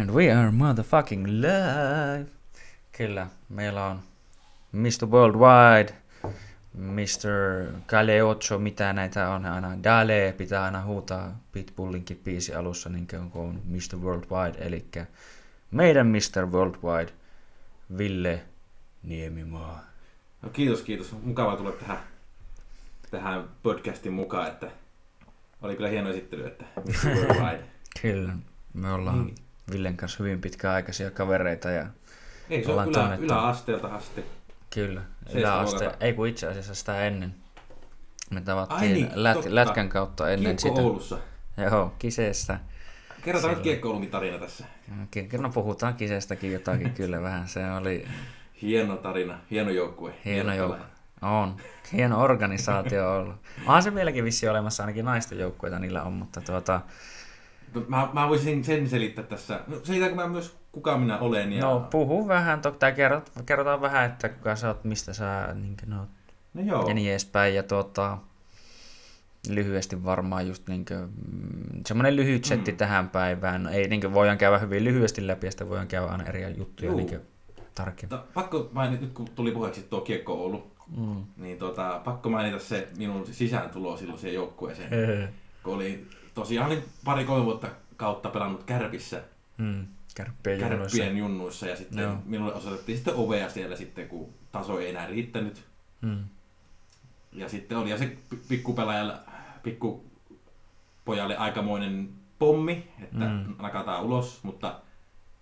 And we are motherfucking live. Kyllä, meillä on Mr. Worldwide, Mr. Galeocho, mitä näitä on aina. Dale pitää aina huutaa Pitbullinkin biisi alussa, niin kuin on Mr. Worldwide, eli meidän Mr. Worldwide, Ville Niemimaa. No kiitos, kiitos. Mukava tulla tähän, tähän podcastin mukaan, että oli kyllä hieno esittely, että Mr. Worldwide. Kyllä, me ollaan Niin. Villen kanssa hyvin pitkäaikaisia kavereita ja Ei se ole ylä, tunnettu. yläasteelta asti. Kyllä, yläaste, ei kun itse asiassa sitä ennen. Me Ai tavattiin niin, lät, totta. lätkän kautta ennen Kiekko sitä. Oulussa. Joo, kiseestä. Kerrotaan nyt tarina tässä. No puhutaan kisestäkin jotakin kyllä vähän. Se oli Hieno tarina, hieno joukkue. hieno pelaaja. On. Hieno organisaatio ollut. Onhan se vieläkin vissi olemassa, ainakin naisten joukkueita niillä on, mutta tuota, Mä, mä voisin sen selittää tässä. No, selitäänkö mä myös kuka minä olen? Ja... no puhu vähän, tää kerrot, kerrotaan vähän, että kuka sä oot, mistä sä niin no, no joo. ja niin edespäin. Ja tuota, lyhyesti varmaan just niin kuin, mm, semmoinen lyhyt setti Mm. tähän päivään. Ei niin kuin, voidaan käydä hyvin lyhyesti läpi ja sitten voidaan käydä aina eri juttuja Juu. niin kuin, tarkemmin. Mutta pakko mainita, nyt kun tuli puheeksi tuo Kiekko Oulu, Mm. niin tota, pakko mainita se minun sisääntulo silloin siihen joukkueeseen. kun oli tosiaan olin pari-kolme vuotta kautta pelannut Kärpissä, Mm. Kärppien junnuissa. Kärppien junnuissa, ja sitten Joo. minulle osoitettiin sitten ovea siellä sitten, kun taso ei enää riittänyt. Mm. Ja sitten oli ja se pi- pikkupelaajalle, pikkupojalle aikamoinen pommi, että Mm. nakataan ulos, mutta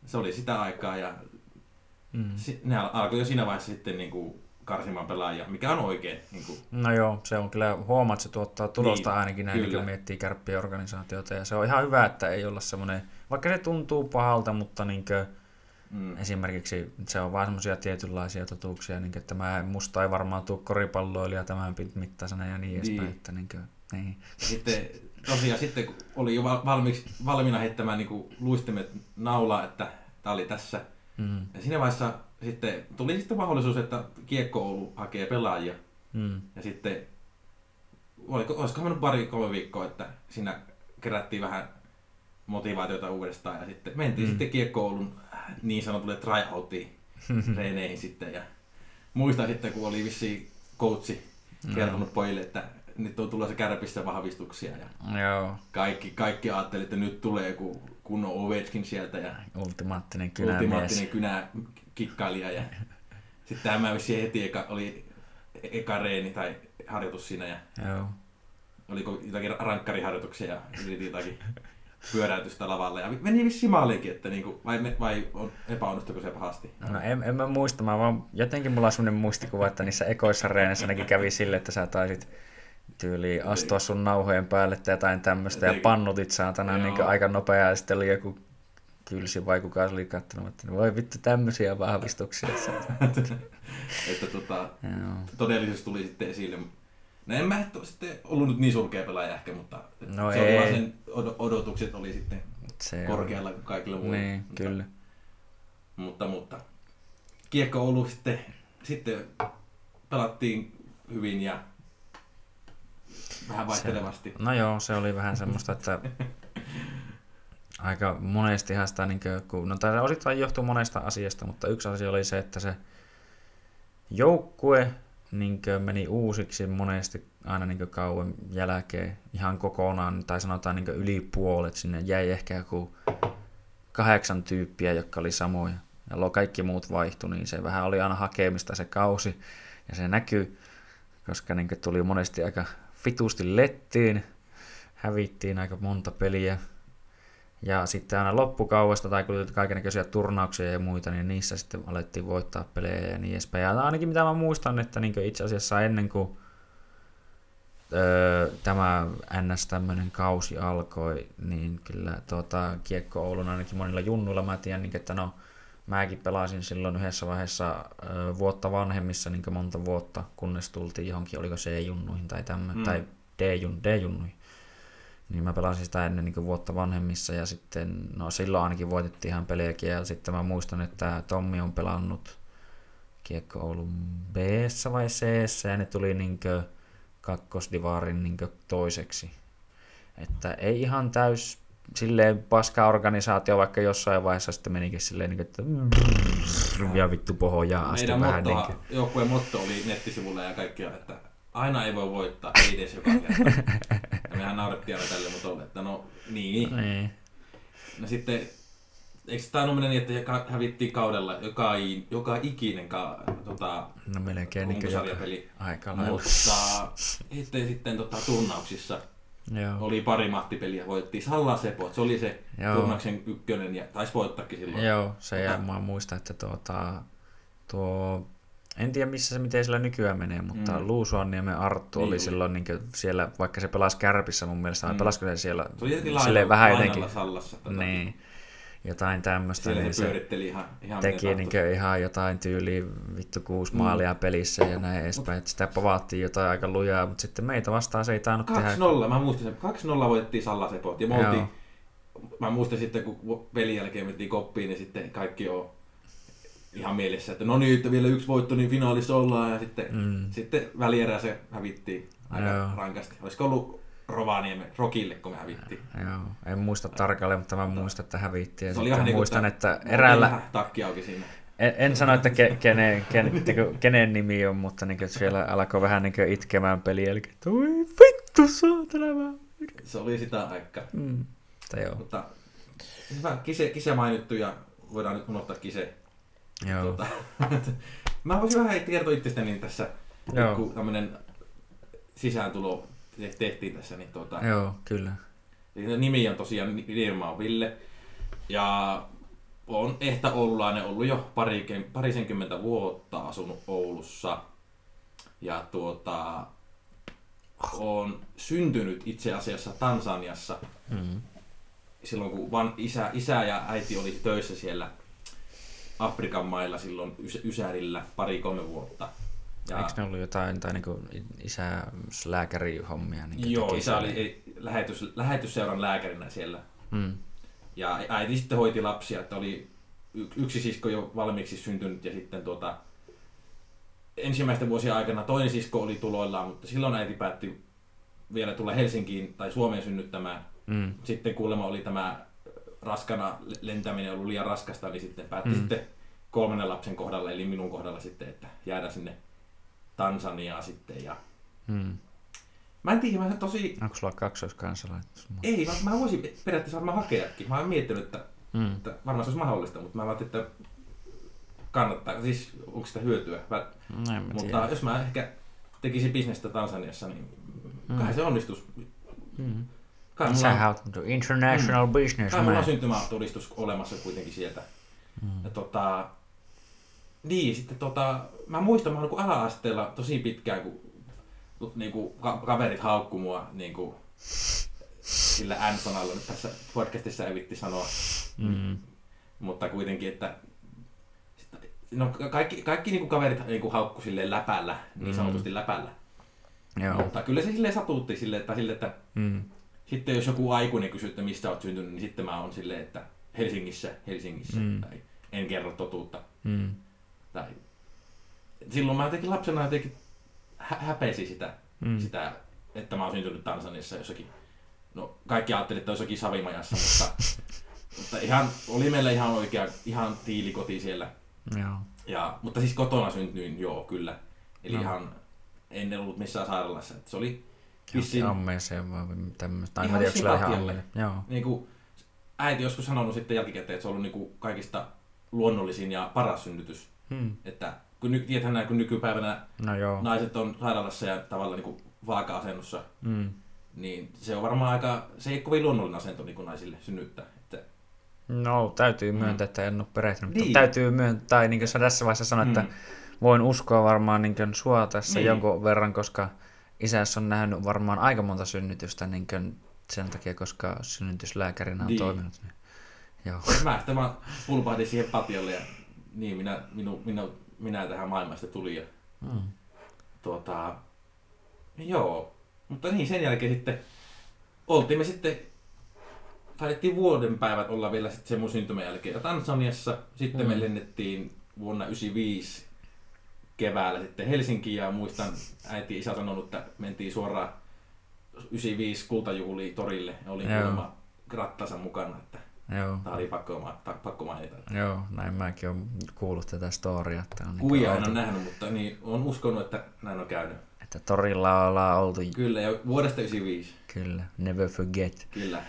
se oli sitä aikaa ja Mm. si- ne al- alkoi jo siinä vaiheessa sitten niin kuin karsimaan pelaajia, mikä on oikein. Niin kuin, No joo, se on kyllä, huomaa, että se tuottaa tulosta Niin, ainakin näin, kyllä. kun miettii kärppien organisaatiota. Ja se on ihan hyvä, että ei olla semmoinen, vaikka se tuntuu pahalta, mutta niin kuin, mm. esimerkiksi se on vaan semmoisia tietynlaisia totuuksia, niin kuin, että mä, musta ei varmaan tule koripalloilija tämän mittaisena ja niin edespäin. Niin. Että, niin kuin, niin. Ja sitten tosiaan sitten kun oli jo val- valmiiksi, valmiina heittämään niin kuin luistimet naulaa, että tämä oli tässä. Mm. Ja siinä vaiheessa sitten tuli sitten mahdollisuus, että Kiekko Oulu hakee pelaajia. Mm. Ja sitten, oliko, olisiko mennyt pari kolme viikkoa, että siinä kerättiin vähän motivaatiota uudestaan ja sitten mentiin Mm. mm. sitten Kiekko Oulun niin sanotulle tryoutiin treeneihin sitten ja muistan sitten, kun oli vissi coachi No. kertonut pojille, että nyt on tulossa kärpissä vahvistuksia ja Joo, kaikki, kaikki ajattelivat, että nyt tulee joku kunnon Ovechkin sieltä ja ultimaattinen kynämies. ultimaattinen kynä kikkailija ja sitten tämä vissi heti eka, oli eka reeni tai harjoitus siinä ja Joo. oliko jotakin rankkariharjoituksia ja yritin jotakin pyöräytystä lavalla. Ja meni vissi maaliinkin, että niinku, vai, me- vai on, epäonnistuiko se pahasti? No en, en mä muista, mä vaan, jotenkin mulla on semmoinen muistikuva, että niissä ekoissa reeneissä ainakin kävi sille, että sä taisit tyyliin astua sun nauhojen päälle tai jotain tämmöistä ja pannutit saatana niin aika nopeaa ja sitten oli joku kylsi vai kuka se oli kattonut, että voi vittu tämmöisiä vahvistuksia. että tota, Joo. todellisuus tuli sitten esille. No en mä sitten ollut nyt niin surkea pelaaja ehkä, mutta No se ei. oli vaan sen od- odotukset oli sitten Se korkealla kuin kaikilla muilla. Niin, mutta, kyllä. Mutta, mutta Kiekko Oulu sitten, sitten pelattiin hyvin ja vähän vaihtelevasti. No joo, se oli vähän semmoista, että aika monestihan sitä, niin kun, no tämä osittain johtuu monesta asiasta, mutta yksi asia oli se, että se joukkue niin meni uusiksi monesti aina niin kauan jälkeen ihan kokonaan, tai sanotaan niin yli puolet, sinne. Jäi ehkä joku kahdeksan tyyppiä, jotka oli samoja, ja kaikki muut vaihtui, niin se vähän oli aina hakemista se kausi, ja se näkyy, koska niin tuli monesti aika vitusti lettiin, hävittiin aika monta peliä, ja sitten aina loppukauesta tai kun tuli kaikenlaisia turnauksia ja muita, niin niissä sitten alettiin voittaa pelejä ja niin edespäin. Ja ainakin mitä mä muistan, että niin itse asiassa ennen kuin öö, tämä NS tämmöinen kausi alkoi, niin kyllä tuota, Kiekko Oulun ainakin monilla junnuilla mä tiedän, niin, että no mäkin pelasin silloin yhdessä vaiheessa öö, vuotta vanhemmissa niin monta vuotta, kunnes tultiin johonkin, oliko C-junnuihin tai tämmö, Mm. tai D-jun, D-junnuihin. Niin mä pelasin sitä ennen niin vuotta vanhemmissa ja sitten, no silloin ainakin voitettiin ihan pelejäkin ja sitten mä muistan, että Tommi on pelannut Kiekko Oulun b vai c ja ne tuli niin kakkosdivaarin niin toiseksi. Että ei ihan täys silleen paska organisaatio, vaikka jossain vaiheessa sitten menikin silleen, niin että ja vittu pohjaa asti Meidän vähän. Niin joukkueen motto oli nettisivulla ja kaikkia, että aina ei voi voittaa, ei edes joka kerta. mehän naurettiin aina tälle motolle, että no niin. niin. No sitten, eikö tämä ole niin, että hävittiin kaudella joka, joka ikinen ka, tota, No melkein niin aika lailla. Mutta sitten, sitten tota, turnauksissa Joo. oli pari mahtipeliä, voittiin Salla Sepo, se oli se Joo. turnauksen ykkönen ja taisi voittaakin silloin. Joo, se ja Tota- mä muistan, että tuota, tuo, en tiedä missä se, miten sillä nykyään menee, mutta Mm. Luusuanniemen Arttu Niin oli silloin niin siellä, vaikka se pelasi Kärpissä mun mielestä, Mm. pelasiko se siellä silleen vähän jotenkin, Sallassa. Tota, niin, jotain tämmöistä, Siellä niin se pyöritteli ihan, ihan teki niin tahtoi. ihan jotain tyyliä vittu kuusi Mm. maalia pelissä ja näin edespäin, että sitä povaattiin jotain aika lujaa, mutta sitten meitä vastaan se ei tainnut tehdä. 2-0, mä muistan sen. 2-0 voittiin Salla Sepot. Ja me oltiin, mä muistan sitten, kun pelin jälkeen mentiin koppiin, niin sitten kaikki on ihan mielessä, että no niin, että vielä yksi voitto, niin finaalissa ollaan. Ja sitten, Mm. sitten välierää se hävittiin aika Joo. rankasti. Olisiko ollut Rovaniemi, Rokille, kun me hävittiin. Joo, en muista tarkalleen, mutta mä muistan, että hävittiin. Ja Se oli ihan niin kuin, muistan, että- eräällä, takki auki siinä. En, en sano, että ke, kenen, ken, teko, kenen nimi on, mutta niin siellä alkoi vähän niin itkemään peli että oi vittu saatana. Se oli sitä aikaa. Mm. Tai joo, Mutta hyvä, kise, kise mainittu ja voidaan nyt unohtaa kise. Joo, Tota, mä voisin vähän kertoa itsestäni tässä, Joo. kun tämmönen sisääntulo te- tehtiin tässä. Niin tuota, joo, kyllä. Nimi on tosiaan Niemimaa Ville. Ja on ehtä oululainen ollut jo pari, parisenkymmentä vuotta asunut Oulussa. Ja tuota, on syntynyt itse asiassa Tansaniassa Mm. silloin kun van, isä, isä ja äiti oli töissä siellä Afrikan mailla silloin ys, Ysärillä pari-kolme vuotta. Ja... Eikö ne ollut jotain, tai niinku isä lääkärihommia? Niin Joo, isä oli ei- lähetys, lähetysseuran lääkärinä siellä. Mm. Ja äiti sitten hoiti lapsia, että oli yksi sisko jo valmiiksi syntynyt ja sitten tuota, ensimmäisten vuosien aikana toinen sisko oli tuloillaan, mutta silloin äiti päätti vielä tulla Helsinkiin tai Suomeen synnyttämään. Mm. Sitten kuulemma oli tämä raskana lentäminen ollut liian raskasta, niin sitten päätti Mm. sitten kolmannen lapsen kohdalla, eli minun kohdalla sitten, että jäädä sinne Tansaniaan sitten. Ja Mm. mä en tiedä, mä tosi... Onko sulla kaksoiskansalaisuus? Ei, mä, mä voisin periaatteessa varmaan hakeakin. Mä oon miettinyt, että Mm. että varmaan se olisi mahdollista, mutta mä ajattelin, että kannattaa, siis onko sitä hyötyä. Mä, No, en mä mutta tiedä. jos mä ehkä tekisin bisnestä Tansaniassa, niin Mm. kai se onnistus. Mm. Kai mulla, Sähän on, oot international mm. business kai mulla on man. syntymätodistus olemassa kuitenkin sieltä. Mm. Ja tota, niin, sitten tota, mä muistan, mä olin ala-asteella tosi pitkään, kun niin kuin, ka- kaverit haukku mua niin kuin, sillä N-sanalla, nyt tässä podcastissa ei vitti sanoa. Mm. mutta kuitenkin, että no, kaikki, kaikki niin kuin kaverit niin kuin haukku silleen läpällä, niin Mm. sanotusti läpällä. Joo. Mutta kyllä se silleen satuutti silleen, että, silleen, että Mm. Sitten jos joku aikuinen kysyy, että mistä olet syntynyt, niin sitten mä oon silleen, että Helsingissä, Helsingissä, Mm. tai en kerro totuutta. Mm. Tai... Silloin mä jotenkin lapsena jotenkin hä- häpesi sitä, Mm. sitä, että mä oon syntynyt Tansaniassa jossakin. No kaikki ajattelivat, että jossakin Savimajassa, mutta, mutta ihan, oli meillä ihan oikea, ihan tiilikoti siellä. Joo. Ja, mutta siis kotona syntyin, joo, kyllä. Eli No. ihan en ollut missään sairaalassa. Se oli Vissiin. Ammeeseen vai tämmöistä. Tai tiedä, onko ihan ammeen. Joo. niin kuin, äiti joskus sanonut sitten jälkikäteen, että se on ollut niin kuin kaikista luonnollisin ja paras synnytys. Hmm. Että kun, ny, tiedäthän näin, kun nykypäivänä No joo. naiset on sairaalassa ja tavallaan niin kuin vaaka-asennossa, Mm. niin se on varmaan aika, se ei ole kovin luonnollinen asento niin kuin naisille synnyttää. Että, No, täytyy Mm. myöntää, että en ole perehtynyt. Niin. Niin. Täytyy myöntää, tai niin kuin tässä vaiheessa sanoa, että Mm. voin uskoa varmaan niin sua tässä niin. jonkun verran, koska isässä on nähnyt varmaan aika monta synnytystä niin kuin sen takia, koska synnytyslääkärinä on Niin. toiminut. Niin. Joo. mä sitten vaan pulpahdin siihen patiolle ja niin minä, minu, minu, minä tähän maailmaan sitten tulin. Ja, Mm. Tuota, joo, mutta niin sen jälkeen sitten oltiin me sitten, taidettiin vuoden päivät olla vielä sitten sen mun syntymän jälkeen ja Tansaniassa. Sitten mm. me lennettiin vuonna 95 keväällä sitten Helsinkiin ja muistan äiti isä sanonut, että mentiin suoraan 95 kultajuhliin torille ja olin Joo. kuulemma rattansa mukana, että Joo. tää oli pakko, pakko mainita. Joo, näin mäkin olen kuullut tätä storiaa, että on Kuvia en oltu, ole nähnyt, mutta niin, on uskonut, että näin on käynyt. että torilla ollaan oltu, Kyllä, ja vuodesta 95. kyllä, never forget. Kyllä.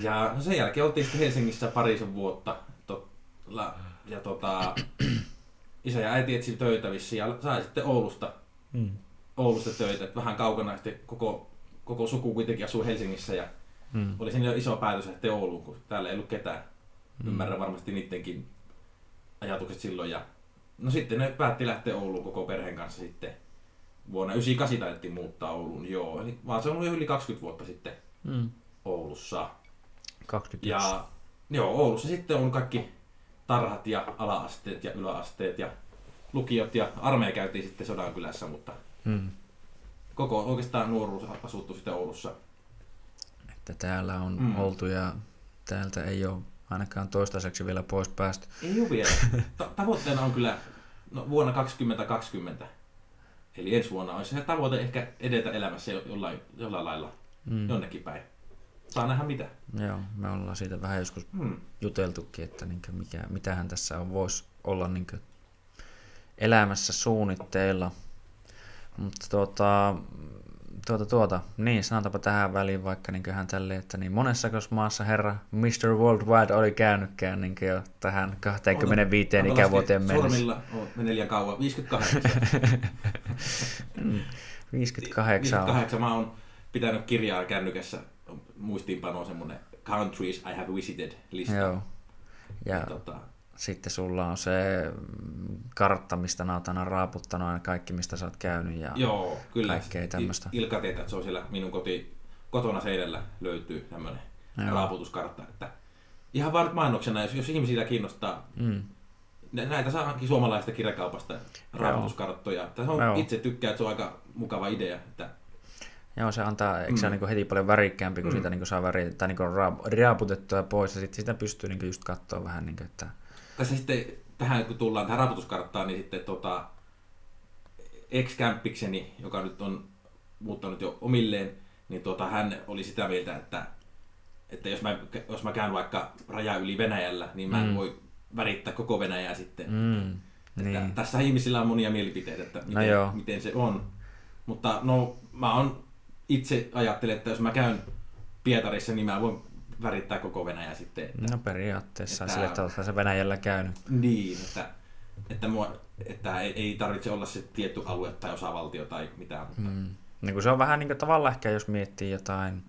Ja no sen jälkeen oltiin sitten Helsingissä parisen vuotta. To, la, ja tota, isä ja äiti etsi töitä vissiin ja sai sitten Oulusta, Mm. Oulusta töitä. Et vähän kaukana sitten koko, koko suku kuitenkin asuu Helsingissä ja Mm. oli siinä jo iso päätös lähteä Ouluun, kun täällä ei ollut ketään. Ymmärrän varmasti niidenkin ajatukset silloin. Ja, no sitten ne päätti lähteä Ouluun koko perheen kanssa sitten. Vuonna 98 taidettiin muuttaa Ouluun, joo. Eli vaan se on ollut jo yli 20 vuotta sitten Mm. Oulussa. 21. Ja joo, Oulussa sitten on kaikki tarhat ja ala-asteet ja yläasteet ja lukiot ja armeija käytiin sitten Sodankylässä, mutta Mm. koko oikeastaan nuoruus asuttu sitten Oulussa. Että täällä on Mm. mm. oltu ja täältä ei ole ainakaan toistaiseksi vielä pois päästy. Ei ole vielä. Ta- tavoitteena on kyllä no, vuonna 2020. Eli ensi vuonna olisi se tavoite ehkä edetä elämässä jo- jollain, jollain lailla Mm. jonnekin päin. Saa nähdä mitä. Joo, me ollaan siitä vähän joskus Hmm. juteltukin, että niinkö mikä, mitähän tässä on, voisi olla niinkö elämässä suunnitteilla. Mutta tuota, tuota, tuota, niin sanotaanpa tähän väliin vaikka niinköhän tälleen, että niin monessako maassa herra Mr. Worldwide oli käynytkään niinkö jo tähän 25 Ota ikävuoteen mennessä. Sormilla, oh, meni liian kauan. 58. 58 on. 58 mä oon pitänyt kirjaa kännykässä, muistiinpanoa semmonen Countries I have visited lista. Joo. Ja Tota, sitten sulla on se mm, kartta, mistä aina raaputtanut aina kaikki, mistä sä oot käynyt. Ja joo, kyllä. kaikkea tämmöstä. Il- Ilkka tietää, että se on siellä minun koti, kotona seinällä löytyy tämmönen Joo. raaputuskartta. Että ihan vaan mainoksena, jos, jos ihmisiä kiinnostaa, Mm. nä- näitä saadaankin suomalaisesta kirjakaupasta raaputuskarttoja. Tässä on Joo. itse tykkää, että se on aika mukava idea. Että, Joo, se antaa, eikö se Mm. mm. niin heti paljon värikkäämpi, kun Mm. siitä niin saa väri, tai niin raap- raaputettua pois, ja sitten sitä pystyy niin just katsoa vähän, niin kuin, että tässä sitten tähän kun tullaan tähän raaputuskarttaan, niin sitten tota, ex-kämppikseni, joka nyt on muuttanut jo omilleen, niin tota, hän oli sitä mieltä, että, että jos, mä, jos mä käyn vaikka raja yli Venäjällä, niin mä en Mm. voi värittää koko Venäjää sitten. mm, Että niin. Tässä ihmisillä on monia mielipiteitä, että miten, No joo. miten se on. Mutta no, mä on itse ajattelen, että jos mä käyn Pietarissa, niin mä voin värittää koko Venäjää sitten. Että, No periaatteessa Että- sille, että olethan se Venäjällä käynyt. Niin, että, että, mua, että ei, ei tarvitse olla se tietty alue tai osavaltio tai mitään. Mutta, Mm. Niin kuin se on vähän niin kuin tavallaan ehkä, jos miettii jotain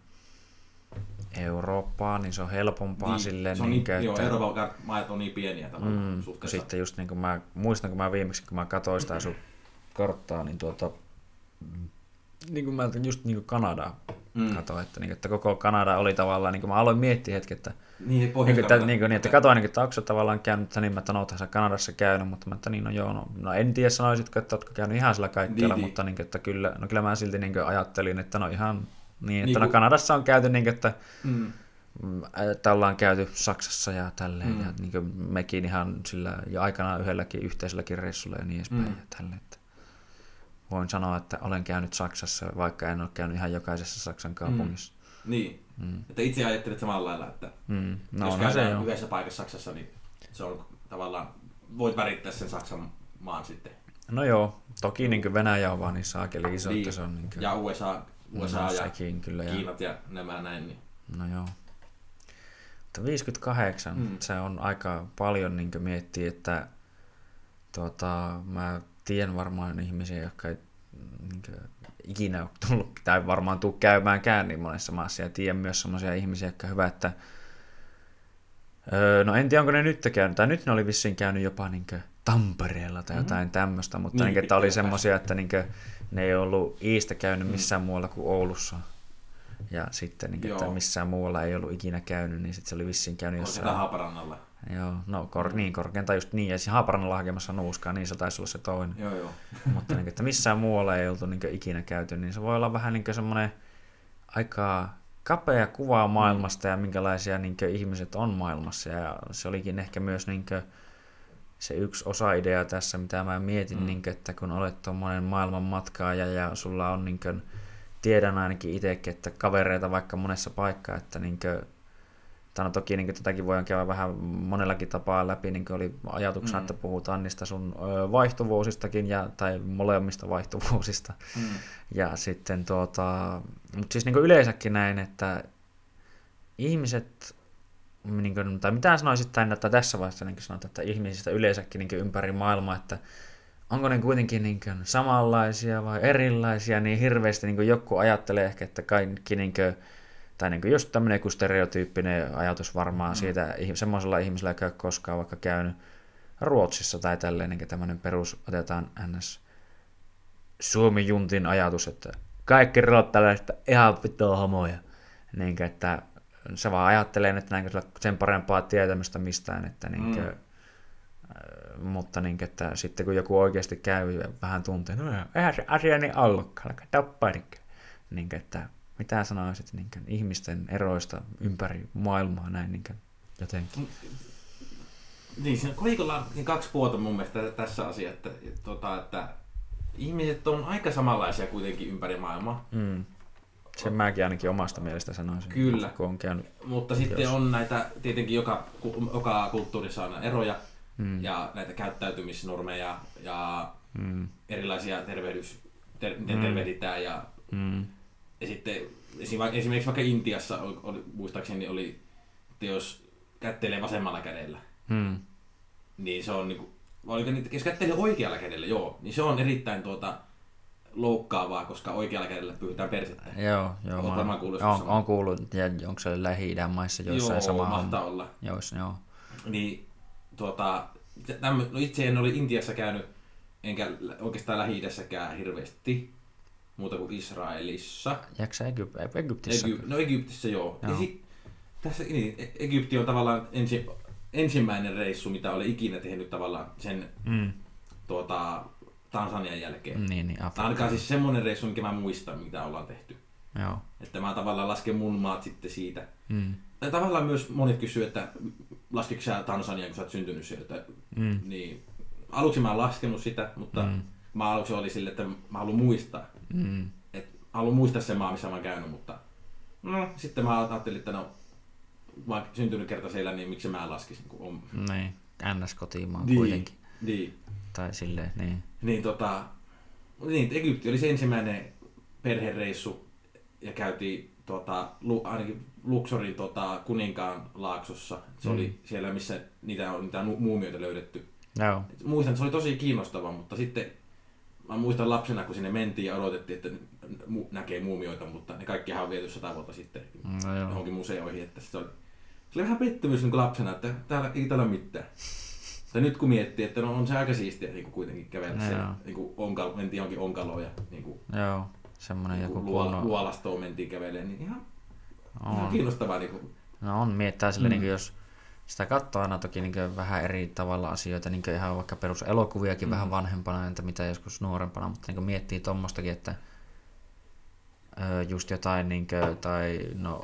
Eurooppaa, niin se on helpompaa niin, silleen, se on niin, niin, joo, että... Euroopan maat on niin pieniä tavallaan Mm, suhteessa. sitten just niin kuin mä muistan, kun mä viimeksi, kun mä katsoin sitä sun karttaa, niin tuota, niin kuin mä just niin kuin Kanadaa Mm. katsoin, että, niin, että koko Kanada oli tavallaan, niin kuin mä aloin miettiä hetki, että Niin, niin, että, niin, niin, että katsoin, niin, että onko tavallaan käynyt, että niin mä, että no, oothan sä Kanadassa käynyt, mutta mä että niin, no joo, no, no en tiedä sanoisitko, että ootko käynyt ihan sillä kaikkialla, Niin, niin. mutta niin, että kyllä, no kyllä mä silti niin kuin, ajattelin, että no ihan niin, että Niin no kuin- Kanadassa on käyty niin, että Mm. Mm, että ollaan käyty Saksassa ja tälleen, Mm. ja niin mekin ihan sillä jo aikanaan yhdelläkin yhteiselläkin reissulla ja niin edespäin. Mm. Ja tälleen, että voin sanoa, että olen käynyt Saksassa, vaikka en ole käynyt ihan jokaisessa Saksan kaupungissa. Niin, Mm. että itse ajattelet samalla lailla, että Mm. Mm. no, jos se käydään on. yhdessä paikassa Saksassa, niin se on tavallaan, voit värittää sen Saksan maan sitten. No joo, toki niin Venäjä on vaan niin saakeli iso, Niin. että se on niin kuin, Ja USA, USA no, ja sekin kyllä. Ja, Kiinat ja nämä näin. Niin. no joo. Mutta 58, Mm. mm. se on aika paljon niin miettiä, että tuota, mä tiedän varmaan ihmisiä, jotka ei niin ikinä ole tullut, tai varmaan tuu käymäänkään niin monessa maassa, ja tiedän myös sellaisia ihmisiä, jotka hyvä, että öö, no en tiedä, onko ne nyt käynyt, tai nyt ne oli vissiin käynyt jopa niin Tampereella tai jotain mm. tämmöistä, mutta Niin, niin, että oli semmoisia, että niin ne ei ollut Iistä käynyt missään mm. muualla kuin Oulussa. Ja sitten, niin, että Joo. missään muualla ei ollut ikinä käynyt, niin sitten se oli vissiin käynyt sitä jossain. Haaparannalla. Joo, no kor, niin korkeinta just niin, ja siinä Haaparannalla hakemassa nuuskaa, niin se taisi olla se toinen. Joo, joo. Mutta niin, että missään muualla ei oltu niin ikinä käyty, niin se voi olla vähän niin semmoinen aika kapea kuva maailmasta ja minkälaisia niin ihmiset on maailmassa. Ja se olikin ehkä myös niin se yksi osa-idea tässä, mitä mä mietin, Mm. mm. niin kuin, että kun olet tuommoinen maailman matkaaja ja sulla on, niin kuin, tiedän ainakin itsekin, että kavereita vaikka monessa paikkaa, että niin kuin, tai no toki niin tätäkin voidaan käydä vähän monellakin tapaa läpi, niin oli ajatuksena, mm. että puhutaan niistä sun vaihtuvuusistakin, ja, tai molemmista vaihtuvuusista. Mm. Ja sitten tuota, mutta siis niin yleensäkin näin, että ihmiset, niin kuin, tai mitä sanoisit tämän, että tässä vaiheessa niin sanotaan, että ihmisistä yleensäkin niin ympäri maailmaa, että onko ne kuitenkin niin kuin samanlaisia vai erilaisia, niin hirveästi niin joku ajattelee ehkä, että kaikki niin kuin, tai niin kuin just tämmöinen kuin stereotyyppinen ajatus varmaan mm. siitä semmoisella ihmisellä, joka ei ole koskaan vaikka käynyt Ruotsissa tai tälleen, niin tämmöinen perus otetaan ns. Suomi-juntin ajatus, että kaikki ruottalaiset ihan vittua homoja. Niin kuin, että se vaan ajattelee, että näin sen parempaa tietämystä mistään, että niin kuin, mm mutta niin, että sitten kun joku oikeasti käy vähän tuntee, no eihän se asia niin ollutkaan, tappaa niin, että mitä sanoisit niin kuin, ihmisten eroista ympäri maailmaa näin niin kuin, jotenkin? Niin, siinä kolikolla on niin kaksi puolta mun mielestä tässä asiassa, että, tota, että ihmiset on aika samanlaisia kuitenkin ympäri maailmaa. Mm. Sen mäkin ainakin omasta mielestä sanoisin. Kyllä. Kun on käynyt Mutta sitten jos... on näitä, tietenkin joka, joka kulttuurissa on eroja, mm. ja näitä käyttäytymisnormeja ja mm. erilaisia tervehdys, ter, mm. tervehditään ja, mm. Ja sitten esimerkiksi vaikka Intiassa oli, oli, muistaakseni oli, että jos kättelee vasemmalla kädellä, mm. niin se on niinku, oliko niitä, jos kättelee oikealla kädellä, joo, niin se on erittäin tuota, loukkaavaa, koska oikealla kädellä pyytää persettä. Joo, joo. Olet varmaan kuullut on, on kuullut, ja onko se lähi maissa joissain joo, sama mahtaa on. olla. Joissa, joo. Niin, tuota, tämmö, no itse en ole Intiassa käynyt, enkä oikeastaan lähi hirveästi, muuta kuin Israelissa. Jääkö Egyp- Egyptissä? Egyp- no Egyptissä joo. joo. Ja sit, tässä, niin, e- Egypti on tavallaan ensi, ensimmäinen reissu, mitä olen ikinä tehnyt tavallaan sen mm. tuota, Tansanian jälkeen. Niin, niin, Afrikka. Ainakaan siis semmoinen reissu, mikä mä muistan, mitä ollaan tehty. Joo. Että mä tavallaan lasken mun maat sitten siitä. Mm. Tai tavallaan myös monet kysyy, että laskiko sä Tansania, kun sä oot syntynyt sieltä. Mm. Niin, aluksi mä en laskenut sitä, mutta mm. mä aluksi oli sille, että mä haluan muistaa. Mm. Et, haluan muistaa sen maa, missä mä oon käynyt, mutta no, sitten mä ajattelin, että no, mä oon syntynyt kerta siellä, niin miksi mä laskisin, kun on... Niin, NS-kotimaa niin, kuitenkin. Niin. Tai silleen, niin. Niin, tota, niin, Egypti oli se ensimmäinen perhereissu ja käytiin tota, lu, ainakin Luxorin tota, kuninkaan laaksossa. Se mm. oli siellä, missä niitä on niitä muumioita löydetty. No. Muistan, että se oli tosi kiinnostava, mutta sitten mä muistan lapsena, kun sinne mentiin ja odotettiin, että näkee muumioita, mutta ne kaikki on viety sata vuotta sitten no, johonkin museoihin. Että se, oli, se oli vähän pettymys niin lapsena, että täällä ei täällä mitään. Tai nyt kun miettii, että no on se aika siistiä niin kuin kuitenkin kävellä no, siellä, niin kuin onkalo, mentiin johonkin onkaloon ja niin kuin, joo, semmoinen niin joku luola, kunno... luolastoon mentiin kävelemään, niin ihan, on. ihan kiinnostavaa. Niin kuin. No on, miettää sille, mm. niin kuin jos sitä katsoo aina toki niin vähän eri tavalla asioita, niin ihan vaikka peruselokuviakin mm. vähän vanhempana, entä mitä joskus nuorempana, mutta niin miettii tuommoistakin, että just jotain, niin kuin, tai no,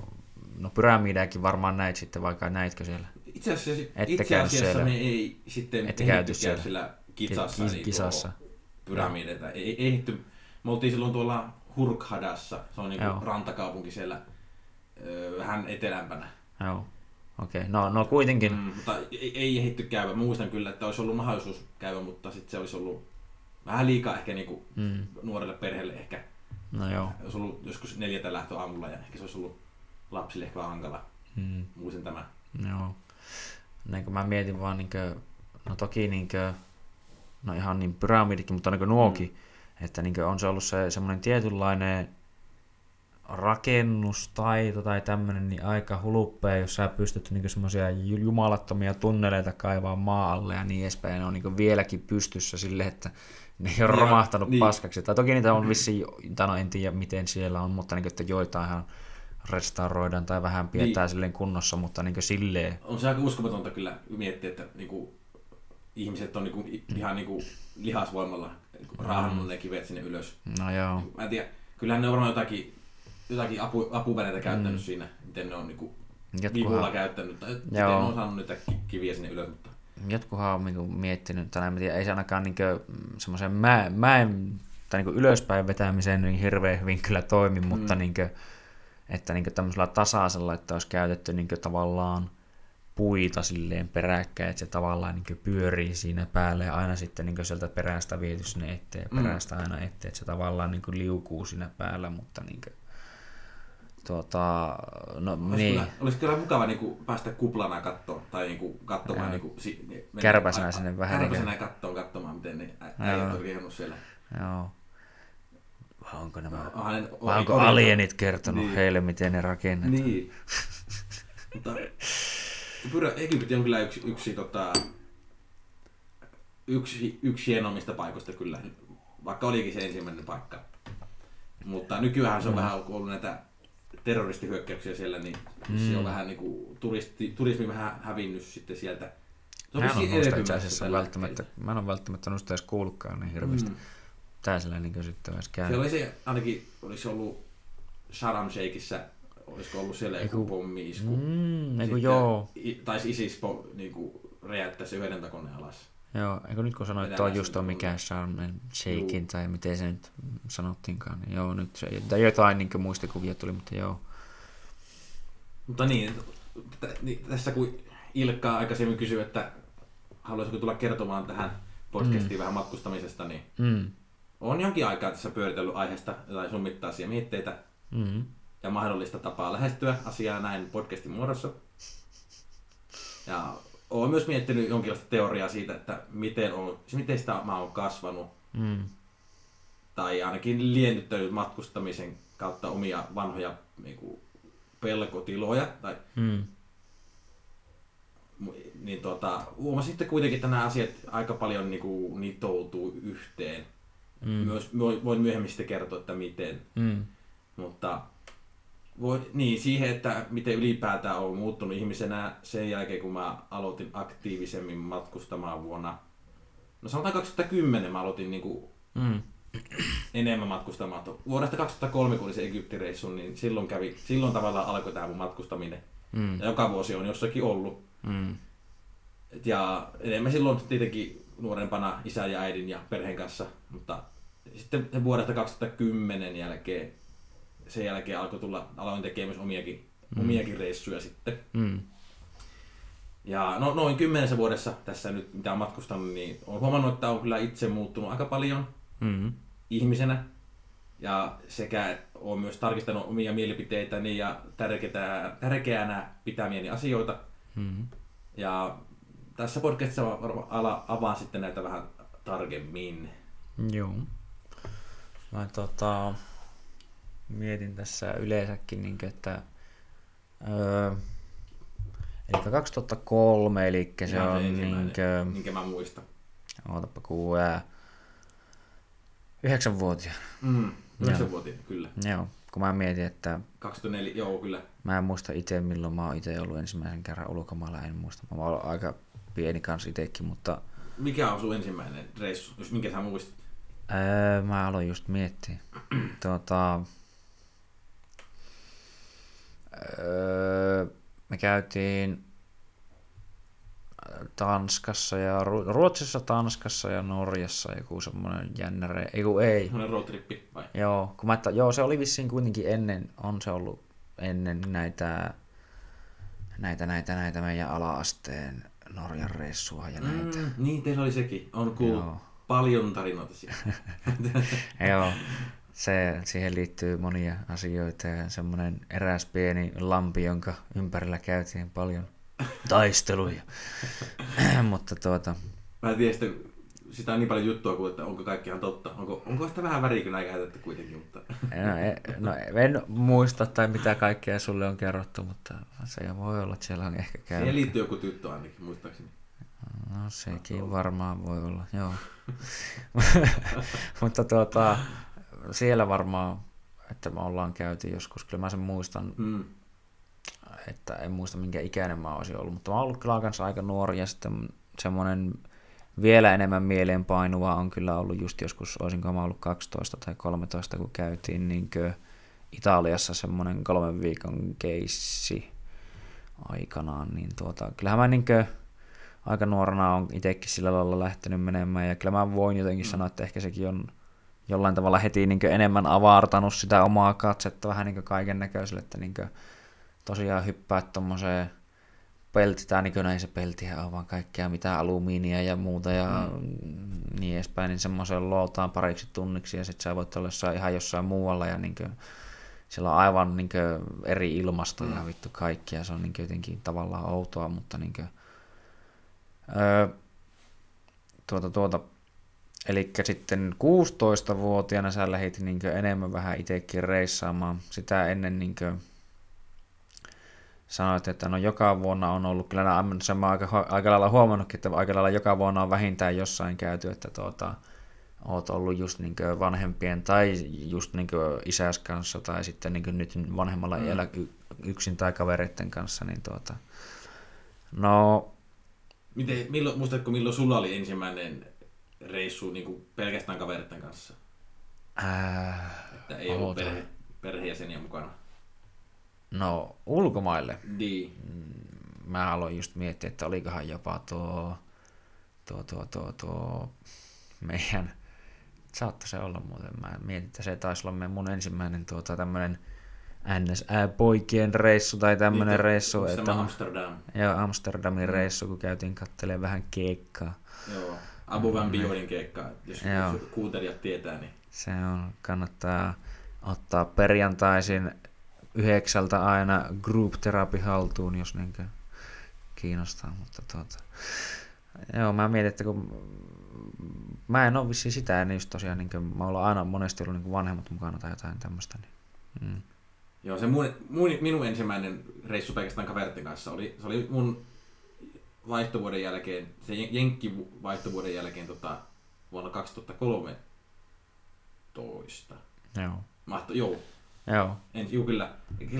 no pyramideakin varmaan näit sitten, vaikka näitkö siellä? Itse asiassa, itse asiassa me ei sitten Ette käyty siellä. siellä kitsassa, Ki- kisassa. Niin pyramideita. Ei, ei ehty. Me oltiin silloin tuolla Hurkhadassa, se on niin rantakaupunki siellä vähän etelämpänä. Joo. Okei, okay. no, no kuitenkin. Mm, mutta ei, ei ehditty käydä. Mä muistan kyllä, että olisi ollut mahdollisuus käydä, mutta sitten se olisi ollut vähän liikaa ehkä niinku mm. nuorelle perheelle ehkä. No joo. Olisi ollut joskus neljätä lähtö aamulla ja ehkä se olisi ollut lapsille ehkä vähän hankala. Mm. Muistan tämä. Joo niin kuin mä mietin vaan, niin kuin, no toki niin kuin, no ihan niin pyramidikin, mutta niin nuokin, mm. että niin on se ollut se semmoinen tietynlainen rakennustaito tai tämmöinen niin aika huluppea, jos sä pystyt niin semmoisia jumalattomia tunneleita kaivaa maa alle ja niin edespäin, ne on niin vieläkin pystyssä sille, että ne ei ole romahtanut niin. paskaksi. Tai toki niitä on vissiin, tai no en tiedä miten siellä on, mutta niin kuin, että joitain ihan restauroidaan tai vähän pidetään niin. silleen kunnossa, mutta niin silleen... On se aika uskomatonta kyllä miettiä, että niin kuin, ihmiset on niin kuin, ihan niin kuin, lihasvoimalla raahannut mm. ne kivet sinne ylös. No joo. Mä en tiedä, kyllähän ne on varmaan jotakin, jotakin apu, apuväneitä käyttänyt mm. siinä, miten ne on niin kuin, vivulla käyttänyt, tai miten ne on saanut niitä kiviä sinne ylös. Mutta... Jotkuhan on niin miettinyt, tai en tiedä, ei se ainakaan niin semmoisen mä, mäen tai niin ylöspäin vetämiseen niin hirveän hyvin kyllä toimi, mutta mm. niin kuin, että niin tämmöisellä tasaisella, että olisi käytetty niin tavallaan puita silleen peräkkäin, että se tavallaan niin pyörii siinä päälle ja aina sitten niin sieltä perästä viety sinne eteen ja perästä aina eteen, että se tavallaan niin liukuu siinä päällä, mutta niin kuin, tuota, no olisi niin. Kyllä, olisi kyllä mukava niin kuin, päästä kuplana kattoon, tai niin kuin, katsomaan niin kuin, si, niin, Kärpäsenä sinne vähän niin Kärpäsenä kattoon, katsomaan, miten ne äijät on riehunut siellä. Joo. Vai onko nämä, ne- vai onko korjata- alienit kertonut Niin. heille, miten ne rakennetaan? Niin. Mutta Pyörä Egypti on kyllä yksi, yksi, tota, yksi, yksi hienommista paikoista kyllä, vaikka olikin se ensimmäinen paikka. Mutta nykyään se on mm. vähän ollut näitä terroristihyökkäyksiä siellä, niin mm. se on vähän niin kuin turisti, turismi vähän hävinnyt sitten sieltä. Mä en ole itse asiassa välttämättä, mä en ole välttämättä noista edes kuullutkaan niin hirveästi. Mm. Tää sellainen kysyttävässä käy. Se oli se, ainakin olisi ollut Sharm Sheikhissä, olisiko ollut siellä joku Eiku- pommi-isku. Mm, eiku Sitten joo. Taisi ISIS po, niinku, räjäyttää se yhden takoneen alas. Joo, eikö nyt kun sanoit, että on just on mikä Sharm el Sheikhin Juu. tai miten se nyt sanottiinkaan, niin joo, nyt se, tai jotain niin muistikuvia tuli, mutta joo. Mutta niin, niin, tässä kun Ilkka aikaisemmin kysyi, että haluaisiko tulla kertomaan tähän podcastiin mm. vähän matkustamisesta, niin Mm. on jonkin aikaa tässä pyöritellyt aiheesta jotain summittaisia mietteitä Mm. ja mahdollista tapaa lähestyä asiaa näin podcastin muodossa. Ja olen myös miettinyt jonkinlaista teoriaa siitä, että miten, on, miten sitä mä oon kasvanut Mm. tai ainakin liennyttänyt matkustamisen kautta omia vanhoja niin kuin, pelkotiloja. Tai, Mm. niin tota, huomasin sitten kuitenkin, että nämä asiat aika paljon niin kuin, nitoutuu yhteen. Mm. Myös, voin- voin myöhemmin sitten kertoa, että miten. Mm. Mutta voi, niin, siihen, että miten ylipäätään on muuttunut ihmisenä sen jälkeen, kun mä aloitin aktiivisemmin matkustamaan vuonna, no sanotaan 2010 mä aloitin niin kuin Mm. enemmän matkustamaan. Vuodesta 2003, kun oli se Egyptireissu, niin silloin, kävi, silloin tavallaan alkoi tämä mun matkustaminen. Mm. Ja joka vuosi on jossakin ollut. Mm. Et Ja enemmän silloin tietenkin nuorempana isän ja äidin ja perheen kanssa, mutta sitten vuodesta 2010 jälkeen, sen jälkeen alkoi tulla, aloin tekemään myös omiakin, mm. omiakin reissuja sitten. Mm. Ja no, noin kymmenessä vuodessa tässä nyt, mitä on matkustanut, niin olen huomannut, että on kyllä itse muuttunut aika paljon Mm. ihmisenä. Ja sekä olen myös tarkistanut omia mielipiteitäni ja tärkeää, tärkeänä pitämieni asioita. Mm. Ja tässä podcastissa varmaan ala- avaan sitten näitä vähän tarkemmin. Joo. Mä tota, mietin tässä yleensäkin, niin että öö, eli 2003, eli se Ihan on ensimmäinen, niinkö, Minkä mä muistan. ootapa kun ää, yhdeksänvuotiaana. Mm, Joo. 9-vuotiaana, kyllä. Joo, kun mä mietin, että 2004, joo kyllä. mä en muista itse milloin mä oon itse ollut ensimmäisen kerran ulkomailla, en muista. Mä oon aika pieni kans itekin, mutta Mikä on sun ensimmäinen reissu, jos minkä sä muistat? Öö, mä aloin just miettiä. Tuota, öö, me käytiin Tanskassa ja Ru- Ruotsissa, Tanskassa ja Norjassa joku semmoinen jännä re... Ei, kun ei. Sellainen roadtrippi vai? Joo, kun mä, että, joo, se oli vissiin kuitenkin ennen, on se ollut ennen näitä, näitä, näitä, näitä meidän ala-asteen Norjan reissua ja näitä. Mm, niin, teillä oli sekin. On kuullut Joo. paljon tarinoita siellä. Joo, se, siihen liittyy monia asioita ja semmoinen eräs pieni lampi, jonka ympärillä käytiin paljon taisteluja. Mutta tuota, Mä en tiedä, sitä, sitä on niin paljon juttua kuin, että onko kaikki ihan totta. Onko, onko sitä vähän värikynää käytetty kuitenkin, mutta... no, e- no, en muista tai mitä kaikkea sulle on kerrottu, mutta se voi olla, että siellä on ehkä Siihen käynyt. liittyy joku tyttö ainakin, muistaakseni. No sekin varmaan voi olla, joo. Mutta tuota, siellä varmaan, että me ollaan käyty joskus, kyllä mä sen muistan, Mm. että en muista minkä ikäinen mä olisin ollut, mutta mä oon ollut kyllä kanssa aika nuori ja sitten semmoinen vielä enemmän mieleenpainuva on kyllä ollut just joskus, olisinko mä ollut 12 tai 13, kun käytiin niin Italiassa semmoinen kolmen viikon keissi aikanaan, niin tuota, kyllähän mä niin aika nuorena on itsekin sillä lailla lähtenyt menemään. Ja kyllä mä voin jotenkin sanoa, että ehkä sekin on jollain tavalla heti niin enemmän avartanut sitä omaa katsetta vähän niin kaiken näköiselle, että niin tosiaan hyppää tuommoiseen pelti, tai niin ei se peltihän ole vaan kaikkea mitä alumiinia ja muuta ja mm. niin edespäin, niin semmoiseen lootaan pariksi tunniksi ja sitten sä voit olla jossain, ihan jossain muualla ja niin kuin, siellä on aivan niin kuin, eri ilmasto mm. ja vittu kaikki ja se on niin kuin, jotenkin tavallaan outoa, mutta niin kuin, öö, tuota, tuota, Eli sitten 16-vuotiaana sä lähdit niin enemmän vähän itsekin reissaamaan. Sitä ennen niin sanoit, että no joka vuonna on ollut, kyllä nämä, sen mä aika, aika lailla huomannutkin, että aika lailla joka vuonna on vähintään jossain käyty, että tuota, oot ollut just niin vanhempien tai just niin isäs kanssa tai sitten niin nyt vanhemmalla mm. iällä yksin tai kavereiden kanssa, niin tuota, no... Miten, milloin, muistatko milloin sulla oli ensimmäinen reissu niin kuin pelkästään kavereiden kanssa? Äh, että ei ollut perhe, perheenjäseniä mukana. No, ulkomaille. Niin. Mä aloin just miettiä, että olikohan jopa tuo, tuo, tuo, tuo, tuo meidän, saattoi se olla muuten, mä mietin, että se taisi olla mun ensimmäinen tuota, tämmöinen NS-poikien reissu tai tämmöinen niin, reissu. Että, Amsterdam. Joo, Amsterdamin mm. reissu, kun käytiin katselemaan vähän keikkaa. Joo, Abu Van Biorin keikkaa, jos, jos kuuntelijat tietää. Niin. Se on, kannattaa ottaa perjantaisin yhdeksältä aina group therapy haltuun, jos niinkö kiinnostaa, mutta tuota, joo, mä mietin, että kun mä en ole vissi sitä, niin just tosiaan niin kuin, mä olen aina monesti ollut niin vanhemmat mukana tai jotain tämmöistä. Niin. Mm. Joo, se mun, mun, minun ensimmäinen reissu pelkästään kaveritten kanssa oli, se oli mun vaihtovuoden jälkeen, se Jenkki vaihtovuoden jälkeen tota, vuonna 2013. Joo. Mahto, joo, Joo. En, juu, kyllä.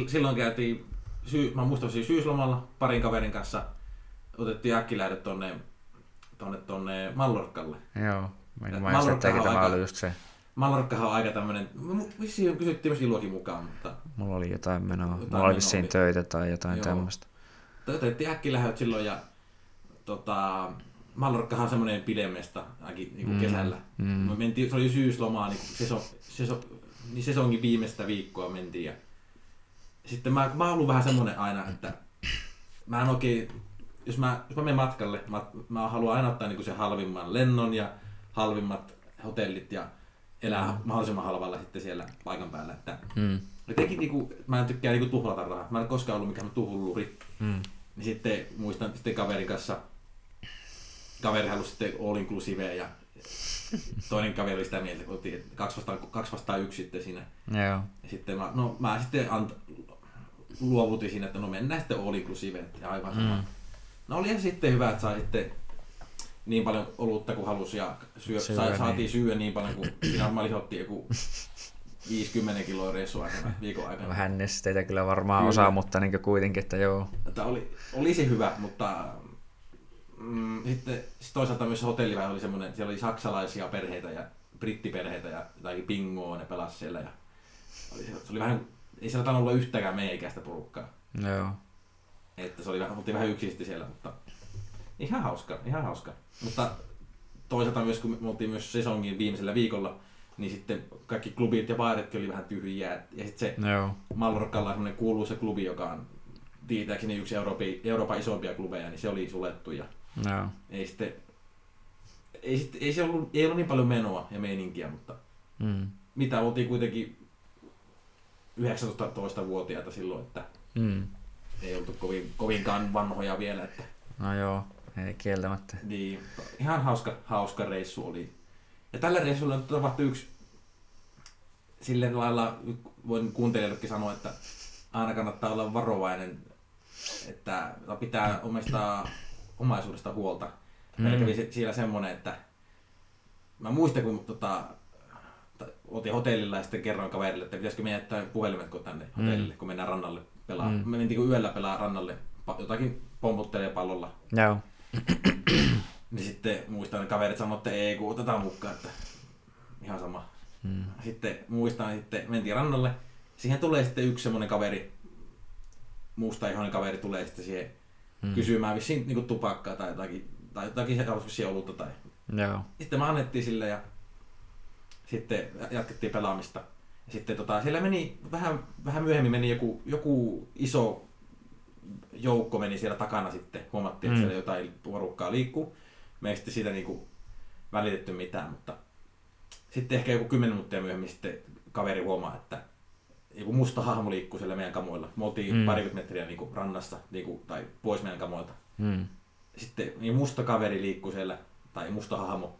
Silloin käytiin, syy, mä muistan siis syyslomalla parin kaverin kanssa, otettiin äkkilähdet tonne, tonne, tonne Mallorkalle. Joo, että tämä aika, oli just se. Mallorkkahan on aika tämmönen, vissiin kysyttiin myös Iluakin mukaan, mutta... Mulla oli jotain menoa, jotain mulla oli vissiin töitä tai jotain Joo. tämmöistä. Otettiin äkkilähöt silloin ja tota, Mallorkkahan on semmoinen pidemmestä ainakin niin kuin mm, kesällä. Mm. Me mentiin, se oli syyslomaa, niin seso, seso, niin sesongin viimeistä viikkoa mentiin. Ja sitten mä, mä oon ollut vähän semmonen aina, että mä en oikein, jos mä, jos mä menen matkalle, mä, mä haluan aina ottaa niin se halvimman lennon ja halvimmat hotellit ja elää mm. mahdollisimman halvalla sitten siellä paikan päällä. Että mm. Jotenkin niinku, mä en tykkää niinku tuhlata rahaa. Mä en koskaan ollut mikään tuhulluri. Mm. Niin sitten muistan sitten kaverin kanssa, kaveri halusi sitten all inclusive ja toinen kaveri oli sitä mieltä, kun oltiin kaksi vastaan, kaksi vastaan yksi sitten siinä. Joo. Ja sitten mä, no, mä sitten ant, luovutin siinä, että no mennään sitten all inclusive ja aivan sama. Mm. No oli sitten hyvä, että sai sitten niin paljon olutta kuin halusi ja syö, syö sai, niin. saatiin syödä niin paljon kuin siinä mä lihotti joku 50 kiloa reissu aikana, viikon aikana. Vähän nesteitä kyllä varmaan kyllä. osaa, mutta niin kuitenkin, että joo. Tämä oli, olisi hyvä, mutta mm, sitten sit toisaalta myös hotelli vähän oli semmoinen, siellä oli saksalaisia perheitä ja brittiperheitä ja jotakin pingoa ne pelasi siellä. Ja oli, se oli vähän, ei siellä tainnut olla yhtäkään meikäistä porukkaa. Joo. Että se oli vähän, oltiin vähän yksin siellä, mutta ihan hauska, ihan hauska. Mutta toisaalta myös, kun me oltiin myös sesongin viimeisellä viikolla, niin sitten kaikki klubit ja baaritkin oli vähän tyhjiä. Ja sitten se Joo. Mallorcalla on semmoinen kuuluisa klubi, joka on tietääkseni yksi Euroopan, Euroopan isompia klubeja, niin se oli suljettu. Ja No. Ei sitten, ei, sitten, ei, se ollut, ei ollut niin paljon menoa ja meininkiä, mutta mm. mitä oltiin kuitenkin 19-vuotiaita silloin, että mm. ei oltu kovin, kovinkaan vanhoja vielä. Että... No joo, ei kieltämättä. Niin, ihan hauska, hauska reissu oli. Ja tällä reissulla tapahtui yksi sillä lailla, voin kuuntelijoillekin sanoa, että aina kannattaa olla varovainen, että pitää omistaa omaisuudesta huolta. Mm. Meillä kävi siellä semmoinen, että mä muistan, kun tota, oltiin hotellilla ja sitten kerroin kaverille, että pitäisikö meidän jättää puhelimet tänne mm. hotellille, kun mennään rannalle pelaa. Mm. Me mentiin kun yöllä pelaa rannalle, jotakin pomputtelee pallolla. Joo. niin sitten muistan, että kaverit sanoivat, että ei, kun otetaan mukaan, että ihan sama. Mm. Sitten muistan, sitten mentiin rannalle. Siihen tulee sitten yksi semmoinen kaveri, musta ihoinen kaveri tulee sitten siihen mm. kysymään vissiin niin tupakkaa tai jotakin, tai jotakin se olutta. Tai... Joo. Sitten me annettiin sille ja sitten jatkettiin pelaamista. Ja sitten tota, siellä meni, vähän, vähän myöhemmin meni joku, joku iso joukko meni siellä takana sitten. Huomattiin, että Mm. siellä jotain porukkaa liikkuu. Me ei sitten siitä niinku välitetty mitään, mutta sitten ehkä joku 10 minuuttia myöhemmin sitten kaveri huomaa, että joku musta hahmo liikkuu siellä meidän kamoilla. Me oltiin Mm. mm. parikymmentä metriä niinku rannassa niinku, tai pois meidän kamoilta. Mm. Sitten niin musta kaveri liikkuu siellä, tai musta hahmo.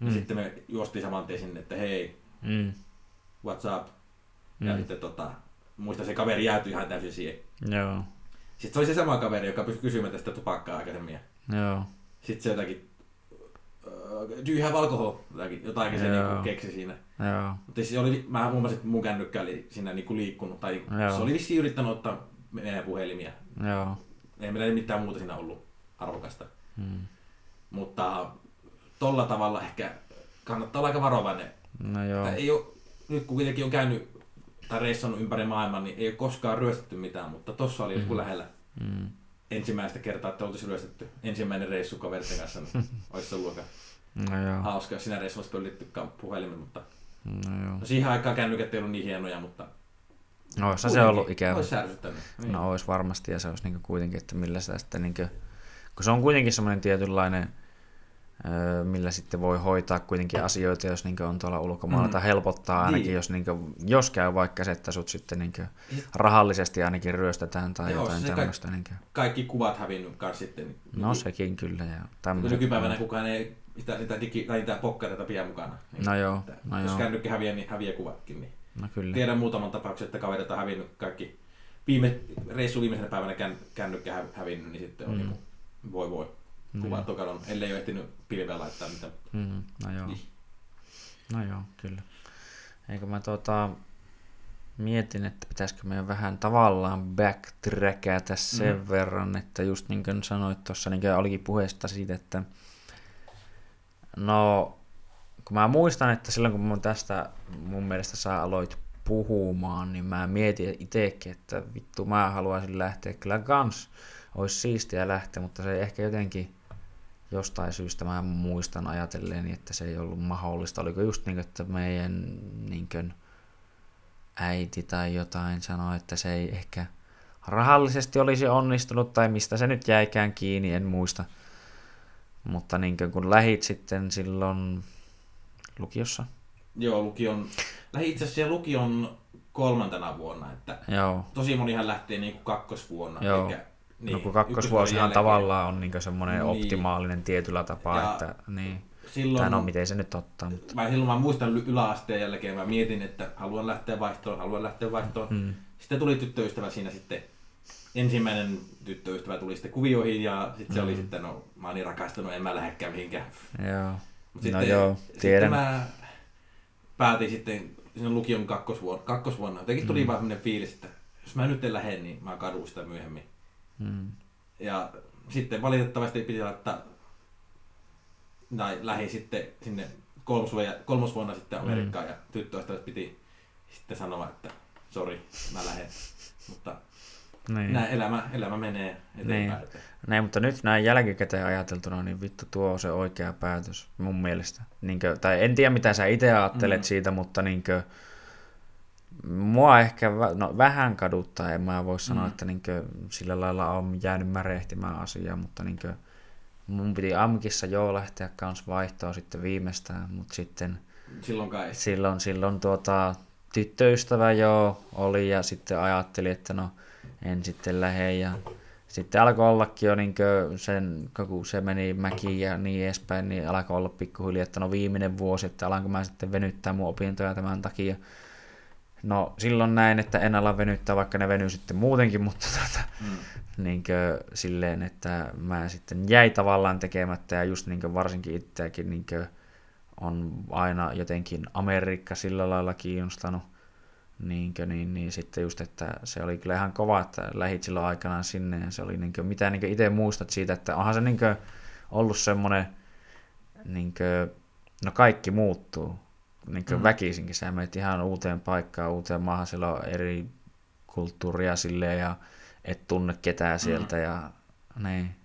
Mm. Ja sitten me juostiin saman tien sinne, että hei, Mm. what's up? Mm. Ja sitten tota, muista se kaveri jäätyi ihan täysin siihen. Joo. Sitten se oli se sama kaveri, joka pysyi kysymään tästä tupakkaa aikaisemmin. Joo. Sitten se jotakin, do you have alcohol? Jotakin, jotakin se niinku keksi siinä. Joo. Mutta se oli, mä huomasin, että mun kännykkä oli siinä niinku liikkunut. Tai Joo. se oli vissiin yrittänyt ottaa meidän puhelimia. Joo. Ei meillä mitään muuta siinä ollut arvokasta. Mm. Mutta tolla tavalla ehkä kannattaa olla aika varovainen. No joo. Ei ole, nyt kun kuitenkin on käynyt tai reissannut ympäri maailman, niin ei ole koskaan ryöstetty mitään, mutta tossa oli joku lähellä Mm. ensimmäistä kertaa, että oltaisiin ryöstetty ensimmäinen reissu kaveritten kanssa, niin olisi ollut aika No joo. hauska, jos siinä reissulla olisi pöllitty ka- puhelimen, mutta No joo. no siihen aikaan kännykät ei ollut niin hienoja, mutta Oissa se ollut ikävä. Olisi särsyttänyt. Niin. No olisi varmasti ja se olisi niinku kuitenkin, että millä sitä sitten niinku, kun se on kuitenkin semmoinen tietynlainen, öö, millä sitten voi hoitaa kuitenkin asioita, jos niinku on tuolla ulkomailla, Mm. tai helpottaa ainakin, Niin. jos, niinku, jos käy vaikka se, että sut sitten niinku rahallisesti ainakin ryöstetään tai Joo, jotain tämmöistä. Niinku. Kaikki kuvat hävinnyt sitten. Niin, No sekin kyllä. Ja kun tämmöiset. nykypäivänä kukaan ei niitä, niitä, digi, tai niitä pokkareita pidä mukana. Niin, No joo, että no jos joo. kännykkä häviää, niin häviää kuvatkin. Niin. No kyllä. Tiedän muutaman tapauksen, että kaverit on hävinnyt kaikki. Viime, reissu viimeisenä päivänä kän, kännykkä hä- hävinnyt, niin sitten on Mm. mm. niin voi voi. Mm. Kuvat on kadonnut, ellei ole ehtinyt pilveä laittaa mitään. Mm, no joo. Niin. No joo, kyllä. Eikö mä tota, mietin, että pitäisikö meidän vähän tavallaan backtrackätä sen Mm. verran, että just niin kuin sanoit tuossa, niin kuin olikin puheesta siitä, että no, kun mä muistan, että silloin kun mun tästä mun mielestä sä aloit puhumaan, niin mä mietin itsekin, että vittu mä haluaisin lähteä kyllä kans. Olisi siistiä lähteä, mutta se ehkä jotenkin jostain syystä mä muistan ajatelleeni, että se ei ollut mahdollista. Oliko just niin, että meidän niin kuin, äiti tai jotain sanoi, että se ei ehkä rahallisesti olisi onnistunut, tai mistä se nyt jäikään kiinni, en muista. Mutta niin kun lähit sitten silloin lukiossa, Joo, lukion, lähi itse asiassa lukion kolmantena vuonna, että joo, tosi monihan lähtee niin kuin kakkosvuonna. Joo. Eikä, niin, no kun kakkosvuosihan tavallaan on niin semmoinen Niin. optimaalinen tietyllä tapaa, Ja että niin. Silloin, Tai no miten se nyt ottaa, mutta... mä, silloin mä muistan yläasteen jälkeen, mä mietin, että haluan lähteä vaihtoon, haluan lähteä vaihtoon. Mm. Sitten tuli tyttöystävä siinä sitten, ensimmäinen tyttöystävä tuli sitten kuvioihin ja sitten se Mm. oli sitten, no mä oon niin rakastunut, en mä lähdekään mihinkään. Joo. Mut No joo, sitten tiedän. mä päätin sitten siinä lukion kakkosvuonna, kakkosvuonna. Jotenkin tuli Mm. mm. vaan sellainen fiilis, että jos mä nyt en lähde, niin mä kadun sitä myöhemmin. Mm. Ja sitten valitettavasti piti laittaa, tai lähdin sitten sinne kolmosvuonna, kolmosvuonna sitten Amerikkaan ja tyttöystävät piti sitten sanoa, että sori, mä lähden. Mutta Niin. näin elämä, elämä menee eteenpäin. Niin. Näin, mutta nyt näin jälkikäteen ajateltuna, niin vittu tuo on se oikea päätös mun mielestä. Niinkö, tai en tiedä mitä sä itse ajattelet mm. Mm. siitä, mutta niinkö, mua ehkä no, vähän kaduttaa, en mä voi sanoa, mm. Mm. että niinkö, sillä lailla on jäänyt märehtimään asiaa, mutta niinkö, mun piti AMKissa joo lähteä kans vaihtoon sitten viimeistään, mutta sitten silloinkaan ei. silloin, silloin tuota, tyttöystävä joo oli ja sitten ajatteli, että no en sitten lähde ja sitten alkoi ollakin jo niin sen, kun se meni mäkiin ja niin edespäin, niin alkoi olla pikkuhiljaa, että no viimeinen vuosi, että alanko mä sitten venyttää mun opintoja tämän takia. No silloin näin, että en ala venyttää, vaikka ne venyy sitten muutenkin, mutta tota, Mm. niinkö, silleen, että mä sitten jäi tavallaan tekemättä ja just niinkö varsinkin itseäkin niinkö on aina jotenkin Amerikka sillä lailla kiinnostanut. Niinkö, niin, niin sitten just, että se oli kyllä ihan kova, että lähit silloin aikanaan sinne ja se oli niinkö, mitä niinkö itse muistat siitä, että onhan se niinkö ollut semmoinen, niinkö, no kaikki muuttuu, niinkö Mm. väkisinkin, sä menet ihan uuteen paikkaan, uuteen maahan, siellä on eri kulttuuria silleen ja et tunne ketään sieltä ja niin,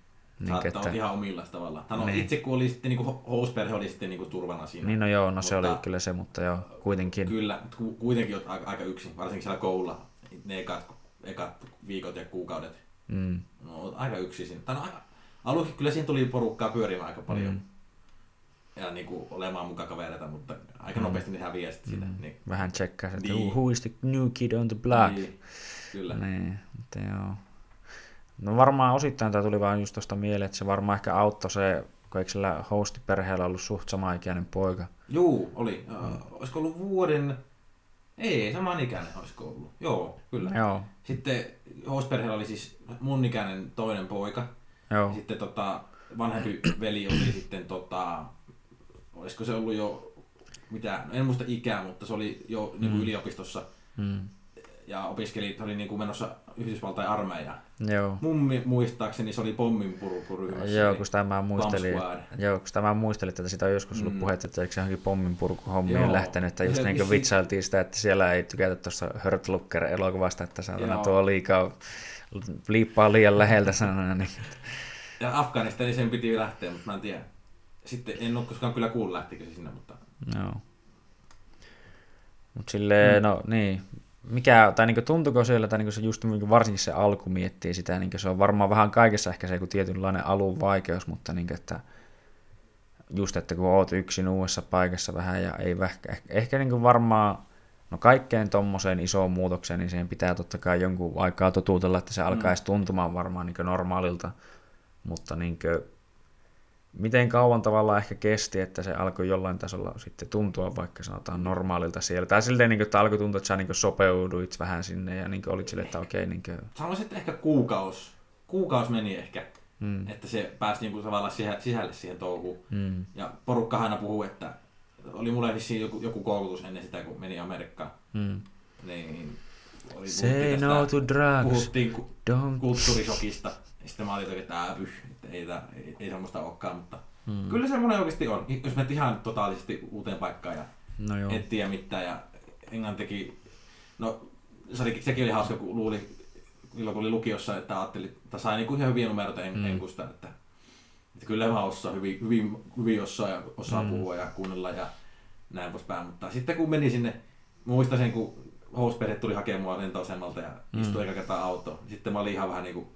Niin, Saattaa että, olla ihan omillaan tavallaan. Tai no, Niin. itse kun oli sitten niin housperhe oli sitten niin kuin turvana siinä. niin no joo, no se Mutta- oli kyllä se, mutta joo, kuitenkin. Kyllä, mutta ku- kuitenkin olet aika, aika yksin, varsinkin siellä koululla. Ne ekat, ekat viikot ja kuukaudet. Mm, No, aika yksin siinä. Tai no, aika- aluksi kyllä siihen tuli porukkaa pyörimään aika paljon. Mm. Ja niin kuin, olemaan mukaan kavereita, mutta aika nopeasti ne häviää sitten siitä. Niin. vähän tsekkaa, että Niin. who is the new kid on the block. Niin, kyllä. Niin, mutta joo. No varmaan osittain tämä tuli vaan just tuosta mieleen, että se varmaan ehkä auttoi se, kun eikö sillä hostiperheellä ollut suht samaikäinen poika. Juu, oli. Mm. olisiko ollut vuoden... Ei, saman ikäinen olisiko ollut. Joo, kyllä. Joo, Sitten housperheellä oli siis mun ikäinen toinen poika. Joo, sitten tota, vanhempi veli oli sitten, tota, olisiko se ollut jo, mitä, no en muista ikää, mutta se oli jo niin kuin yliopistossa mm, ja opiskeli, se oli niin kuin menossa Yhdysvaltain armeijaan. joo. Mun mi- muistaakseni se oli pomminpurkuryhmässä. Joo, kun sitä mä muistelin, joo, kun sitä mä muistelin, että sitä on joskus ollut Mm. puhetta, että eikö se johonkin pomminpurkuhommiin Joo. lähtenyt, että just Se niin kuin vitsailtiin sitä, että siellä ei tykätä tuosta Hurt Looker-elokuvasta, että saatana tuo liikaa, liippaa liian läheltä sanana, niin Ja Afganistaniin sen piti lähteä, mutta mä en tiedä. Sitten en ole koskaan kyllä kuullut lähtikö se sinne, mutta Joo. Mut silleen, mm. no niin, mikä, tai niinku tuntuuko siellä, tai niinku se just niinku varsinkin se alku miettii sitä, niinku se on varmaan vähän kaikessa ehkä se joku tietynlainen alun vaikeus, mutta niinku, että just, että kun oot yksin uudessa paikassa vähän ja ei vähkä, ehkä, ehkä niinku varmaan, no kaikkeen tommoseen isoon muutokseen, niin siihen pitää totta kai jonkun aikaa totutella, että se alkaisi tuntumaan varmaan niinku normaalilta, mutta niinku, miten kauan tavallaan ehkä kesti, että se alkoi jollain tasolla sitten tuntua vaikka sanotaan normaalilta siellä. Tai silleen, niin kuin, että alkoi tuntua, että sä niin kuin, sopeuduit vähän sinne ja niin kuin, olit silleen, että okei, niin kuin, sanoisin, että ehkä kuukaus. Kuukaus meni ehkä, mm, että se pääsi niin kuin tavallaan sisä- sisälle siihen touhuun. mm, Ja porukka aina puhuu, että oli mulle vissiin joku, joku koulutus ennen sitä, kun meni Amerikkaan. mm. Niin, oli, Say tästä- no to drugs, Puhuttiin ku, don't... kulttuurisokista. Ja sitten mä olin että ää, pyh, että ei, tää, ei, ei semmoista olekaan, mutta Mm. kyllä semmoinen oikeasti on. Jos menet ihan totaalisesti uuteen paikkaan ja No joo, et tiedä mitään ja Englanti teki, no se oli, sekin oli hauska, kun luuli, silloin kun oli lukiossa, että ajatteli, että sai niinku ihan hyviä numeroita en, Mm. mm. enkusta, että, että kyllä mä osaa hyvin, hyvin, hyvin osaa ja osaa Mm. mm. puhua ja kuunnella ja näin poispäin, mutta sitten kun meni sinne, muistan sen, kun housperhe tuli hakemaan mua lentoasemalta ja Mm. istui eka kertaa autoon, sitten mä olin ihan vähän niinku,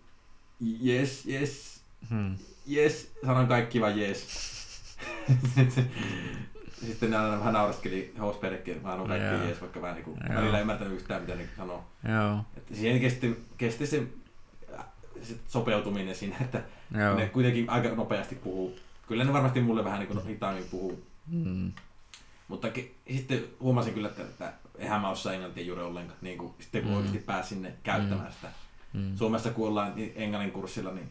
yes, yes, hmm. yes, sanon kaikki vaan yes. Sitten ne aina vähän nauraskeli housperhekin, mä sanon kaikki Joo. yes, vaikka mä en niinku, välillä ymmärtänyt yhtään mitä ne sanoo. joo, Että siihen kesti, kesti se, se sopeutuminen siinä, että joo, ne kuitenkin aika nopeasti puhuu. Kyllä ne varmasti mulle vähän niin hitaammin puhuu. mm. Mutta ke, sitten huomasin kyllä, että, että eihän mä osaa englantia juuri ollenkaan, niin kuin, sitten kun Mm. mm. oikeasti pääsi sinne käyttämään sitä. Mm. Suomessa kun ollaan niin englannin kurssilla, niin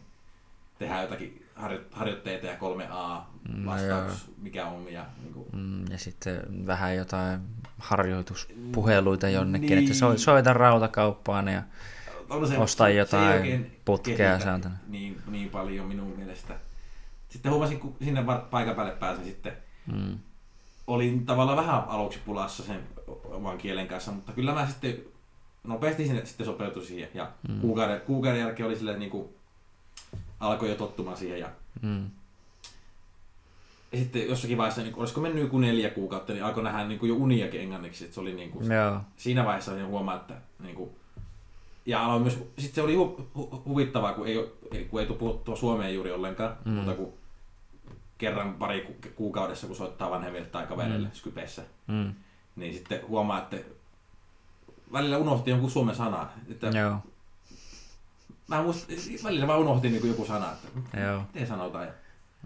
tehdään jotakin harjo- harjoitteita ja 3A Mm, vastaus, mikä on. Ja, niin kuin, Mm, ja sitten vähän jotain harjoituspuheluita jonnekin, Niin. että so, soita rautakauppaan ja on se, Ostaa se- se jotain oikein putkea, saatana. Niin, niin paljon minun mielestä. Sitten huomasin, kun sinne paikan päälle pääsin sitten, mm, olin tavallaan vähän aluksi pulassa sen oman kielen kanssa, mutta kyllä mä sitten nopeasti sinne sitten sopeutuin siihen. Ja Mm. mm. kuukauden, kuukauden jälkeen oli silleen niin kuin, alkoi jo tottumaan siihen. Ja, mm, sitten jossakin vaiheessa, niin, olisiko mennyt joku neljä kuukautta, niin alkoi nähdä niin kuin jo uniakin englanniksi. Että se oli niin kuin, joo, siinä vaiheessa niin huomaa, että niin kuin, ja aloin myös, sitten se oli hu, hu, huvittavaa, kun ei, kun ei tule puhuttua suomeen juuri ollenkaan, Mm. mutta kun kerran pari ku- kuukaudessa, kun soittaa vanhemmille tai kavereille Mm. Skypeissä, mm, niin sitten huomaa, että välillä unohti jonkun suomen sana. Että joo, mä muist, välillä vaan unohtin niin joku sana, että joo. miten sanotaan. Ja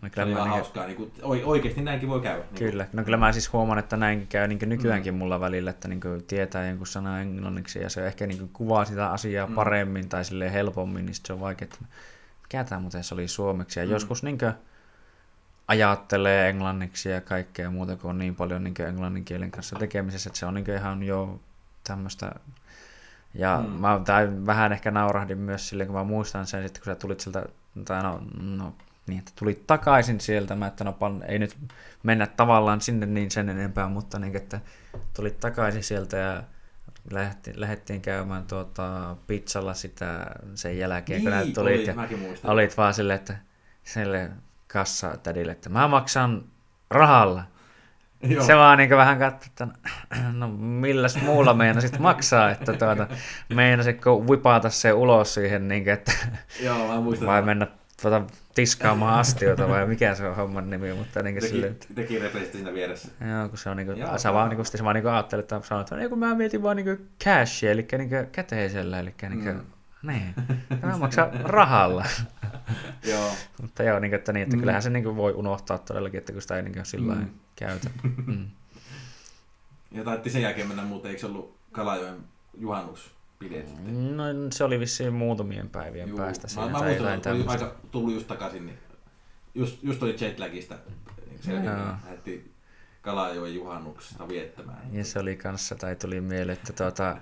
No, se kyllä, oli mä niinku, hauskaa. Niin kuin, oikeasti näinkin voi käydä. Niin kyllä. No kyllä mä siis huomaan, että näinkin käy niin nykyäänkin Mm. mulla välillä, että niin tietää jonkun sana englanniksi ja se ehkä niin kuvaa sitä asiaa Mm. paremmin tai silleen helpommin, niin se on vaikea, että mikä tämä muuten se oli suomeksi. Ja Mm. joskus niin ajattelee englanniksi ja kaikkea muuta, kun on niin paljon niin englannin kielen kanssa tekemisessä, että se on niin ihan jo tämmöistä ja mm. Mä tai vähän ehkä naurahdin myös silleen, kun mä muistan sen, että kun sä tulit sieltä, tai no, no niin, että tulit takaisin sieltä, mä että no pan, ei nyt mennä tavallaan sinne niin sen enempää, mutta niin, että tulit takaisin sieltä ja lähti, lähdettiin käymään tuota, pizzalla sitä sen jälkeen, kun näet niin, tulit oli, ja olit vaan silleen, että sille kassatädille, että mä maksan rahalla. Joo. Se vaan niin vähän katsoi, että no milläs muulla meinasit maksaa, että tuota, meinasitko vipata se ulos siihen, niin kuin, että Joo, mä muistan. vai mennä tuota, tiskaamaan astioita vai mikä se on homman nimi, mutta niin kuin Teki, silleen, teki repesisti siinä vieressä. Joo, kun se on niinku, Joo, sä vaan joo. niinku, sitten se vaan niinku ajattelet, että sanoit, että ei kun mä mietin vaan niinku cashia, eli niinku käteisellä, eli niinku, Mm. Niin, mä maksan rahalla. Joo. Mutta joo, niinku, että, niin, että Mm. kyllähän se niinku voi unohtaa todellakin, että kun sitä ei niinku sillä Mm. käytä. Mm. Ja taitti sen jälkeen mennä muuten, eikö se ollut Kalajoen juhannus? No se oli vissiin muutamien päivien Juu. päästä Mä, siinä mä tai muistan, että oli aika tullut just takaisin, niin just, just oli jetlagista selvinnyt, niin lähdettiin Kalajoen juhannuksesta viettämään. Ja se oli kanssa, tai tuli mieleen, että tuota,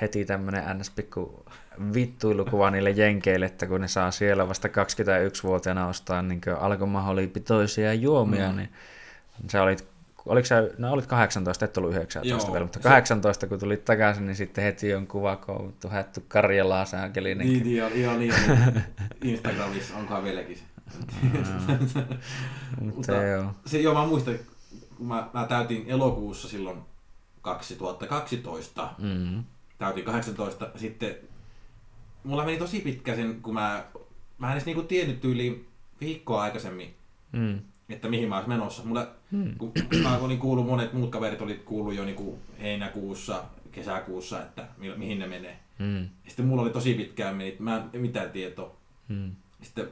heti tämmönen ns. pikku vittuilukuva niille jenkeille, että kun ne saa siellä vasta 21-vuotiaana ostaa niin alkoholipitoisia juomia, Mm. mm. niin sä olit, oliko sä, no olit 18, et ollut 19 Joo, vielä, mutta se- 18 kun tulit takaisin, niin sitten heti on kuva kouluttu, hätty Karjalaa saakeli. Niin, niin, joo, niin, niin. Instagramissa onkohan vieläkin se. mutta Mutta joo. se, joo, mä muistan, kun mä, mä täytin elokuussa silloin 2012, Mm. täytin 18, sitten mulla meni tosi pitkä sen, kun mä, mä en edes niinku tiennyt tyyliin viikkoa aikaisemmin, Mm. että mihin mä olisin menossa. Mulla, Mm. kun mä olin kuullut, monet muut kaverit oli kuullut jo niinku heinäkuussa, kesäkuussa, että mi- mihin ne menee. Mm. Sitten mulla oli tosi pitkään meni, mä en mitään tietoa. Mm. Sitten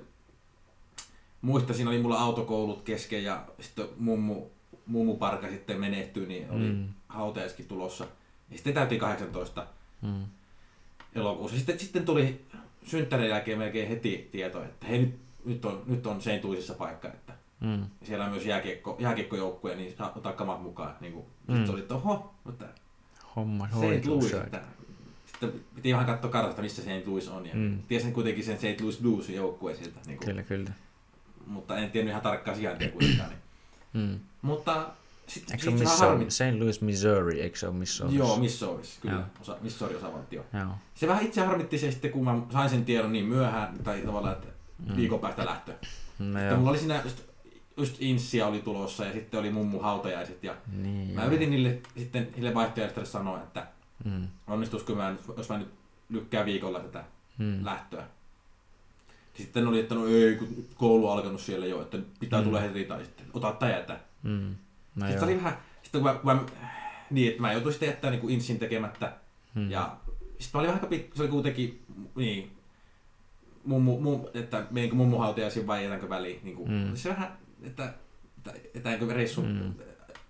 muistan, siinä oli mulla autokoulut kesken ja sitten mummu, mummu parka sitten menehtyi, niin oli mm. Hautajaiskin tulossa. Ja sitten täytiin 18 Mm. Elokuussa. Sitten, sitten tuli synttären jälkeen melkein heti tieto, että hei nyt, nyt on, nyt on sen tuisessa paikka, että Mm. siellä on myös jääkiekko, jääkiekkojoukkue, niin saa ottaa kamat mukaan. Niin kuin, Mm. Sitten oli, että oho, mutta Homma hoituu Louis, että sitten piti vähän katsoa kartasta, missä St. Louis on. Ja Mm. Tiesin kuitenkin sen St. Louis Bluesin joukkueen sieltä, niin kuin, Kyllä, kyllä. mutta en tiennyt ihan tarkkaan sijaintia kuitenkaan. Niin. Mm. Mutta sitten Eikö se ole Missouri, harmi... St. Louis, Missouri, eikö se ole Missouri? Joo, Missouris, kyllä. Joo. Osa, Missouri osavaltio. Joo. Se vähän itse harmitti se sitten, kun mä sain sen tiedon niin myöhään, tai tavallaan, että Mm. viikon päästä lähtö. No joo. mulla oli siinä just, just Inssia oli tulossa ja sitten oli mummu hautajaiset ja Niin, mä joo. yritin niille sitten niille vaihtoehtoille sanoa, että Mm. onnistuisiko mä, jos mä nyt lykkään viikolla tätä Mm. lähtöä. Sitten oli, että no ei, kun koulu on alkanut siellä jo, että pitää Mm. tulla heti tai sitten ota tai jätä. Mm. No Sitten oli vähän, sitten kun mä, kun mä, niin, että mä joutuin sitten jättämään niin Insin tekemättä. Mm. Ja sitten mä olin vähän aika se oli kuitenkin, niin, mummu, mum, että menenkö mummu hautajaisiin vai jätänkö väliin. Niin kuin, Mm. Se vähän, että, että jätänkö reissu, Mm. mm.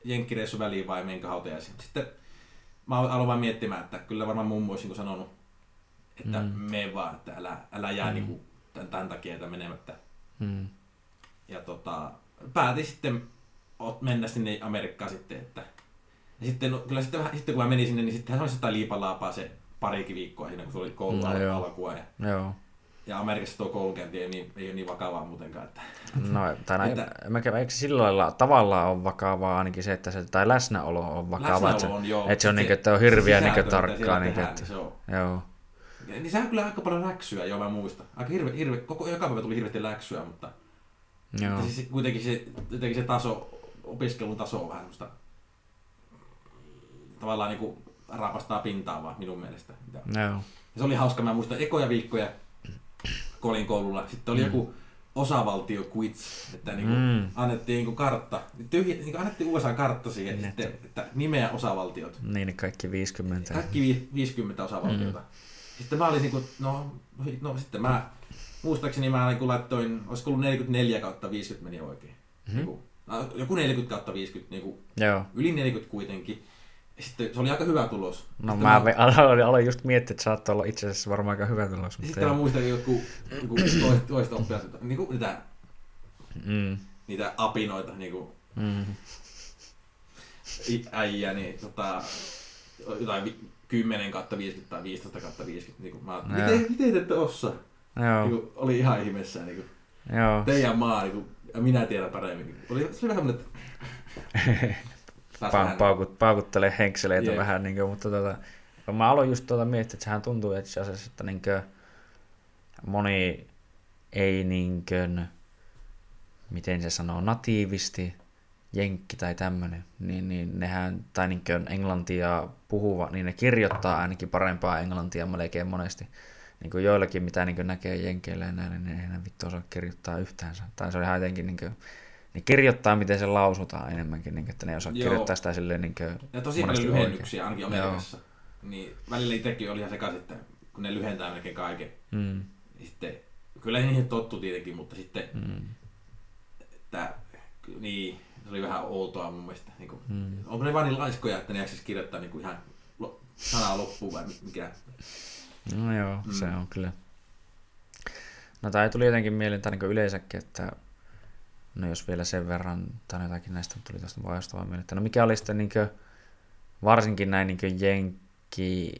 jenkkireissu väliin vai menenkö hautajaisiin. Sitten mä aloin vaan miettimään, että kyllä varmaan mummu olisi niin sanonut, että Mm. mm. mene vaan, että älä, älä jää Mm. mm. niin kuin, tämän, tämän takia, että menemättä. Mm. Ja tota, päätin sitten mennä sinne Amerikkaan sitten, että ja sitten, no, kyllä sitten, vähän, sitten kun mä menin sinne, niin sittenhän se oli sitä liipalaapaa se parikin viikkoa siinä, kun se oli koulu No joo. alkua. Ja, Joo. ja Amerikassa tuo koulunkäynti ei, niin, ei ole niin vakavaa muutenkaan. Että, No, tai Että- mä käyn, eikö sillä lailla tavallaan on vakavaa ainakin se, että se, tai läsnäolo on vakavaa, että se, läsnäolo on, joo. että se on, Se- niinku, että on hirviä mitä tarkkaa. Niinku, tehdään, että, niin se on. joo. Ja, niin sehän kyllä aika paljon läksyä, joo mä muistan. Aika hirve, hirve, koko joka päivä tuli hirveästi läksyä, mutta Joo. mutta siis kuitenkin se, jotenkin se taso, opiskelun taso on vähän semmoista tavallaan niinku rapastaa pintaa vaan minun mielestä. Joo. Ja se oli hauska, mä muistan ekoja viikkoja, kun olin koululla. Sitten oli Mm. mm. joku osavaltio quiz, että niinku Mm. annettiin niinku kartta, tyhjä, niinku annettiin USA-kartta siihen, Niin. sitten, että nimeä osavaltiot. Niin, kaikki 50. Kaikki vi- 50 osavaltiota. Mm. Sitten mä olin niinku, no, no sitten mä, muistaakseni mä niinku laittoin, olisiko ollut 44 kautta 50 meni oikein. Mhm. Niinku, no, joku 40 kautta 50, niinku, Joo. yli 40 kuitenkin. Sitten se oli aika hyvä tulos. No sitten mä ve- aloin, aloin just miettiä, että saattoi olla itse asiassa varmaan aika hyvä tulos. Mutta sitten mä joo. muistan joku, joku toista, toista oppilaista, niinku niitä, Mm. niitä apinoita, niinku Mm. i- äijä, niin tota, jotain vi- 10 kautta 50 tai 15 kautta 50. Niinku, mä, Joo. miten, miten te ette osaa? Joo. Niinku, oli ihan ihmeessä. Niinku, Joo. teidän maa, niinku, ja minä tiedän paremmin. Oli, se oli vähän että Pa- vähän- paukut, paukuttelee henkseleitä Jep. vähän, niin kuin, mutta tota, mä aloin just tuota miettiä, että sehän tuntuu itse asiassa, että niin kuin, moni ei niin kuin, miten se sanoo, natiivisti, jenkki tai tämmöinen, niin, niin nehän, tai niin kuin englantia puhuva, niin ne kirjoittaa ainakin parempaa englantia melkein monesti. Niin kuin joillakin, mitä niin kuin näkee jenkeillä ja näillä, niin eihän vittu osaa kirjoittaa yhtään. Tai se on ihan jotenkin, niin kuin, ne kirjoittaa, miten se lausutaan enemmänkin, niin kuin, että ne osaa Joo. kirjoittaa sitä silleen niin kuin, Ja tosi paljon oikein. lyhennyksiä ainakin Amerikassa. Niin välillä itsekin oli ihan sekaisin, että kun ne lyhentää melkein kaiken. Mm, Niin sitten, kyllä niihin tottu tietenkin, mutta sitten, mm, että, niin, se oli vähän outoa mun mielestä. Niin kuin, mm. onko ne vain niin laiskoja, että ne jaksaisi kirjoittaa niin kuin ihan lo, sanaa loppuun vai mikä? No joo, Mm. se on kyllä. No tai tuli jotenkin mieleen, tai niin yleensäkin, että no jos vielä sen verran, tai jotakin näistä tuli tuosta vaistoa mieleen, että no mikä oli sitten niin varsinkin näin niin jenki,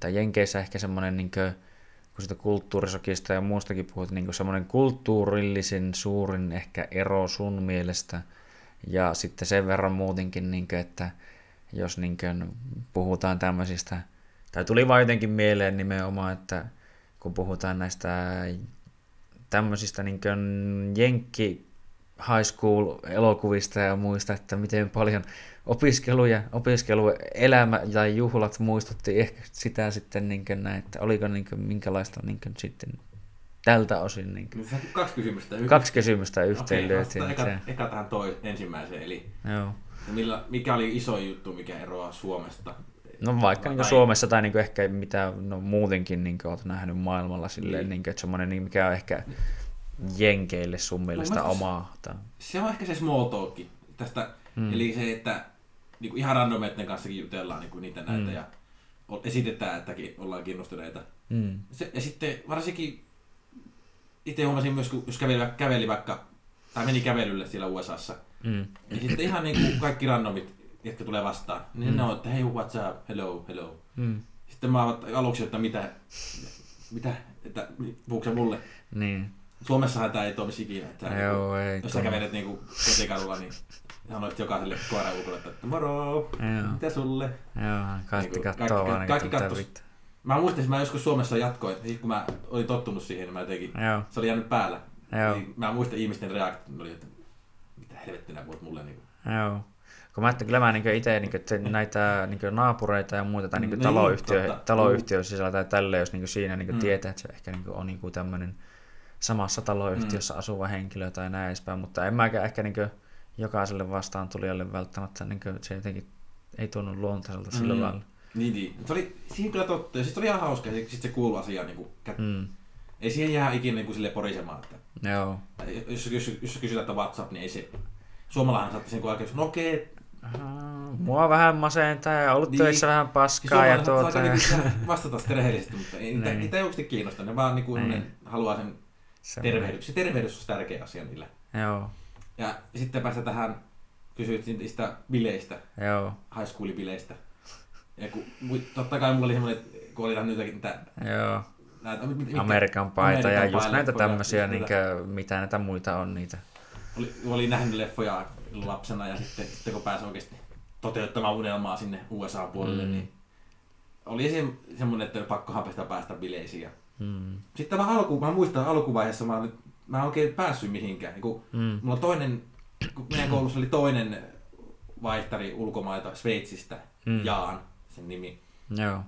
tai jenkeissä ehkä semmoinen, niin kuin, kun sitä kulttuurisokista ja muustakin puhut, niin semmoinen kulttuurillisin suurin ehkä ero sun mielestä, ja sitten sen verran muutenkin, niin kuin, että jos niin kuin puhutaan tämmöisistä, tai tuli vaan jotenkin mieleen nimenomaan, että kun puhutaan näistä tämmöisistä niin jenkki high school elokuvista ja muista, että miten paljon opiskelu ja opiskeluelämä ja juhlat muistutti ehkä sitä sitten niin kuin näin, että oliko niin kuin minkälaista niin kuin sitten tältä osin niin kuin. Kaksi kysymystä. Kaksi kysymystä yhteen Okei, löytiin. vastataan se. eka, eka tähän toi ensimmäiseen, eli Joo. millä, mikä oli iso juttu, mikä eroaa Suomesta? No vaikka niin Suomessa tai niin ehkä mitä no, muutenkin niin olet nähnyt maailmalla silleen, Niin. niin. Niin että semmoinen, niin mikä on ehkä jenkeille sun mielestä se- omaa. Tai... Se on ehkä se small talk tästä, Mm. eli se, että niin kuin ihan randomeiden kanssakin jutellaan niin kuin niitä näitä Mm. ja esitetään, että ollaan kiinnostuneita. Mm. Se, ja sitten varsinkin itse huomasin myös, kun jos käveli, käveli vaikka, tai meni kävelylle siellä USAssa, Mm. niin sitten ihan niin kuin kaikki randomit, jotka tulee vastaan, niin Mm. ne on, että hei, what's up, hello, hello. Mm. Sitten mä aluksi, että mitä, mitä, että puhuuko se mulle? Niin. Suomessahan tämä ei toimisi ikinä. Että Joo, ei. Jos sä tuo- kävelet niinku kotikadulla, niin sanoit jokaiselle koiran ulkona, että moro, Joo. mitä sulle? Joo, kaikki Niinku, kattoo kaikki- vaan kaikki niin kattos. Mä muistin, että mä joskus Suomessa jatkoin, että kun mä olin tottunut siihen, niin mä jotenkin, Joo, se oli jäänyt päällä. Joo. Niin mä muistan ihmisten reaktiot, ne oli, että mitä helvettiä nää puhut mulle. Niin joo. Kun mä ajattelin, kyllä mä niin itse niin näitä niin naapureita ja muita tai niin Niin, taloyhtiö, totta. taloyhtiön sisällä tai tälle, jos niin siinä niin Mm. tietää, että se ehkä niin on niin tämmöinen samassa taloyhtiössä asuva henkilö tai näin edespäin, mutta en mäkään ehkä niin jokaiselle vastaan tulijalle välttämättä niin se jotenkin ei tunnu luontaiselta sillä Mm. lailla. Niin, niin. Se oli siihen kyllä totta. Ja sitten oli ihan hauska, ja sitten se kuulu asia. Niin kuin, Mm. ei siihen jää ikinä niin kuin, sille porisemaan. Että, Joo. jos, jos, jos kysytään, että WhatsApp, niin ei se... Suomalainen saattaisi sen oikein, no okei, Ah, Mua vähän masentaa ja ollut Niin. töissä vähän Siis paskaa ja tuota... Aika Ja... niinku vastata sitten rehellisesti, mutta ei, niitä, Niin. niitä ei kiinnosta. Ne vaan niinku, Niin. ne haluaa sen Semmoinen. tervehdys. Se tervehdys on tärkeä asia niillä. Joo, Ja sitten päästä tähän, kysyit niistä bileistä, joo, high school bileistä. Ja kun, totta kai mulla oli semmoinen, kun oli nyt niitä, joo. näitä, mit- mitkä- Amerikan paita ja Amerikan just paita, näitä ja tämmöisiä, just niinkö, mitä näitä muita on niitä. oli, oli nähnyt leffoja lapsena ja sitten, sitten kun pääsi oikeasti toteuttamaan unelmaa sinne USA-puolelle, Mm. niin oli se semmoinen, että pakkohan päästä päästä bileisiin. Ja Mm. Sitten mä, alku, mä muistan alkuvaiheessa, mä, nyt, mä en oikein päässyt mihinkään. Niin kun, Mm. mulla toinen, kun meidän koulussa oli toinen vaihtari ulkomailta Sveitsistä, mm. Jaan, sen nimi. Joo.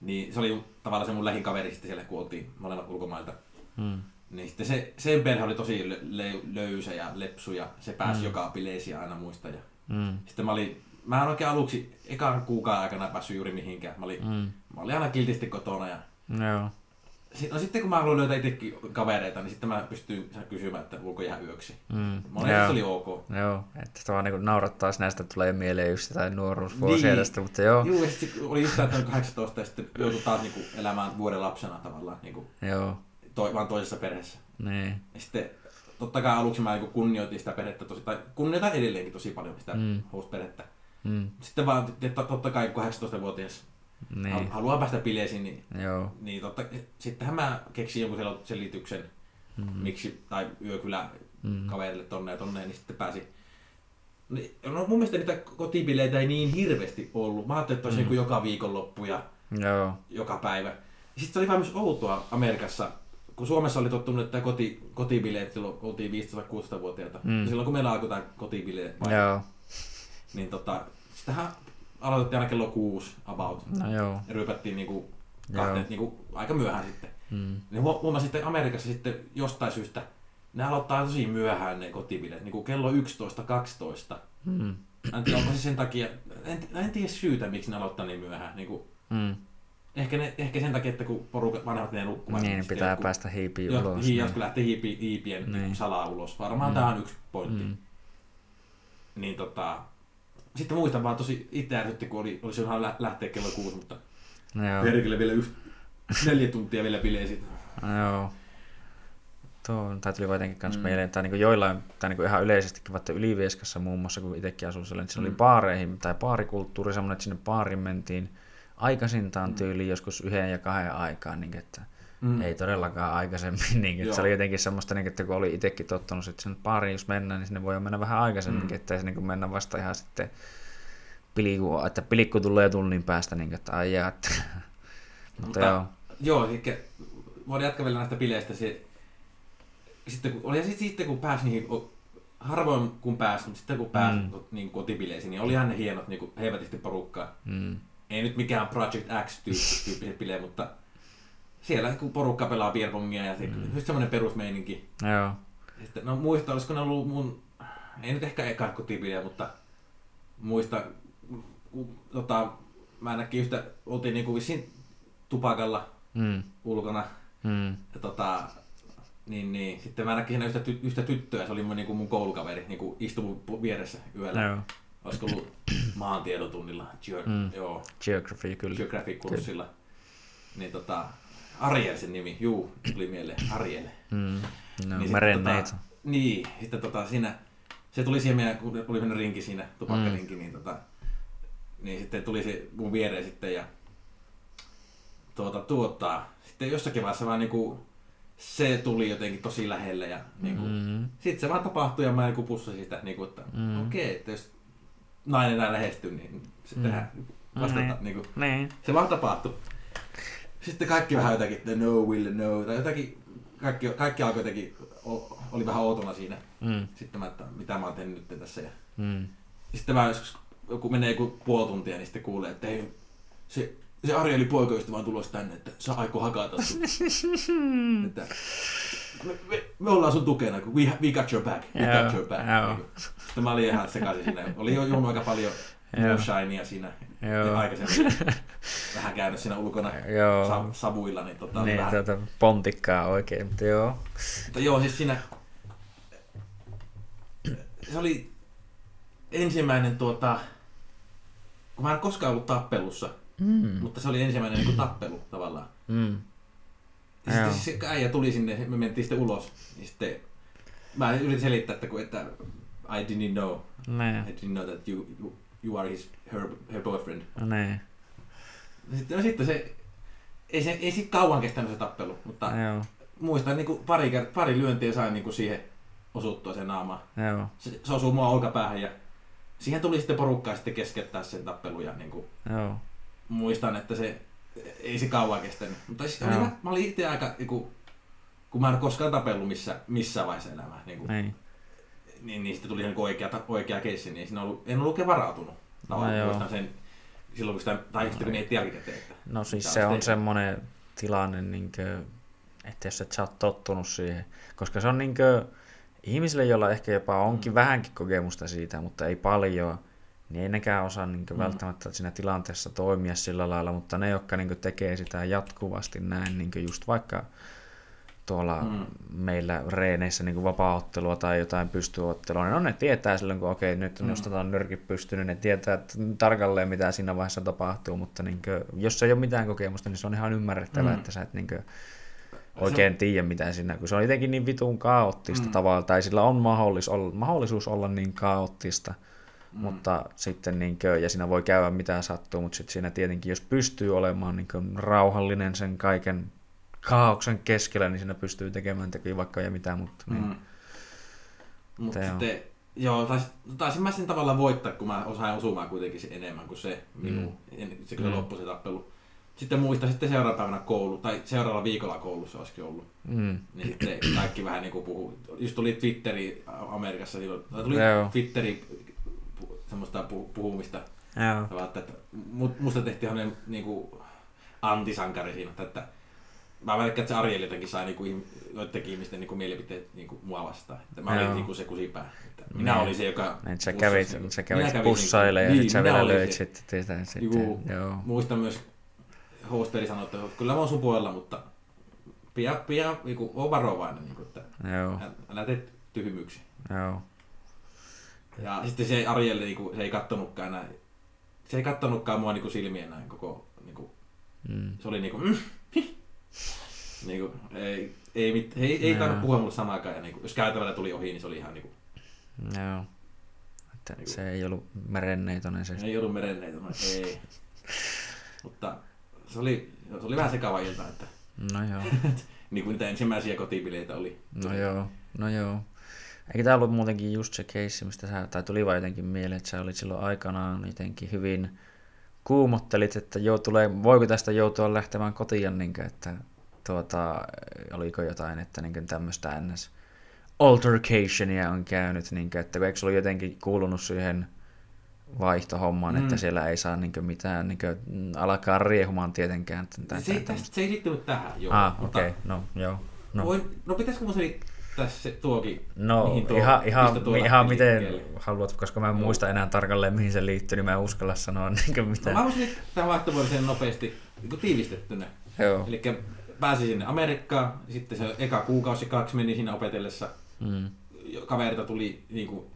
Niin se oli tavallaan se mun lähin kaveri sitten siellä, kun oltiin molemmat ulkomailta. Mm. Niin sitten se, sen perhe oli tosi lö, löysä ja lepsu ja se pääsi Mm. joka bileisiin aina muista. Ja Mm. sitten mä olin, mä en oikein aluksi ekan kuukauden aikana päässyt juuri mihinkään. Mä olin, Mm. mä olin aina kiltisti kotona ja Joo. No sitten kun mä haluan löytää itsekin kavereita, niin sitten mä pystyn kysymään, että voiko jäädä yöksi. Mm. Monesti Joo. oli ok. Joo, että vaan niin naurattaa, näistä tulee mieleen just jotain nuoruusvuosia Niin. tästä, mutta joo, Joo, ja sitten oli just täyttänyt 18 ja sitten joutui taas niinku elämään vuoden lapsena tavallaan, niinku, joo, toi, vaan toisessa perheessä. niin, Ja sitten totta kai aluksi mä niinku kunnioitin sitä perhettä tosi, tai kunnioitan edelleenkin tosi paljon sitä Mm. host-perhettä. mm. Sitten vaan että totta kai 18-vuotias niin, niin. haluaa päästä bileisiin, niin, joo, niin totta, sittenhän mä keksin jonkun sel- selityksen, mm. miksi, tai yökylä Mm. kaverille tonne ja tonne, niin sitten pääsi. Niin, No mun mielestä niitä kotibileitä ei niin hirveästi ollut. Mä ajattelin, että olisi Mm. mm. niin joka viikonloppu ja joo, joka päivä. Sitten se oli vähän myös outoa Amerikassa, kun Suomessa oli tottunut, että koti, kotibileet silloin oltiin 15-16-vuotiaita, Mm. mm. silloin kun meillä alkoi tämä kotibileet, Joo. niin tota, sitähän aloitettiin aina kello kuusi about. No joo. Ja ryypättiin niinku kahteen, niinku aika myöhään sitten. Mm. Niin huo- huomasin sitten Amerikassa sitten jostain syystä, ne aloittaa tosi myöhään ne kotibileet, niinku kello 11-12. Mm. En tiedä, onko se sen takia, en, en tiedä syytä, miksi ne aloittaa niin myöhään. Niinku, Mm. Ehkä, ne, ehkä sen takia, että kun porukat vanhemmat menee nukkumaan. Niin, pitää jotkut- päästä hiipiin ulos. hi, niin. jotkut lähtee hiipi, hiipien Niin. niin. salaa ulos. Varmaan Mm. tämä on yksi pointti. Mm. Niin tota, sitten muistan vaan tosi itse ärsytti, kun oli, olisi ihan lä- lähteä kello kuusi, mutta No Joo. perkele vielä yht, neljä tuntia vielä bileisiin. No Joo. Tuo, tai tuli jotenkin kanssa mm. Mieleen, tai niinku joillain, tai niinku ihan yleisestikin, vaikka Ylivieskassa muun muassa, kun itsekin asuin siellä, niin siinä mm. oli baareihin, tai baarikulttuuri semmoinen, että sinne baariin mentiin aikaisintaan Mm. tyyliin joskus yhden ja kahden aikaan, niin että Mm. ei todellakaan aikaisemmin, niin että se oli jotenkin semmoista, niin että kun oli itsekin tottunut, että sinne baariin jos mennään, niin sinne voi mennä vähän aikaisemmin, Mm. ettei se niin mennä vasta ihan sitten pilikku, että pilikku tulee tunnin päästä, niin että ai jaa, että... mutta, Mutta- joo. Joo, eli voidaan jatkaa vielä näistä bileistä. Se, sitten, kun, oli, sit, sitten kun pääsi niihin, harvoin kun pääsi, mutta sitten kun pääsi Mm. niin kotibileisiin, niin olihan ne hienot, niin kuin heivatisti porukkaa. Mm. Ei nyt mikään Project X-tyyppiset bileet, mutta siellä kun porukka pelaa beerbongia ja se, Mm. just semmoinen perusmeininki. Joo. Sitten, no muista, olisiko ne ollut mun, ei nyt ehkä eka kotibileä, mutta muista, kun, tota, mä ainakin yhtä, oltiin niinku vissiin tupakalla Mm. ulkona Mm. ja tota, niin, niin. Sitten mä näkin siinä yhtä, ty- yhtä tyttöä, se oli mun, niin mun koulukaveri, niin kuin istui mun vieressä yöllä. Joo. Olisiko ollut maantiedotunnilla, Geo- Mm. joo, Geography kyllä. Geographic-kurssilla. Niin tota, Ariel sen nimi, juu, tuli mieleen, Ariel. Mm. No, Niin meren sitten neito. Niin, sitten tota siinä, se tuli siihen meidän, kun oli sellainen rinki siinä, tupakkarinki, niin tota, niin sitten tuli se mun viereen sitten ja tuota, tuota, sitten jossakin vaiheessa vaan niinku, se tuli jotenkin tosi lähelle ja niinku, mm. Mm. sitten se vaan tapahtui ja mä niinku pussasin sitä, niinku, että Mm. mm. okei, okay, että jos nainen näin lähestyy, niin se Mm. tehdään, vastata, Mm. niinku, Niin. se vaan tapahtui. Sitten kaikki vähän jotakin, että no will no, tai jotakin, kaikki, kaikki alkoi jotenkin, oli vähän outona siinä. Mm. Sitten mä, että mitä mä oon tehnyt nyt tässä. Ja Mm. sitten mä joskus, kun menee joku puoli tuntia, niin sitten kuulee, että ei, se, se Arieli poikaystävä on tulossa tänne, että sä aiko hakata sut. että, me, me, me, ollaan sun tukena, kun we, we got your back, we Joo, got your back. joo. Niin kuin. Mä olin ihan sekaisin siinä. Oli jo juonut aika paljon Joo. moonshinea siinä Joo. aikaisemmin. vähän käynyt siinä ulkona Joo. sa, savuilla, niin tota, Niin, vähän, tuota, pontikkaa oikein, mutta joo. Mutta joo, siis siinä... Se oli ensimmäinen tuota... Kun mä en koskaan ollut tappelussa, Mm. mutta se oli ensimmäinen niin kuin tappelu tavallaan. Mm. Ja Joo. sitten se äijä tuli sinne, me mentiin sitten ulos. Niin sitten mä yritin selittää, että, kun, että I didn't know. Niin. I didn't know that you, you, you are his, her, her boyfriend. Niin. Sitten, no sitten se, ei se, ei se kauan kestänyt se tappelu, mutta Joo. muistan niin kuin pari, kert- pari lyöntiä sain niin kuin siihen osuttua sen naamaan. Joo. se, se osuu mua olkapäähän ja siihen tuli sitten porukkaa sitten keskeyttää sen tappelun ja niin kuin, Joo. muistan, että se ei se kauan kestänyt. Mutta siis oli, Joo. mä olin itse aika, niin kuin, kun mä en koskaan tapellut missä, missään vaiheessa elämää, niin, kuin, Niin. niin, niin sitten tuli niin kuin oikea, oikea keissi, niin siinä ollut, en ollut oikein varautunut. Tavallaan No sen silloin, kun sitä, tai sitten kun miettii jälkikäteen. Että, No siis se on tehnyt. semmoinen tilanne, niinkö, että jos et sä oot tottunut siihen, koska se on niinkö, ihmisille, joilla ehkä jopa onkin Mm. vähänkin kokemusta siitä, mutta ei paljon, niin ei nekään osaa niinkö Mm. välttämättä siinä tilanteessa toimia sillä lailla, mutta ne, jotka niinkö tekee sitä jatkuvasti näin, niinkö just vaikka tuolla Mm. meillä reeneissä niin vapaaottelua tai jotain pystyottelua, niin no ne tietää silloin, kun okei, nyt Mm. nostetaan nyrkit pystyyn, niin ne tietää että tarkalleen, mitä siinä vaiheessa tapahtuu, mutta niin kuin, jos ei ole mitään kokemusta, niin se on ihan ymmärrettävää, Mm. että sä et niin kuin, oikein tiedä, mitä siinä, kun se on jotenkin niin vitun kaoottista Mm. tavalla, tai sillä on mahdollis, olla, mahdollisuus olla niin kaoottista, Mm. Mutta sitten niin kuin, ja siinä voi käydä mitä sattuu, mutta sitten siinä tietenkin, jos pystyy olemaan niin kuin, rauhallinen sen kaiken kaauksen keskellä, niin siinä pystyy tekemään teki vaikka ja mitä, mutta niin. Mm. Mutta Teo. sitten, joo, tais, taisin mä sen tavallaan voittaa, kun mä osaan osumaan kuitenkin se enemmän kuin se minun, mm. se kyllä Mm. loppui se tappelu. sitten muista sitten seuraavana päivänä koulu, tai seuraavalla viikolla koulussa olisikin ollut. Mm. Niin sitten kaikki vähän niin kuin puhuu. Just tuli Twitteri Amerikassa, silloin, tai tuli Joo. Twitteri semmoista pu- puhumista. Joo. Että mu- musta tehtiin hänen niin kuin antisankari siinä, että mä välikään, että se Ariel jotenkin sai niinku, joidenkin ihmisten niinku, mielipiteet niinku, mua vastaan. Että mä Joo. olin niinku, se kusipää. Että minä Niin. olin se, joka... Niin, sä kävit, niinku- sä kävit kävin bussailemaan ja niinku- sit sä niin, vielä löit sitten sitä. Sitten. Juu, Joo. Muistan myös, hosteri sanoi, että kyllä mä oon supoilla, mutta pian, pian niinku, oo varovainen, niinku, että Joo. älä- älä tee tyhmyyksiä. Joo. Ja sitten se Ariel niinku, se ei kattonutkaan näin. Se ei kattonutkaan mua niinku silmien näin koko... Niinku, Mm. se oli niinku... Mm, niinku ei, ei, mit, ei, ei Joo. tainnut puhua mulle sanaakaan. Ja niinku, jos käytävällä tuli ohi, niin se oli ihan niinku... Joo. Että Niinku- se ei ollut merenneitonen se. Ei ollut merenneitä, no ei. Mutta se oli, se oli vähän sekava ilta, että No joo. niin kuin niitä ensimmäisiä kotibileitä oli. No joo. No joo. Eikö tämä ollut muutenkin just se keissi, mistä sä, tai tuli vaan jotenkin mieleen, että sä olit silloin aikanaan jotenkin hyvin kuumottelit, että joo, tulee, voiko tästä joutua lähtemään kotiin, niin kuin, että tuota, oliko jotain, että niin tämmöistä ns. altercationia on käynyt, niin kuin, että eikö se ollut jotenkin kuulunut siihen vaihtohommaan, mm. että siellä ei saa niin kuin, mitään niin kuin, alkaa riehumaan tietenkään. Tai, Se, tästä, se ei liittynyt tähän, joo. Ah, okei, okay. no joo. No, Voin, no pitäisikö mun selittää se tuokin? no mihin tuo- ihan, ihan, tuo ihan miten liikkeelle? haluat, koska mä en muista enää tarkalleen mihin se liittyy, niin mä en uskalla sanoa niin kuin, No, mä voisin tämän vaihtovuorosen nopeasti niin tiivistettynä. Joo. Eli pääsin sinne Amerikkaan, sitten se eka kuukausi kaksi meni siinä opetellessa. Mm, Kaverita tuli niin kuin,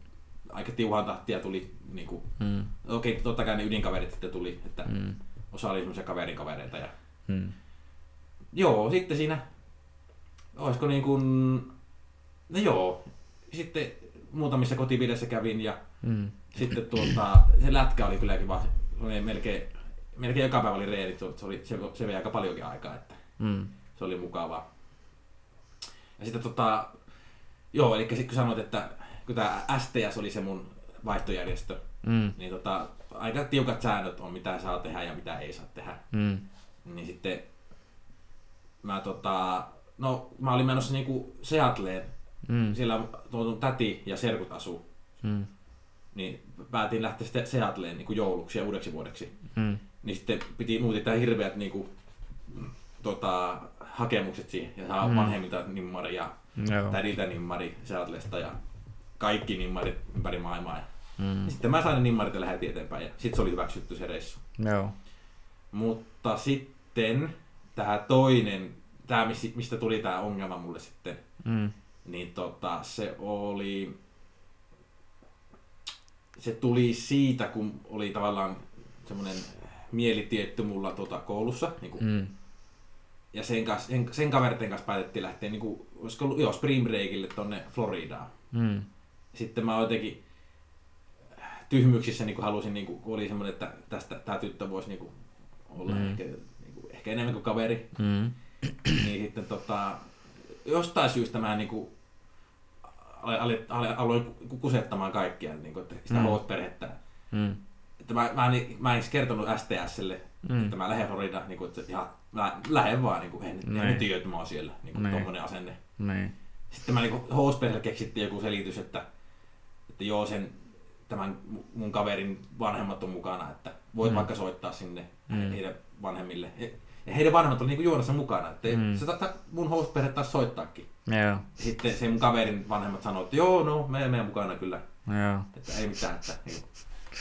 aika tiuhaan tahtia tuli, niin kuin, mm, okei totta kai ne ydinkaverit sitten tuli, että mm, osa oli semmoisia kaverin kavereita. Ja... mm, Joo, sitten siinä, olisiko niin kuin, no joo, sitten muutamissa kotipileissä kävin ja mm, sitten tuota, se lätkä oli kyllä kiva, melkein, melkein joka päivä oli reenit, se, oli, se, se vei aika paljonkin aikaa, että mm, se oli mukavaa. Ja sitten tota, joo, eli sit kun sanoit, että kun tämä STS oli se mun vaihtojärjestö, mm, niin tota, aika tiukat säännöt on, mitä saa tehdä ja mitä ei saa tehdä. mm, Niin sitten mä tota, no mä olin menossa niinku Seattleen, mm, siellä tuon täti ja serkut asuu, mm, niin päätin lähteä sitten Seattleen niinku jouluksi ja uudeksi vuodeksi. mm, Niin sitten piti muutin tää hirveät niinku, mm, tota, hakemukset siihen ja saa Mm. mm. vanhemmilta nimmari ja joo. tädiltä nimmari Seattlesta ja kaikki nimmarit ympäri maailmaa. Mm, sitten mä sain ne nimmarit ja lähdin eteenpäin ja sitten se oli hyväksytty se reissu. joo. Mutta sitten tämä toinen, tämä mistä tuli tämä ongelma mulle sitten, Mm, niin tota, se oli, se tuli siitä, kun oli tavallaan semmoinen mielitietty mulla tota, koulussa, niin kuin, mm, ja sen, kanssa, sen, sen kaverten kanssa päätettiin lähteä, niin kuin, olisiko ollut, joo, spring breakille tonne Floridaan. mm, Sitten mä jotenkin tyhmyksissä niin kuin halusin, niin kuin, kun oli semmoinen, että tästä tämä tyttö voisi niin kuin, olla mm. ehkä, niin kuin, ehkä enemmän kuin kaveri, mm, niin sitten tota, jostain syystä mä niin kuin, aloin, kusettamaan kaikkia, niin kuin, että sitä Mm. perhettä. mm, Että mä, mä, en, mä en edes kertonut STSlle, Mm. että mä lähden Floridaan, niin kuin, että ihan, mä lähden vaan, niin kuin, en, Niin. en tiedä, että mä oon siellä, niin kuin, Niin. tommonen asenne. niin, Sitten mä niinku Housperhelle keksittiin joku selitys, että, että joo, sen, tämän mun kaverin vanhemmat on mukana, että voit Mm. vaikka soittaa sinne Mm. heidän vanhemmille. Ja- heidän vanhemmat oli niinku juonassa mukana, että Mm. se mun housperhe taas soittaakin. Joo, Sitten se mun kaverin vanhemmat sanoi, että joo, no, me meidän mukana kyllä, joo. että ei mitään. Että, niinku,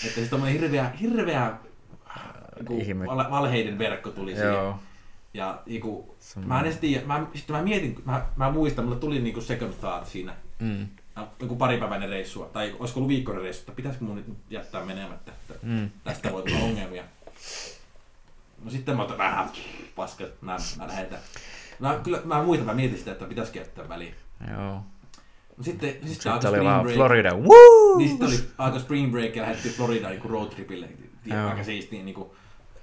että se tommonen hirveä, hirveä niinku, Ihme. val- valheiden verkko tuli siihen. Joo. Ja niinku, Semmoinen- mä en edes tiedä, mä, sitten mä mietin, mä, mä muistan, mulle tuli niinku second thought siinä, Mm, joku paripäiväinen reissua, tai olisiko ollut viikkoinen reissu, että pitäisikö mun nyt jättää menemättä, että mm, tästä voi tulla ongelmia. No sitten mä otan vähän paskat, mä, mä lähetän. Mä, kyllä, mä muistan, mä mietin sitä, että pitäisikö jättää väliin. joo. No sitten, sitten, Sitten alkoi oli spring vaan break. Florida, woo! Niin sitten oli aika spring break ja lähdettiin Floridaan niin roadtripille. Aika siistiä, niin kuin,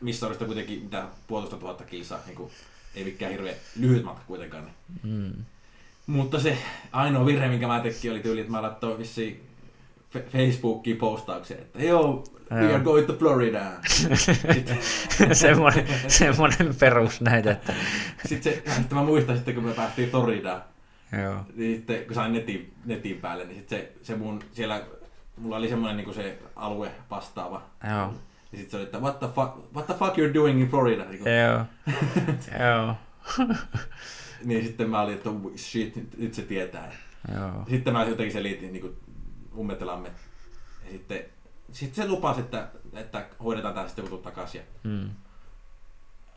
missä olisi kuitenkin mitä puolitoista tuhatta kilsaa. Niin kuin, ei mikään hirveän lyhyt matka kuitenkaan. Niin. Mm, Mutta se ainoa virhe, minkä mä tekin, oli tyyli, että mä laittoin vissiin Facebookiin postauksen, että joo, we are going to Florida. Sitten, semmoinen, semmoinen perusnäyte, että sitten, se, sitten mä muistan sitten, kun me päästiin Floridaan, joo. niin sitten kun sain netin, netin päälle, niin sitten se, se mun siellä, mulla oli semmoinen niin se alue vastaava. Joo. Ja sitten se oli, että what the fuck, what the fuck you're doing in Florida? Niin, kuin, Joo. Joo. niin sitten mä olin, että shit, nyt, nyt se tietää. Joo. Sitten mä jotenkin selitin niin kuin ummetelamme. Ja sitten, sitten se lupasi, että, että hoidetaan tämä sitten jutut takaisin. Ja Mm.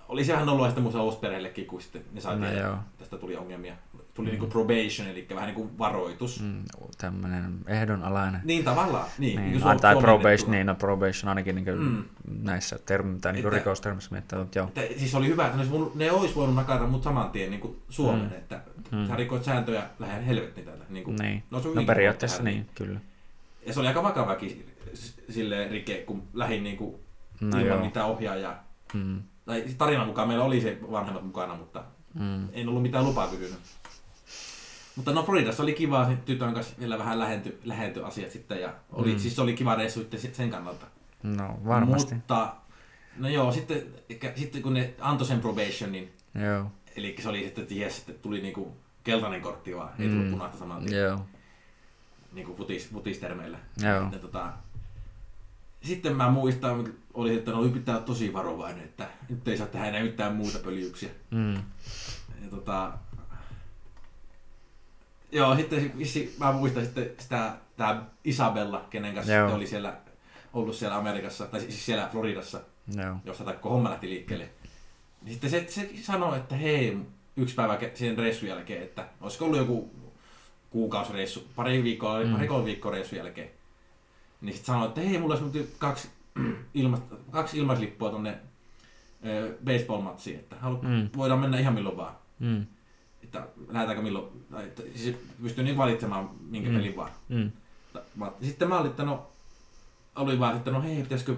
oli se vähän ollut sitten mun uusperheellekin, kun sitten ne sai No tietää, tästä tuli ongelmia. Tuli niin kuin probation, eli vähän niin kuin varoitus. Mm. Tämmöinen ehdonalainen. Niin tavallaan. Niin, Niin, niin niin tai probation, niin, no probation ainakin niin Mm. mm. näissä termi, tai niin Että- rikostermissä miettii, mutta joo. Että, siis oli hyvä, että ne olisi voinut, ne olisi voinut nakata mut saman tien niin kuin Suomeen, Mm. että Mm. sä rikot sääntöjä lähden helvettiin täältä. Niin kuin, Niin. no, se on No periaatteessa tehdä niin, kyllä. Ja se oli aika vakavakin sille rike, kun lähdin niin kuin No ilman joo. mitään ohjaajaa. Mm. Tai siis tarinan mukaan meillä oli se vanhemmat mukana, mutta Mm. en ollut mitään lupaa kysynyt. Mutta no Floridassa oli kiva, sit tytön kanssa vielä vähän lähenty, lähenty asiat sitten ja oli, Mm. siis se oli kiva reissu sitten sen kannalta. No varmasti. Mutta, no joo, sitten, sitten kun ne antoi sen probationin, Joo. eli se oli sitten, että jes, että tuli niinku keltainen kortti vaan, ei tullut Mm. punaista saman tien, Joo. niinku futis, futistermeillä. Joo. Ja, tota, sitten mä muistan, oli, että no pitää olla tosi varovainen, että nyt ei saa tehdä enää mitään muuta pöljyyksiä. Mm. Ja tota, joo, sitten mä muistan sitten sitä, tää Isabella, kenen kanssa Joo. sitten oli siellä, ollut siellä Amerikassa, tai siis siellä Floridassa, Joo. josta tämä homma lähti liikkeelle. Niin sitten se, se sanoi, että hei, yksi päivä sen reissun jälkeen, että olisiko ollut joku kuukausireissu, pari viikkoa, Mm. pari kolme viikkoa reissun jälkeen. Niin sitten sanoi, että hei, mulla olisi kaksi, ilma, kaksi ilmaislippua tonne ö, baseball-matsiin, että halu, mm. voidaan mennä ihan milloin vaan. Mm. Että lähdetäänkö milloin, tai että siis pystyy niin valitsemaan minkä Mm. pelin vaan. Mm. Sitten mä olin, että no, oli vaan, että no hei, pitäisikö,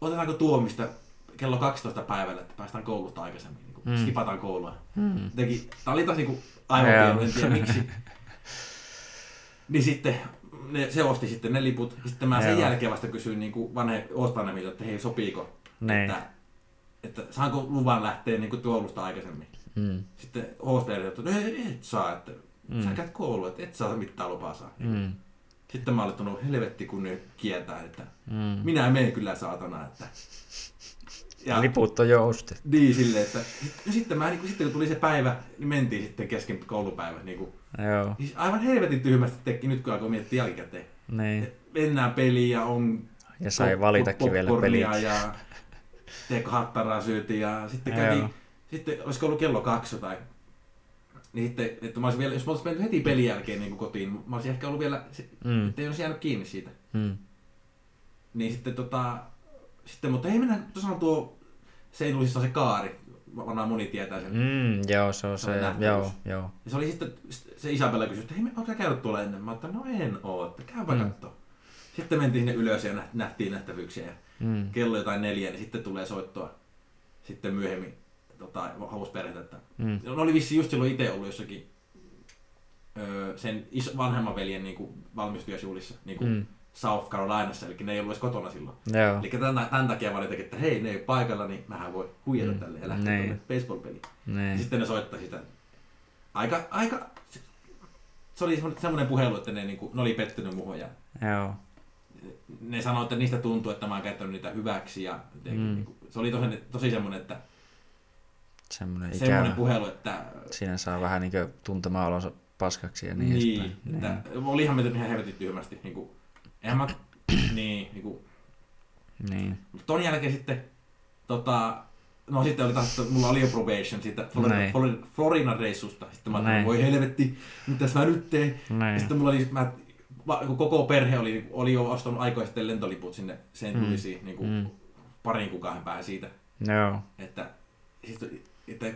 otetaanko tuomista kello 12 päivällä, että päästään koulusta aikaisemmin, niin Mm. mm. skipataan koulua. Mm. Teki, tää oli taas niinku Joo. aivopielu, en tiedä miksi. niin sitten ne, se osti sitten ne liput. Sitten mä sen Joo. jälkeen vasta kysyin niinku vanhe, vanhemmilta, että hei, sopiiko, Niin. että, että saanko luvan lähteä niinku koulusta aikaisemmin. Mm. Sitten hosteeri, että no et saa, että Mm. sä käyt koulua, että et saa mitään lupaa saa. Mm. Sitten mä olin, että no helvetti kun ne kieltää, että Mm. minä menen kyllä saatana, että... Ja Liput on jo ostettu. niin silleen, että sitten, mä, niin kun, sitten kun tuli se päivä, niin mentiin sitten kesken koulupäivä. Niin kuin, Joo. siis aivan helvetin tyhmästi teki nyt kun alkoi miettiä jälkikäteen. Niin. Et mennään peliin ja on Ja sai valitakin vielä pelit. Ja teko hattaraa syötiin ja sitten Joo. kävi, sitten olisiko ollut kello kaksi tai niin sitten, että mä olisin vielä, jos mä olisin mennyt heti pelin jälkeen niin kotiin, mä olisin ehkä ollut vielä, Mm. ettei olisi jäänyt kiinni siitä. Mm. Niin sitten tota, sitten, mutta ei mennä, tuossa on tuo Seinulissa se kaari, varmaan moni tietää sen. Mm, joo, se on Se se. Joo, joo. Ja se oli sitten, se Isabella kysyi, että hei, sä käynyt tuolla ennen? Mä että no en oo, että käypä Mm. mm. kattoo. Sitten mentiin sinne ylös ja nä- nähtiin nähtävyyksiä ja Mm. kello jotain neljä, niin sitten tulee soittoa sitten myöhemmin tota, hausperheeltä, että Mm. ne oli vissi just silloin itse ollut jossakin öö, sen is- vanhemman veljen niin kuin, valmistujaisjuhlissa niin kuin Mm. South Carolinassa, eli ne ei ollut edes kotona silloin. Joo. Eli tämän, tämän takia mä olin tekin, että hei, ne ei ole paikalla, niin mähän voi huijata Mm. tälle ja lähteä Niin. tuonne baseball-peliin. Ja Niin. sitten ne soittaa sitä. Aika, aika, se oli semmoinen- puhelu, että ne, niinku, ne oli pettynyt muuhun ja Joo. ne sanoi, että niistä tuntuu, että mä oon käyttänyt niitä hyväksi ja Mm. mm. niinku, se oli tosi, tosi semmoinen, että Semmoinen semmoinen ikävä. puhelu, että Siinä saa vähän niinku tuntemaan olonsa paskaksi ja niin, niin, edespäin. että olihan me ihan helvetin tyhmästi. Niinku, eihän mä, niin, niinku, Niin. Mutta ton jälkeen sitten, tota, no sitten oli taas, että mulla oli jo probation siitä Florida, Näin. Florida, Floridan reissusta. Sitten mä Näin. ajattelin, voi helvetti, mitäs mä nyt teen? Ja Niin. sitten mulla oli, mä, koko perhe oli, oli jo ostanut aikoja sitten lentoliput sinne sen Mm. tulisiin niin kuin Mm. parin kuukauden päähän siitä. Joo. Että, että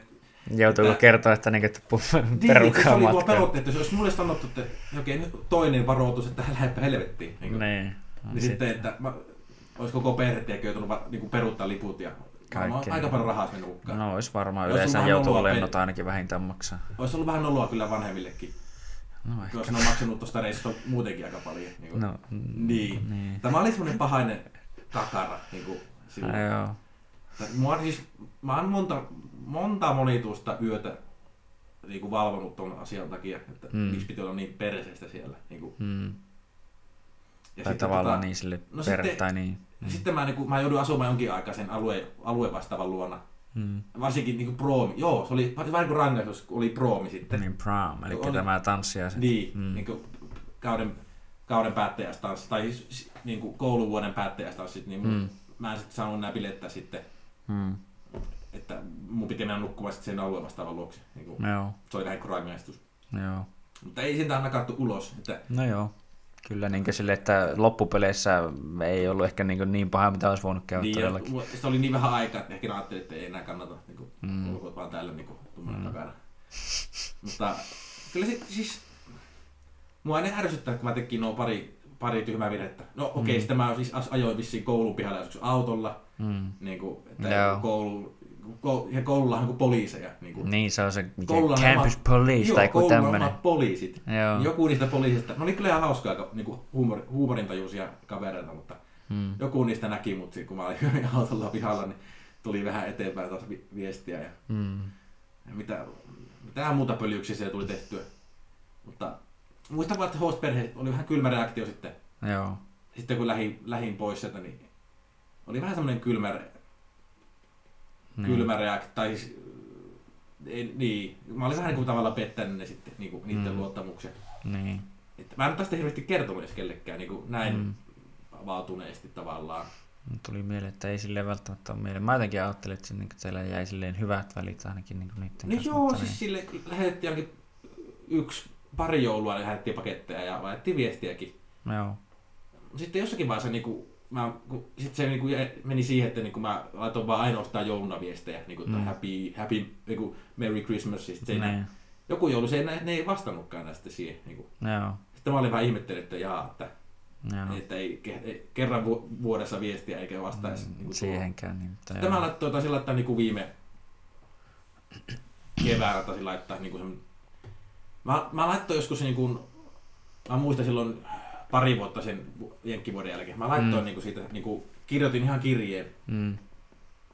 Joutuuko Että- kertoa, että niinku, niin, että perukaa tuo matkaa? pelotte, että jos olisi mulle sanottu, että oikein toinen varoitus, että lähdepä helvettiin. Niin, niin, Niin. niin sitten, että mä, olisi koko perhe tiedätkö, joutunut niin kuin peruuttaa liput ja Kaikkea. aika paljon rahaa mennyt hukkaan. No olisi varmaan Jos yleensä joutuu lennot peli- ainakin vähintään maksaa. Olisi ollut vähän noloa kyllä vanhemmillekin. No ehkä. Koska ne on maksanut tuosta reissusta muutenkin aika paljon. Niin, kuin. No, niin. niin. Tämä oli semmoinen pahainen kakara. Niin kuin, silloin. Joo. Tai Mua on siis, mä oon monta, monta monituista yötä niin kuin valvonut ton asian takia, että Mm. miksi piti olla niin perseestä siellä. Niin kuin. Mm. Ja Tai tavallaan niin sille no per, sitten- tai niin. Mm. Sitten mä, niin kuin, mä joudun asumaan jonkin aikaa sen alue, aluevastaavan luona. Mm. Varsinkin niin kuin proomi. Joo, se oli vähän kuin rangaistus, kun oli proomi sitten. Niin prom, eli Oli- tämä tanssiaiset. Niin, Mm. niin kuin kauden, kauden päättäjästanssit, tai siis, niin kuin kouluvuoden päättäjästanssit, niin Mm. mä en sitten saanut nämä bilettää sitten, Mm. että mun piti mennä nukkumaan sitten sen alueen vastaavan luokse. Niin kuin, Joo, se oli vähän kuin rangaistus. joo. Mutta ei siitä nakattu ulos. Että, No joo. Kyllä niin sille, että loppupeleissä ei ollut ehkä niin, niin paha, mitä olisi voinut käydä niin, ja, todellakin. mulla- sitä oli niin vähän aikaa, että ehkä ajattelin, että ei enää kannata niin kuin, Mm. olkoon vaan täällä niin kuin, Mm. takana. Mutta kyllä se, siis, mua ne ärsyttää, kun mä tekin nuo pari, pari tyhmää virhettä. No okei, okay, Mm. sitten mä siis ajoin vissiin koulun pihalle joskus autolla, Mm. niin kuin, että Joo. koulu, koulu, ja koululla on kuin poliiseja. Niin, kuin, Niin, se on se mikä Koululla campus police tai joku omat poliisit. Joo. Joku niistä poliisista, ne oli kyllä ihan hauskaa, niin kuin huumor, huumorintajuisia kavereita, mutta Mm. joku niistä näki mut, kun mä olin autolla pihalla, niin tuli vähän eteenpäin taas vi- viestiä ja, Mm. ja mitä, mitä muuta pöljyksiä siellä tuli tehtyä. Mutta muistan vaan, että host-perhe oli vähän kylmä reaktio sitten, Joo. sitten kun lähin, lähin pois sieltä, niin oli vähän semmoinen kylmä, Niin. kylmä reaktio, tai siis, ei, niin, mä olin vähän niin kuin tavallaan pettänyt ne sitten, niin kuin, niiden Mm. luottamuksen. Niin. Että mä en ole tästä hirveästi kertonut edes kellekään niin kuin näin Mm. avautuneesti tavallaan. Tuli mieleen, että ei silleen välttämättä ole mieleen. Mä jotenkin ajattelin, että niin teillä jäi silleen hyvät välit ainakin niin niiden No kanssa. joo, siis sille kun lähetettiin ainakin yksi, pari joulua, niin lähetettiin paketteja ja laitettiin viestiäkin. niin, joo. Sitten jossakin vaiheessa niinku, mä, kun, sit se niinku jäi- meni siihen, että niinku mä laitoin vaan ainoastaan jouluna viestejä, niinku, että Mm. happy, happy niinku, Merry Christmas. Sitten se ei, Niin. joku joulu, se ei, ne ei vastannutkaan näistä siihen. Niinku. Joo. Sitten mä olin vähän ihmettellyt, että jaa, että, Joo. että ei, ke- ei, kerran vu- vuodessa viestiä eikä vastaisi. Mm, niinku tuohon. Siihenkään. Niin, mutta Sitten joo. mä laittoin, taisin laittaa niinku viime keväällä taisin laittaa niinku sen... Mä, mä laittoin joskus niinku... Mä muistan silloin pari vuotta sen jenkkivuoden jälkeen. Mä laittoin Mm. mm. niinku siitä, niinku, kirjoitin ihan kirjeen. Mm.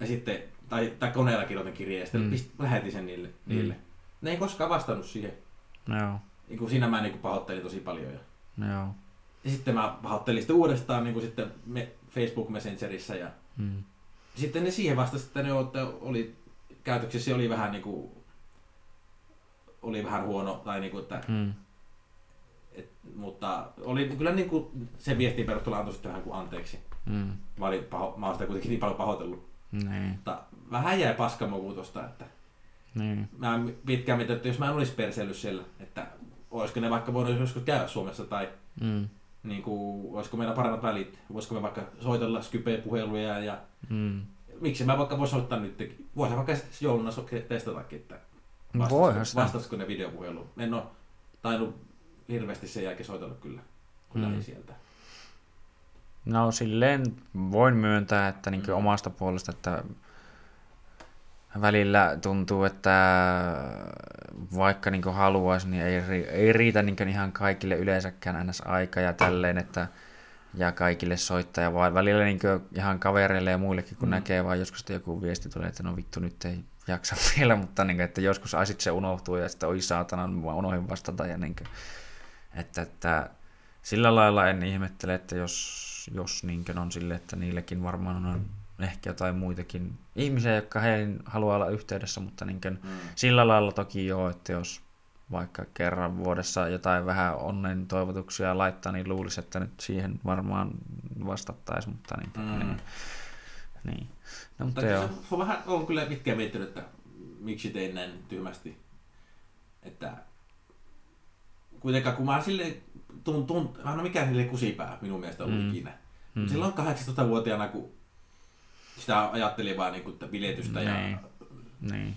Ja sitten, tai, tai koneella kirjoitin kirjeen ja sitten Mm. pist, lähetin sen niille, Mm. niille. Ne ei koskaan vastannut siihen. Joo. Niinku, siinä mä niinku pahoittelin tosi paljon. Ja, Joo. ja sitten mä pahoittelin sitten uudestaan niinku sitten me, Facebook Messengerissä ja Mm. sitten ne siihen vastasi, että ne oli, käytöksessä oli vähän niinku, oli vähän huono, tai niinku, että, Mm. et, mutta oli kyllä niinku sen viestin perusteella antoi sitten vähän kuin anteeksi. Mm. Mä, olin paho, mä olin sitä kuitenkin niin paljon pahoitellut. Niin. Mutta vähän jäi paskamoku tosta, että Niin. mä en pitkään mietin, että jos mä en olisi perseillyt siellä, että olisiko ne vaikka voinut joskus käydä Suomessa tai Mm. niin kuin, olisiko meillä paremmat välit, voisiko me vaikka soitella Skype-puheluja ja Mm. miksi mä vaikka voin soittaa nyt, voisin vaikka jouluna testatakin, että voihan sitä. vastaisiko ne videopuheluun. En ole tainnut hirveästi sen jälkeen soitella kyllä, kun Mm. sieltä. No silleen voin myöntää, että niin Mm. omasta puolesta, että välillä tuntuu, että vaikka niin haluaisi, niin ei, ei riitä niin ihan kaikille yleensäkään ns. aika ja tälleen, että ja kaikille soittaja, vaan välillä niin ihan kavereille ja muillekin, kun mm. Näkee vaan joskus joku viesti tulee, että no vittu nyt ei jaksa vielä, mutta niin kuin, että joskus ai sit se unohtuu ja sitten oi saatana, mä unohdin vastata ja niin kuin, että, että sillä lailla en ihmettele, että jos, jos niin on sille, että niillekin varmaan on ehkä jotain muitakin ihmisiä, jotka he haluaa olla yhteydessä, mutta niin kuin, Mm. sillä lailla toki joo, että jos vaikka kerran vuodessa jotain vähän onnen toivotuksia laittaa, niin luulisi, että nyt siihen varmaan vastattaisiin, mutta niin, Mm. niin, niin. No, mutta joo. se, se on vähän, on kyllä pitkään miettinyt, että miksi tein näin tyhmästi. Että kuitenkaan kun mä silleen, tunt, tunt, mä en ole mikään silleen kusipää minun mielestä ollut Mm. ikinä. Mm. Silloin 18-vuotiaana, kun sitä ajattelin vaan niin kuin, että biletystä Niin. ja Niin.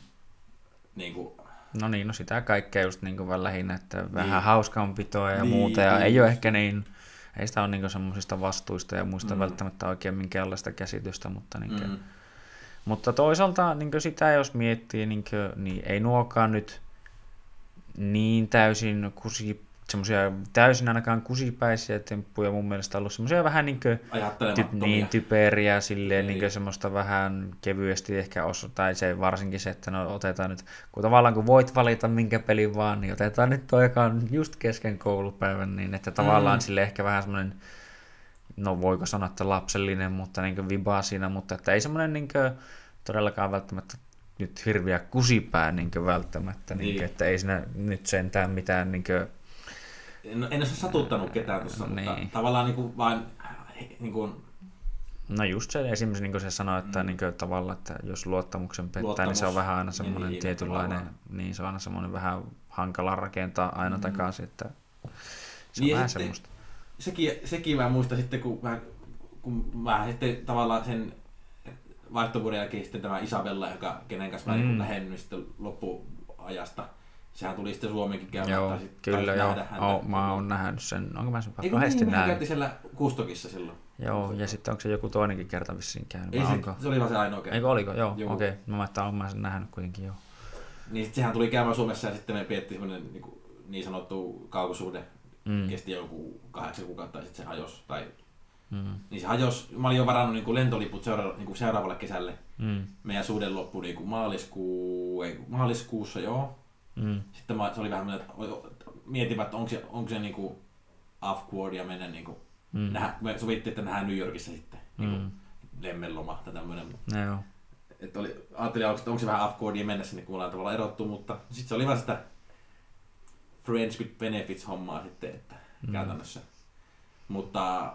niin kuin, No niin, no sitä kaikkea just niin kuin lähinnä, että vähän Niin. hauskanpitoa ja Niin, muuta, ja niin. ei ole ehkä niin, ei sitä ole niin semmoisista vastuista ja muista mm. Välttämättä oikein minkäänlaista käsitystä, mutta, niin kuin, mm, mutta toisaalta niin sitä jos miettii, niin, kuin, niin ei nuokaan nyt niin täysin kusi semmoisia täysin ainakaan kusipäisiä temppuja mun mielestä ollut semmoisia vähän niin kuin, ty, niin typeriä silleen, Niin. niin. semmoista vähän kevyesti ehkä osu, tai se varsinkin se, että no otetaan nyt, kun tavallaan kun voit valita minkä pelin vaan, niin otetaan nyt toi, joka on just kesken koulupäivän, niin että tavallaan Mm. sille ehkä vähän semmoinen, no voiko sanoa, että lapsellinen, mutta niin vibaa siinä, mutta että ei semmoinen niin todellakaan välttämättä nyt hirviä kusipää niin välttämättä, niin. Niin. Niin, että ei siinä nyt sentään mitään niin kuin, En, en ole satuttanut ketään tuossa, Niin. mutta tavallaan niin kuin vain niin kuin, No just se esimerkiksi niin kuin se sanoi, että Mm. niin tavallaan, että jos luottamuksen pettää, Luottamus niin se on vähän aina semmoinen menee tietynlainen, tavallaan. niin se on aina semmoinen vähän hankala rakentaa aina Mm. takaisin, että se Niin on ja vähän sitten- semmoista. sekin, sekin mä muistan sitten, kun mä, kun mä sitten tavallaan sen vaihtovuoden jälkeen sitten tämä Isabella, joka, kenen kanssa mä mm. Mm. lähennyt sitten loppuajasta. Sehän tuli sitten Suomenkin käymään. Joo, tai sit- kyllä joo. Oh, mä oon nähnyt sen, onko mä sen Eikö kahdesti niin, hän nähnyt? käytti siellä Kustokissa silloin. Joo, ja sitten onko se joku toinenkin kerta vissiin käynyt, Ei se, onko? se oli vaan se ainoa kerta. Eikö oliko? Joo, Joo. okei. Okay. Mä että oon mä sen nähnyt kuitenkin, joo. Niin sit sehän tuli käymään Suomessa ja sitten me piettiin semmoinen niin, kuin, niin sanottu kaukosuhde. Mm. Kesti joku kahdeksan kuukautta ja sitten se hajosi. Tai, Mm. niin se hajosi. Mä olin jo varannut niin kuin lentoliput seura- niin kuin seuraavalle kesälle. Mm. Meidän suhde loppui niin kuin maaliskuu, ei, maaliskuussa joo. Mm. Sitten mä, se oli vähän että mietin, että onko se, onko se niinku off-boardia mennä niinku, mm. Nähdä, me sovittiin, että nähdään New Yorkissa sitten, niinku Mm. lemmenloma tai tämmöinen. No, joo. Että oli, ajattelin aluksi, että onko se vähän off-boardia mennä sinne, kun ollaan tavallaan erottu, mutta sitten se oli vaan sitä Friends with Benefits hommaa sitten, että mm. Käytännössä. Mutta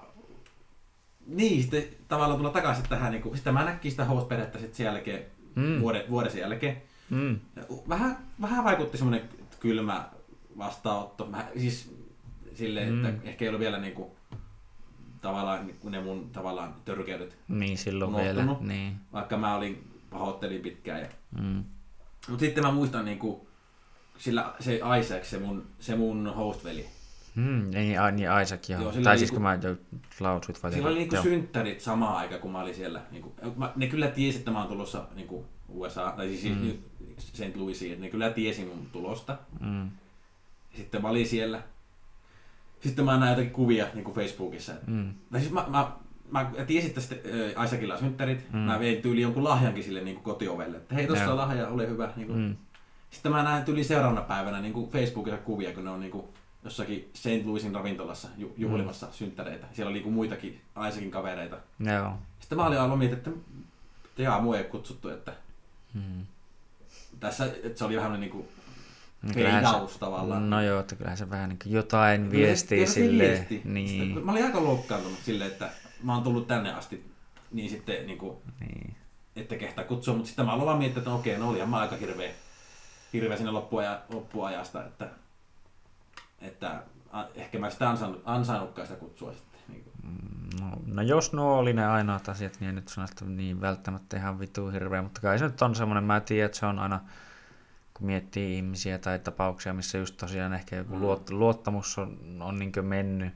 niin, sitten tavallaan tulla takaisin tähän, niin kuin, sitten mä näkin sitä host-perhettä sitten sen jälkeen. Mm. vuoden, vuoden sen jälkeen. Mm. Vähän, vähän vaikutti semmoinen kylmä vastaanotto. Mä, siis silleen, mm. Että ehkä ei ollut vielä niinku, tavallaan niinku ne mun tavallaan törkeydet. Niin silloin vielä, niin. Vaikka mä olin pahoittelin pitkään. Ja... Mm. Mutta sitten mä muistan niinku, sillä se Isaac, se mun, se mun host-veli. Mm, niin, niin Isaac, joo. Joo, tai siis niinku- kun mä jo lausuit vai Sillä oli niinku joo. synttärit samaan aikaan, kun mä olin siellä. Niinku, mä, ne kyllä tiesi, että mä oon tulossa niinku USA, tai siis Mm. Mm. St. Louisiin. että Ne kyllä tiesi mun tulosta. Mm. Sitten mä olin siellä. Sitten mä näin jotakin kuvia niin kuin Facebookissa. Mm. Tai siis mä, mä, mä tiesin, että sitten äh, Isaacilla synttärit. Mm. Mm. Mä vein tyyli jonkun lahjankin sille niin kuin kotiovelle. Että hei, tossa Joo. on lahja, ole hyvä. Niin kuin. Mm. Sitten mä näin tyyli seuraavana päivänä niin kuin Facebookissa kuvia, kun ne on niin kuin jossakin St. Louisin ravintolassa ju- juhlimassa mm. synttäreitä. Siellä oli niin kuin muitakin Isaacin kavereita. Joo. Sitten mä olin aivan mietin, että jaa, mua ei kutsuttu, että Mm. Tässä että se oli vähän niin kuin No kyllähän feidaus se, tavallaan. no joo, että kyllähän se vähän niin kuin jotain se silleen. viesti. Niin, mä olin aika loukkaantunut silleen, että mä oon tullut tänne asti, niin sitten niin kuin, niin. ette kehtaa kutsua, mutta sitten mä aloin vaan miettiä, että okei, no olihan mä aika hirveä, hirveä sinne loppuaja, loppuajasta, että, että ehkä mä sitä ansainnut, ansainnutkaan sitä kutsua sitten. No, no jos nuo oli ne ainoat asiat, niin en nyt sano, että niin välttämättä ihan vitu hirveä, mutta kai se nyt on semmoinen, mä tiedän, että se on aina, kun miettii ihmisiä tai tapauksia, missä just tosiaan ehkä joku Mm. luot, luottamus on, on niin mennyt,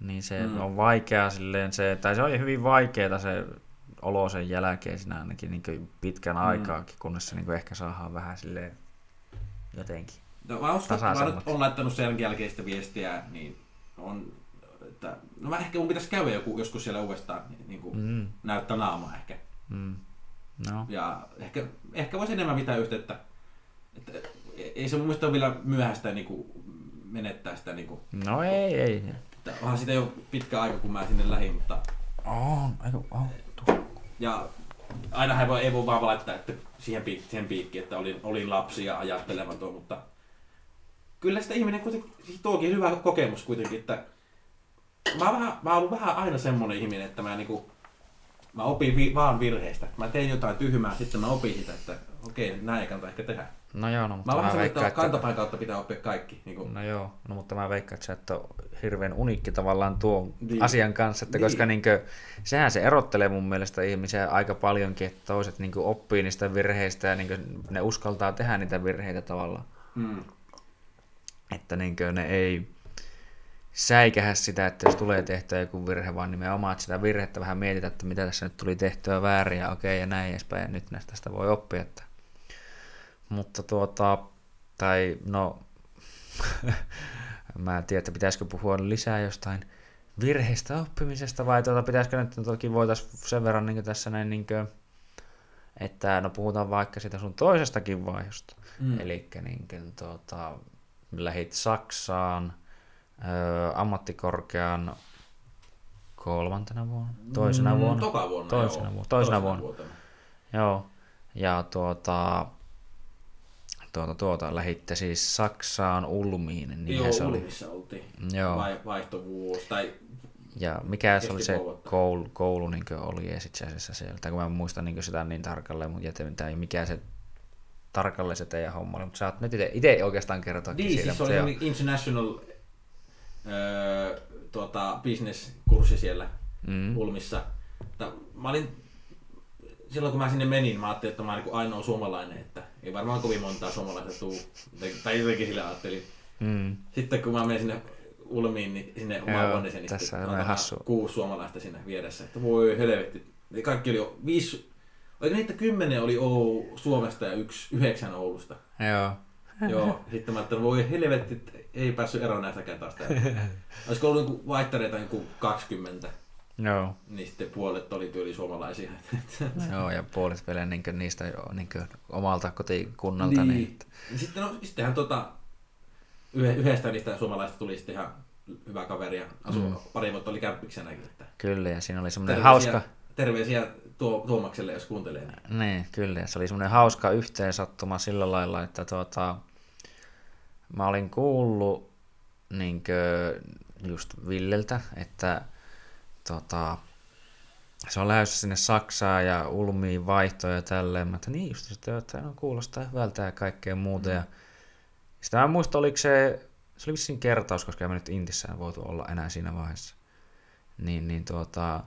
niin se Mm. on vaikea silleen se, tai se on hyvin vaikeaa se olo sen jälkeen siinä ainakin niin pitkän Mm. aikaakin, kunnes se niin ehkä saadaan vähän silleen jotenkin. No, mä, uskon, että mä nyt on laittanut sen jälkeen sitä viestiä, niin on, että, no mä ehkä mun pitäisi käydä joku, joskus siellä uudestaan, niin, kuin Mm. näyttää naamaa ehkä. Mm. No. Ja ehkä, ehkä voisi enemmän pitää yhteyttä. Että ei se mun mielestä ole vielä myöhäistä niin kuin menettää sitä. Niin kuin, no ei, ei. että onhan siitä jo pitkä aika, kun mä sinne lähdin, mutta On, eiku, on. ja aina ei voi, ei voi vaan laittaa että siihen, piik, siihen piikkiin, että olin, olin lapsi ja ajattelematon, mutta kyllä sitä ihminen kuitenkin, siis tuokin hyvä kokemus kuitenkin, että mä vähän, mä oon ollut vähän aina semmonen ihminen, että mä niinku, mä opin vi, vaan virheistä. Mä tein jotain tyhmää, sitten mä opin sitä, että okei, näin ei kannata ehkä tehdä. No joo, no, Mä mutta oon mä, vähän veikkaan, että kantapään kautta pitää oppia kaikki. Niin kuin, No joo, no mutta mä veikkaan, että sä et ole hirveän uniikki tavallaan tuon Niin. niin. asian kanssa, että Niin. niin. koska niinkö, sehän se erottelee mun mielestä ihmisiä aika paljonkin, että toiset niinkö oppii niistä virheistä ja niinkö ne uskaltaa tehdä niitä virheitä tavallaan. mm, Että niinkö ne ei säikähä sitä, että jos tulee tehtyä joku virhe, vaan nimenomaan, että sitä virhettä vähän mietitään, että mitä tässä nyt tuli tehtyä väärin ja okei ja näin edespäin ja nyt näistä sitä voi oppia. Että... Mutta tuota, tai no, Mä en tiedä, että pitäisikö puhua lisää jostain virheistä oppimisesta, vai tuota, pitäisikö nyt toki voitaisiin sen verran niin tässä näin, niin kuin, että no puhutaan vaikka siitä sun toisestakin vaiheesta. Mm. Eli niin kuin, tuota, lähit Saksaan ö, ammattikorkean kolmantena vuonna, toisena Mm, vuonna. Toka vuonna, Toisena joo. vuonna, toisena vuonna. vuotena. Joo, ja tuota, tuota, tuota, lähitte siis Saksaan Ulmiin, niin Joo, se oli. Ulmissa oltiin. Joo, Vai, vaihtovuosi. Tai ja mikä se oli se koulu, koulu niin oli edes itse asiassa sieltä, kun mä en muista niin sitä niin tarkalleen, mutta jätä, tai mikä se tarkalleen se teidän homma oli, mutta sä oot nyt itse oikeastaan kertoa niin, siitä. siis se oli international öö, tuota, business-kurssi siellä Mm. Ulmissa. Mutta mä olin, silloin kun mä sinne menin, mä ajattelin, että mä oon niin ainoa suomalainen, että ei varmaan kovin montaa suomalaista tuu. Tai jotenkin sillä ajattelin. Mm. Sitten kun mä menin sinne Ulmiin, niin sinne omaan huoneeseen, niin tässä sitten on oli hassu. kuusi suomalaista siinä vieressä. Että voi helvetti. Kaikki oli jo viisi, oliko niitä kymmenen oli Oulu, Suomesta ja yksi yhdeksän Oulusta. Joo. Joo, sitten mä ajattelin, voi helvetti, että ei päässyt eroon näistäkään taas täällä. Olisiko ollut niinku vaihtareita joku 20, Joo. niin sitten puolet oli tyyli suomalaisia. Joo, ja puolet vielä niin niistä jo, niin omalta kotikunnalta. Niin. Niin, niin. Sitten, no, sittenhän tota, yhdestä niistä suomalaisista tuli sitten ihan hyvä kaveri ja asu, mm. pari vuotta oli kämppiksenäkin. Että kyllä, ja siinä oli semmoinen terveisiä, hauska, terveisiä tuo, Tuomakselle, jos kuuntelee. Niin. Niin, kyllä. Se oli semmoinen hauska yhteensattuma sillä lailla, että tuota, mä olin kuullut niinkö, just Villeltä, että tota, se on lähdössä sinne Saksaan ja Ulmiin vaihtoja ja tälleen. Mä että niin just, että, että no, kuulostaa hyvältä ja kaikkea muuta. Ja sitä mä en muista, oliko se, se oli vissiin kertaus, koska me nyt Intissä voitu olla enää siinä vaiheessa. Niin, niin tuota,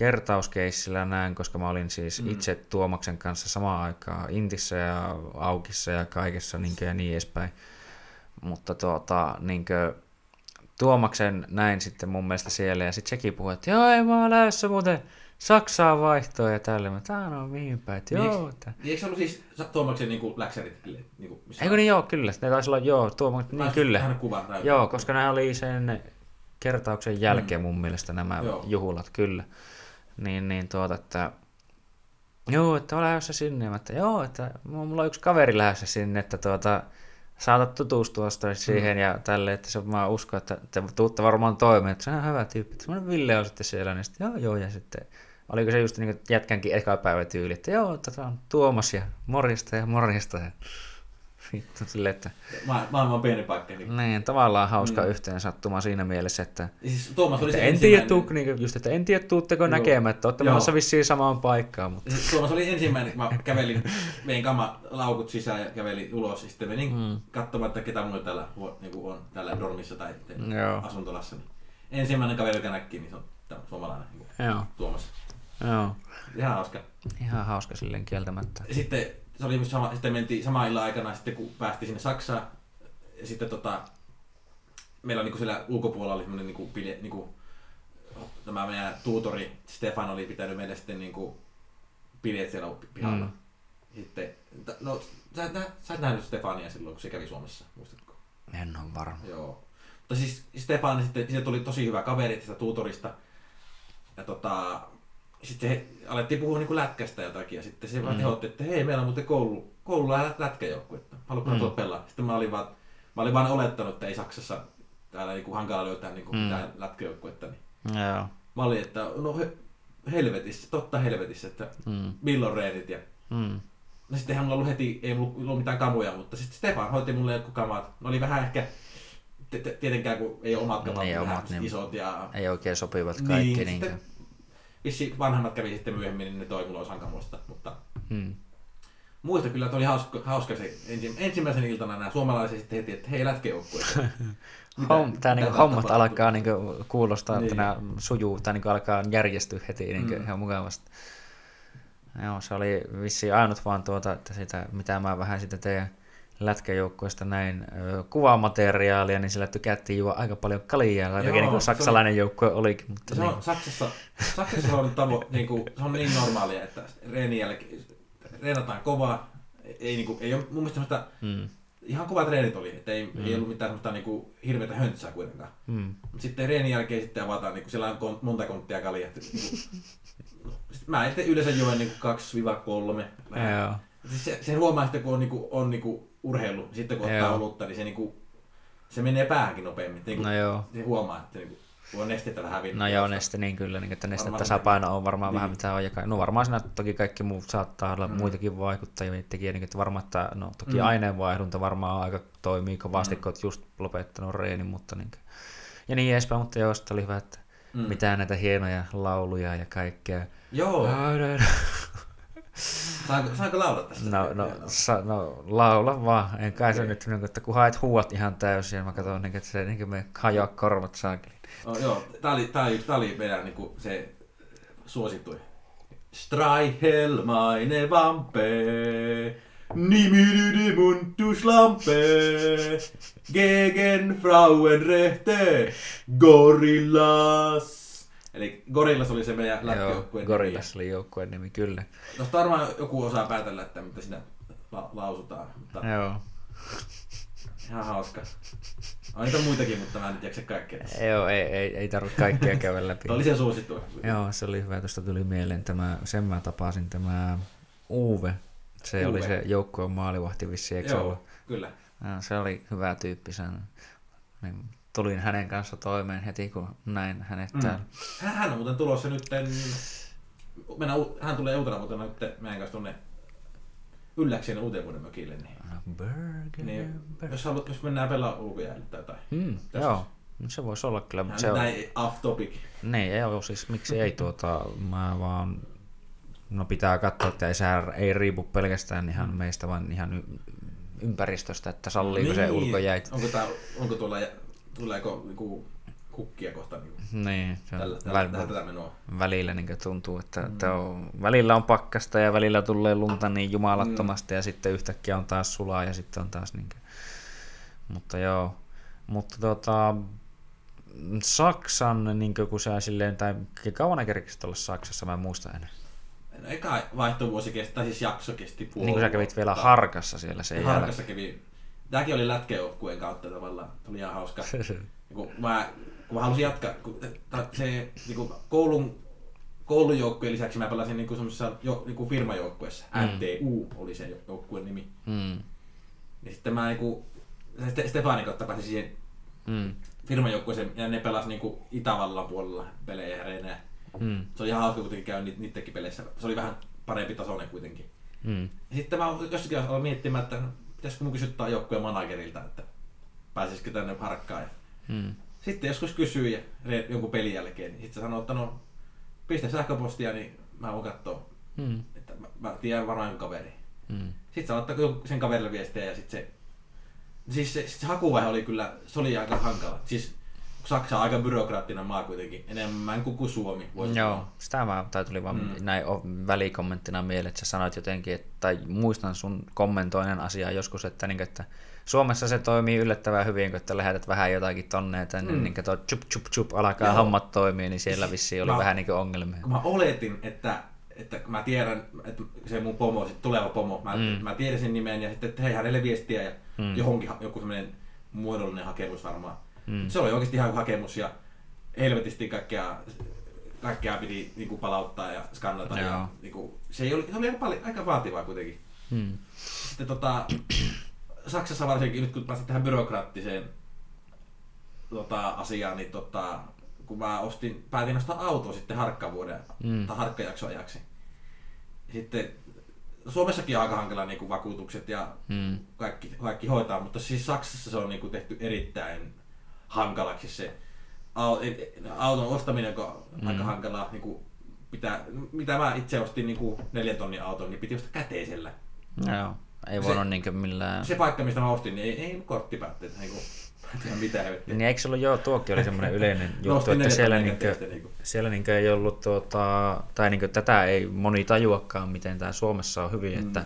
kertauskeissillä näin, koska mä olin siis mm. itse Tuomaksen kanssa samaan aikaan Intissä ja Aukissa ja kaikessa niin ja niin edespäin. Mutta tuota, niin kuin, Tuomaksen näin sitten mun mielestä siellä ja sitten sekin puhui, että joo, ei mä oon lähdössä muuten Saksaan vaihtoon ja tälle. Mä tää on mihin päin, että Niin joo. eikö- Että... Niin eikö se ollut siis Tuomaksen niinku läksärit? Niinku, missä Eikö niin joo, kyllä. Ne taisi olla joo, Tuomaksen, niin kyllä. Kuvan Joo, koska nämä oli sen kertauksen jälkeen mun mielestä nämä Mm. Joo. juhlat, kyllä. Niin, niin tuota, että joo, että olen lähdössä sinne. Mä, että joo, että mulla on yksi kaveri lähdössä sinne, että tuota, saatat tutustua sitten siihen Mm. ja tälle, että se mä uskon, että te tuutte varmaan toimeen, että se on hyvä tyyppi. Että semmoinen Ville on sitten siellä, niin sitten joo, joo, ja sitten oliko se just niin jätkänkin eka päivä tyyli, että joo, tätä on Tuomas ja morjesta ja morjesta ja vittu silleen, että Ma- maailman pieni paikka. Niin. niin, tavallaan hauska Mm. mm. yhteensattuma siinä mielessä, että, Siis Tuomas oli että se en tiedä, ensimmäinen- tuu, niin, just, että en tiedä, tuutteko Joo. näkemään, että olette menossa vissiin samaan paikkaan, mutta Siis Tuomas oli ensimmäinen, kun mä kävelin, vein kama laukut sisään ja kävelin ulos. Ja sitten menin mm. Katsomaan, että ketä muita täällä niin on täällä dormissa tai Joo. asuntolassa. Niin ensimmäinen kaveri, joka näki, niin se on tämä suomalainen niin joo, Tuomas. joo, Ihan hauska. ihan hauska silleen kieltämättä. Sitten se oli sama, sitten mentiin sama illan aikana, sitten kun päästiin sinne Saksaan, ja sitten tota, meillä niin siellä ulkopuolella oli semmoinen niin pilje, niin kuin, tämä meidän tuutori Stefan oli pitänyt meille sitten niin kuin, biljet siellä pihalla. Mm. Sitten, no, sä, nä, sä et nähnyt Stefania silloin, kun se kävi Suomessa, muistatko? En ole varma. Joo. Mutta siis Stefan, sitten, siitä tuli tosi hyvä kaveri tästä tuutorista. Ja tota, sitten alettiin puhua niin lätkästä jotakin ja sitten se vaan Mm. kehotti, että hei, meillä on muuten koulu, koululla lä- lätkäjoukkue, että haluatko mm. Mm. tulla pelaa. Sitten mä olin vaan, mä olin vaan olettanut, että ei Saksassa täällä niin hankala löytää niin Mm. mitään lätkäjoukkuetta. Niin Joo. mä olin, että no he, helvetissä, totta helvetissä, että Mm. milloin reenit. Ja Mm. No sittenhän mulla ollut heti, ei mulla ollut mitään kamuja, mutta sitten Stefan hoiti mulle jotkut kamat. Ne oli vähän ehkä, t- t- tietenkään kun ei ole omat kamat, Niin, niin vähän omat, niin. isot ja... Ei oikein sopivat kaikki. niin, Niin, sitten vissi vanhemmat kävi sitten myöhemmin, niin ne toi mulle osan kamoista. Mutta mm. muista kyllä, että oli hauska, hauska se ensi, ensimmäisen iltana nämä suomalaiset sitten heti, että hei lätkäjoukkue. Homm, tää niinku hommat alkaa niinku kuulostaa, niin. Niin. että nämä sujuu, tai niinku alkaa järjestyä heti niinku Mm. ihan mukavasti. Joo, se oli vissiin ainut vaan tuota, että sitä, mitä mä vähän sitä teidän lätkäjoukkueesta näin kuvamateriaalia, niin sillä tykättiin juo aika paljon kaljaa, Joo, niin kuin se saksalainen joukkue olikin. Mutta Se niin, on, Saksassa, Saksassa se on, tavo, niin kuin, se on niin normaalia, että reenin jälkeen reenataan kovaa. Ei, niin kuin, ei ole mun mielestä semmoista mm, ihan kovat treenit oli, että ei, mm. ei ollut mitään semmoista niinku hirveätä höntsää kuitenkaan. Mm. Mutta sitten reenin jälkeen sitten avataan, niinku siellä on monta konttia kaljaa. että sitten mä itse yleensä joen niinku 2-3. vähän. Joo. Siis se, sen huomaa, että kun on, niinku, on niinku urheilu, sitten kun ottaa Joo. olutta, niin se, niinku, se menee päähänkin nopeammin. Niinku, No joo. Se huomaa, että niinku, kun on nesteitä vähän. No joo, neste niin kyllä, niin, että Varmaan nestetasapaino on varmaan niin. vähän mitä on. No varmaan siinä toki kaikki muut saattaa olla Mm. muitakin vaikuttajia tekijöitä, niin, että varmaan, että no toki Mm. aineenvaihdunta varmaan aika toimii kovasti, mm. kun oot just lopettanut reenin, mutta niin ja niin edespäin, mutta joo, sitten oli hyvä, että mm. mitään näitä hienoja lauluja ja kaikkea. Joo, saanko, saanko laulaa tästä? No, no, sa, no laula vaan, en kai se nyt, niin että kun haet huuat ihan täysin, mä katson, niin, että se niin me hajoaa korvat saakeli. Oh, joo, tää oli, tää oli, tää oli meidän niinku, se suosittuin. Streichel meine Wampe, Nimididi Muntuslampe, gegen Frauenrechte, Gorillas. Eli Gorillas oli se meidän Joo, lätkäjoukkueen Gorillas oli joukkueen nimi, kyllä. nimi. Tuosta varmaan joku osaa päätellä, että mitä siinä la- lausutaan. Mutta Joo. ihan hauska. On niitä muitakin, mutta mä en nyt jaksa kaikkea. Joo, ei, ei, ei tarvitse kaikkea käydä läpi. Tuo oli se suosittu. Joo, se oli hyvä. Tuosta tuli mieleen tämä, sen mä tapasin, tämä Uwe. Se Uwe. oli se joukkueen maalivahti vissi, eikö se ollut? Joo, kyllä. Joo, se oli hyvä tyyppi. Sen. Niin, tulin hänen kanssa toimeen heti, kun näin hänet Mm. täällä. Hän, on muuten tulossa nyt, mennään, u- hän tulee uutena vuotena nyt meidän kanssa tuonne Ylläkseen uuteen vuoden mökille. Niin, Burger, niin burger. jos, haluat, jos mennään pelaa ulkojäälle tai jotain. Mm, Tässä. joo, no se voisi olla kyllä, mutta se on, näin off topic. niin, ei ole siis, miksi ei tuota, mä vaan, no pitää katsoa, että ei, se ei riipu pelkästään ihan meistä, vaan ihan y- ympäristöstä, että salliiko se ulkojäit. Onko, tää, onko tuolla, tuleeko niinku kukkia kohta niinku, Niin, se on tällä, tällä, väl, tällä, tätä menoa? välillä niin tuntuu, että, että on, välillä on pakkasta ja välillä tulee lunta niin jumalattomasti ja sitten yhtäkkiä on taas sulaa ja sitten on taas niin kuin, mutta joo, mutta tota, Saksan, niin kuin, kun sä silleen, tai kauan kerkisit olla Saksassa, mä en muista enää. No, eka vaihtovuosi kesti, tai siis jakso kesti puoli Niin kuin sä kävit vielä. Harkassa siellä sen jälkeen. Harkassa kävi. Tämäkin oli lätkäjoukkueen kautta tavallaan. Tämä oli ihan hauska. Ja kun mä, kun mä halusin jatkaa, kun se niin kuin koulun, koulujoukkueen lisäksi mä pelasin niin semmoisessa jo, niin firmajoukkueessa. Mm. MTU oli se joukkueen nimi. Mm, Ja sitten mä niin kuin, Ste- Stefanin kautta pääsin siihen mm, firmajoukkueeseen ja ne pelas niin kuin Itävallan puolella pelejä ja reenejä. mm, Se oli ihan hauska kuitenkin käydä ni- niittenkin peleissä. Se oli vähän parempi tasoinen kuitenkin. mm. Ja sitten mä jossakin vaiheessa aloin miettimään, että no, pitäisikö mun kysyttää joukkueen managerilta, että pääsisikö tänne harkkaan. Ja Mm. sitten joskus kysyy ja jonkun pelin jälkeen, niin sitten sanoo, että no pistä sähköpostia, niin mä voin katsoa, Mm. että mä, mä tiedän varmaan kaveri. Mm. Sitten jonkun- sen kaverille viestiä ja sitten se, siis se, sit se hakuvaihe oli kyllä, se oli aika hankala. Siis Saksa on aika byrokraattinen maa kuitenkin, enemmän kuin kuin Suomi. Voisi Joo, sanoa. sitä mä, tai tuli vaan Mm. näin välikommenttina mieleen, että sä sanoit jotenkin, että, tai muistan sun kommentoinen asia joskus, että, niin, että Suomessa se toimii yllättävän hyvin, kun että lähetät vähän jotakin tonne, että Mm. niin, tuo chup chup chup alkaa Joo. hommat toimii, niin siellä vissiin oli Mä- vähän niin kuin ongelmia. mä oletin, että, että mä tiedän, että se mun pomo, sit tuleva pomo, mä, mm. Mä tiedän sen nimen ja sitten, hei hänelle viestiä ja mm. Johonkin joku semmoinen muodollinen hakemus varmaan. Mm. Se oli oikeasti ihan hakemus ja helvetisti kaikkea, kaikkea piti niinku palauttaa ja skannata. Ja, Joo. niinku, se, ei oli, se oli aika, paljon, aika vaativaa kuitenkin. Mm. Sitten tota, Saksassa varsinkin, nyt kun pääsit tähän byrokraattiseen tota, asiaan, niin tota, kun mä ostin, päätin ostaa autoa sitten harkkavuoden Mm. tai harkkajakson ajaksi. Sitten Suomessakin on aika hankala niin kuin vakuutukset ja Mm. kaikki, kaikki hoitaa, mutta siis Saksassa se on niin kuin tehty erittäin hankalaksi se au- et- auton ostaminen, kun on Mm. aika hankalaa. Niin kuin pitää, mitä mä itse ostin niin kuin neljän tonnin auton, niin piti ostaa käteisellä. Joo, ei Se- voinut niin millään... Se paikka, mistä mä ostin, niin ei, ei korttipäätteet. Niin kuin, mitä helvettiä. Niin eikö se ollut, joo, tuokin oli semmoinen yleinen juttu, että siellä, niinkö, niin kuin. siellä niinkö ei ollut, tuota, tai niinkö tätä ei moni tajuakaan, miten tämä Suomessa on hyvin, mm. että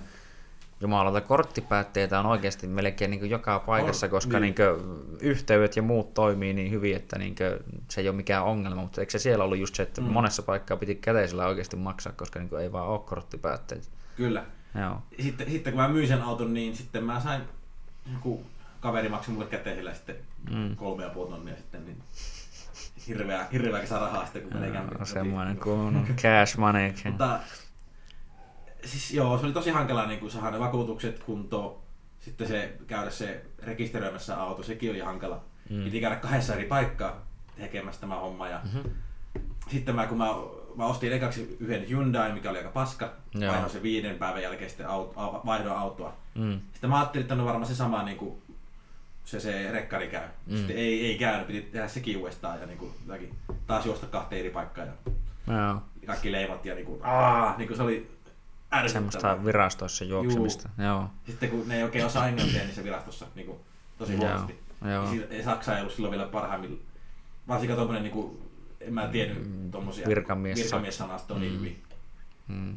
jumalauta korttipäätteitä on oikeasti melkein niin joka paikassa, On, koska niin. niin. yhteydet ja muut toimii niin hyvin, että niin se ei ole mikään ongelma, mutta eikö se siellä ollut just se, että Mm. monessa paikkaa piti käteisellä oikeasti maksaa, koska niin ei vaan ole korttipäätteitä. Kyllä. Joo. Sitten, sitten kun mä myin sen auton, niin sitten mä sain joku kaveri maksoi mulle käteisellä sitten Mm. kolme ja puoli tonnia sitten, niin hirveä, hirveä kesä rahaa sitten, kun menee. No, semmoinen kunnon cash money. Mutta siis joo, se oli tosi hankala niin saada ne vakuutukset kuntoon. Sitten se käydä se rekisteröimässä auto, sekin oli hankala. Mm. Piti käydä kahdessa eri paikkaa tekemässä tämä homma. Ja Mhm. sitten mä, kun mä, mä ostin ekaksi yhden Hyundai, mikä oli aika paska, Joo. vaihdoin sen viiden päivän jälkeen sitten auto, au- vaihdoin autoa. Mm. Sitten mä ajattelin, että on varmaan se sama niin kuin se, se rekkari käy. Mm. Sitten ei, ei käynyt, piti tehdä sekin uudestaan ja niin kuin, taas juosta kahteen eri paikkaan. Ja Joo. kaikki leimat ja niinku, aah, niinku se oli ärsyttävää. Semmoista virastoissa juoksemista. Joo. Sitten kun ne ei oikein osaa englantia niissä virastossa niinku, tosi Joo, huonosti. joo. Ja si- Saksa ei ollut silloin vielä parhaimmilla. Varsinkaan tommonen niinku, en mä tiennyt Mm, tommosia virkamies- virkamiessanastoa niin Mm. hyvin. Mm.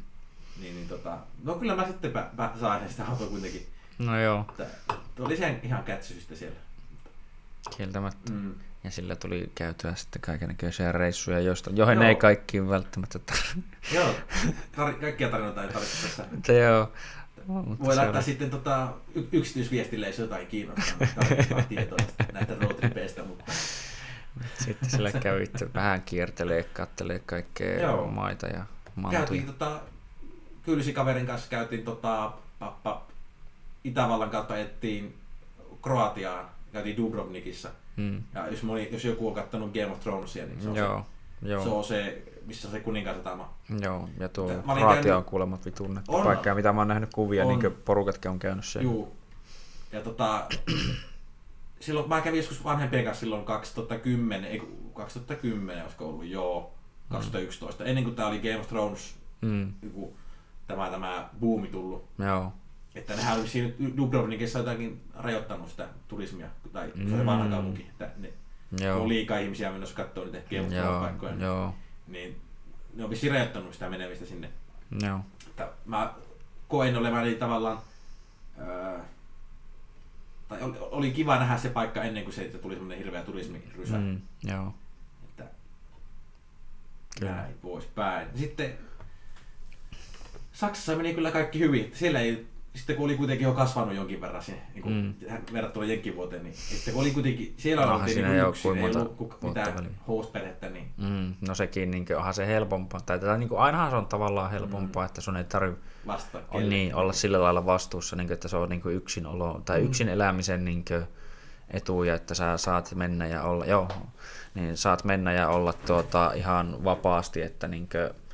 Niin, niin tota, no kyllä mä sitten pä, pä, sain sitä autoa kuitenkin. No joo, Että, oli sen ihan kätsy sitten siellä. kieltämättä. Mm. Ja sillä tuli käytyä sitten kaikenlaisia reissuja, joista, joihin Joo. ei kaikkiin välttämättä tarvitse. Joo, tar- kaikkia tarinoita ei tarvitse tässä. Mutta joo. Mutta Voi laittaa oli- sitten tota, y- yksityisviestille, jos jotain kiinnostaa tarkempaa tietoa näistä roadtripeistä, mutta Sitten sillä kävitte vähän kiertelee, kattelee kaikkea Joo. maita ja mantuja. käytiin tota, kyylsikaverin kanssa käytiin tota, pap, pap, Itävallan kautta ettiin Kroatiaan, käytiin Dubrovnikissa. Mm. Ja jos, moni, jos joku on kattanut Game of Thronesia, niin se on, Joo, se, joo, se, on se, missä on se kuninkaasatama. joo. Ja tuo käynyt- on kuulemma vitun On. paikka, ja mitä mä oon nähnyt kuvia, On. niin kuin porukatkin on käynyt siellä. Juu. Ja tota, silloin mä kävin joskus vanhempien kanssa silloin 2010, ei kun 2010 olisiko ollut, joo, 2011, ennen kuin tää oli Game of Thrones, Mm. joku, tämä, tämä buumi tullut. Joo, Että nehän oli siinä Dubrovnikissa jotakin rajoittanut sitä turismia, tai se oli Mm. vanha kaupunki, että ne, joo, on liikaa ihmisiä menossa katsoa niitä joo, Thrones-paikkoja, joo, niin ne on vissiin rajoittanut sitä menemistä sinne. joo. Että mä koen olevani tavallaan, öö, tai oli, oli kiva nähdä se paikka ennen kuin se, että tuli semmoinen hirveä turismirysä. Mm. Mm, joo, Että Kyllä. näin poispäin. Sitten Saksassa meni kyllä kaikki hyvin. Siellä ei, sitten kun oli kuitenkin jo kasvanut jonkin verran se, niin kuin Mm. verrattuna jenkivuoteen, niin sitten kun oli kuitenkin, siellä oltiin siinä niin jo yksin, ei monta ollut vuotta mitään host-perhettä, niin Mm, no sekin, niin kuin, onhan se helpompaa. Tai tätä, niin kuin, ainahan se on tavallaan helpompaa, Mm. että sun ei tarvitse on niin, olla sillä lailla vastuussa, niin kuin, että se on niin kuin yksin olo, tai Mm. yksin elämisen niin kuin, etuja, että sä saat mennä ja olla, joo, niin saat mennä ja olla tuota, ihan vapaasti, että niin kuin,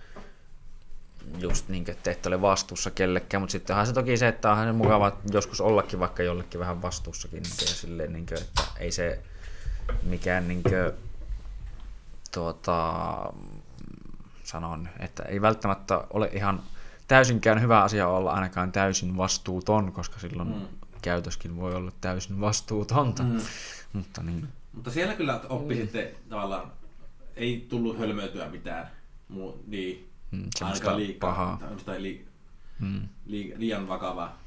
just niin kuin, että et ole vastuussa kellekään, mutta sittenhän se toki se, että onhan se mukava joskus ollakin vaikka jollekin vähän vastuussakin, niin kuin, ja silleen, niin kuin, että ei se mikään niin kuin, tuota, sanon, että ei välttämättä ole ihan täysinkään hyvä asia olla ainakaan täysin vastuuton, koska silloin mm. Mm. käytöskin voi olla täysin vastuutonta. Mm. Mm. Mutta niin, Mutta siellä kyllä oppi sitten tavallaan, ei tullut hölmöityä mitään muu, niin, mm, ainakaan liikaa, pahaa. tämmöistä li, Mm. li, liian vakavaa.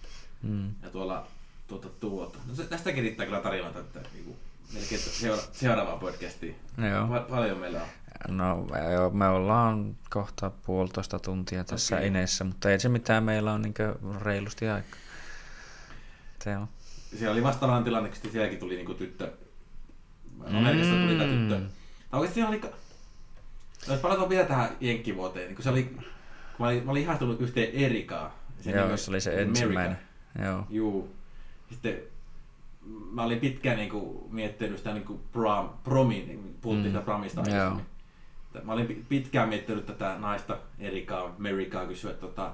Mm. Ja tuolla tuota, tuota. No se, tästäkin riittää kyllä tarinoita, että niinku, melkein seura, seuraavaan podcastiin. Joo. Pa- paljon meillä on. No joo, me ollaan kohta puolitoista tuntia tässä Okei. Ineessä, mutta ei se mitään, meillä on niin reilusti aikaa. Se on. Siellä oli vastaavan tilanne, kun sielläkin tuli niinku tyttö. Amerikasta tuli tämä tyttö. Mm. Tai oikeasti oli... Jos palataan vielä tähän jenkkivuoteen, niin kun se oli... Kun mä olin, mä olin ihastunut yhteen Erikaan. Sen Joo, se oli se America. ensimmäinen. Joo. Juu. Sitten mä olin pitkään niinku miettinyt sitä niinku prom, promi, niin puhuttiin Mm. sitä promista Joo. aikaisemmin. Että Mä olin pi- pitkään miettinyt tätä naista Erikaa, Amerikaa kysyä tota,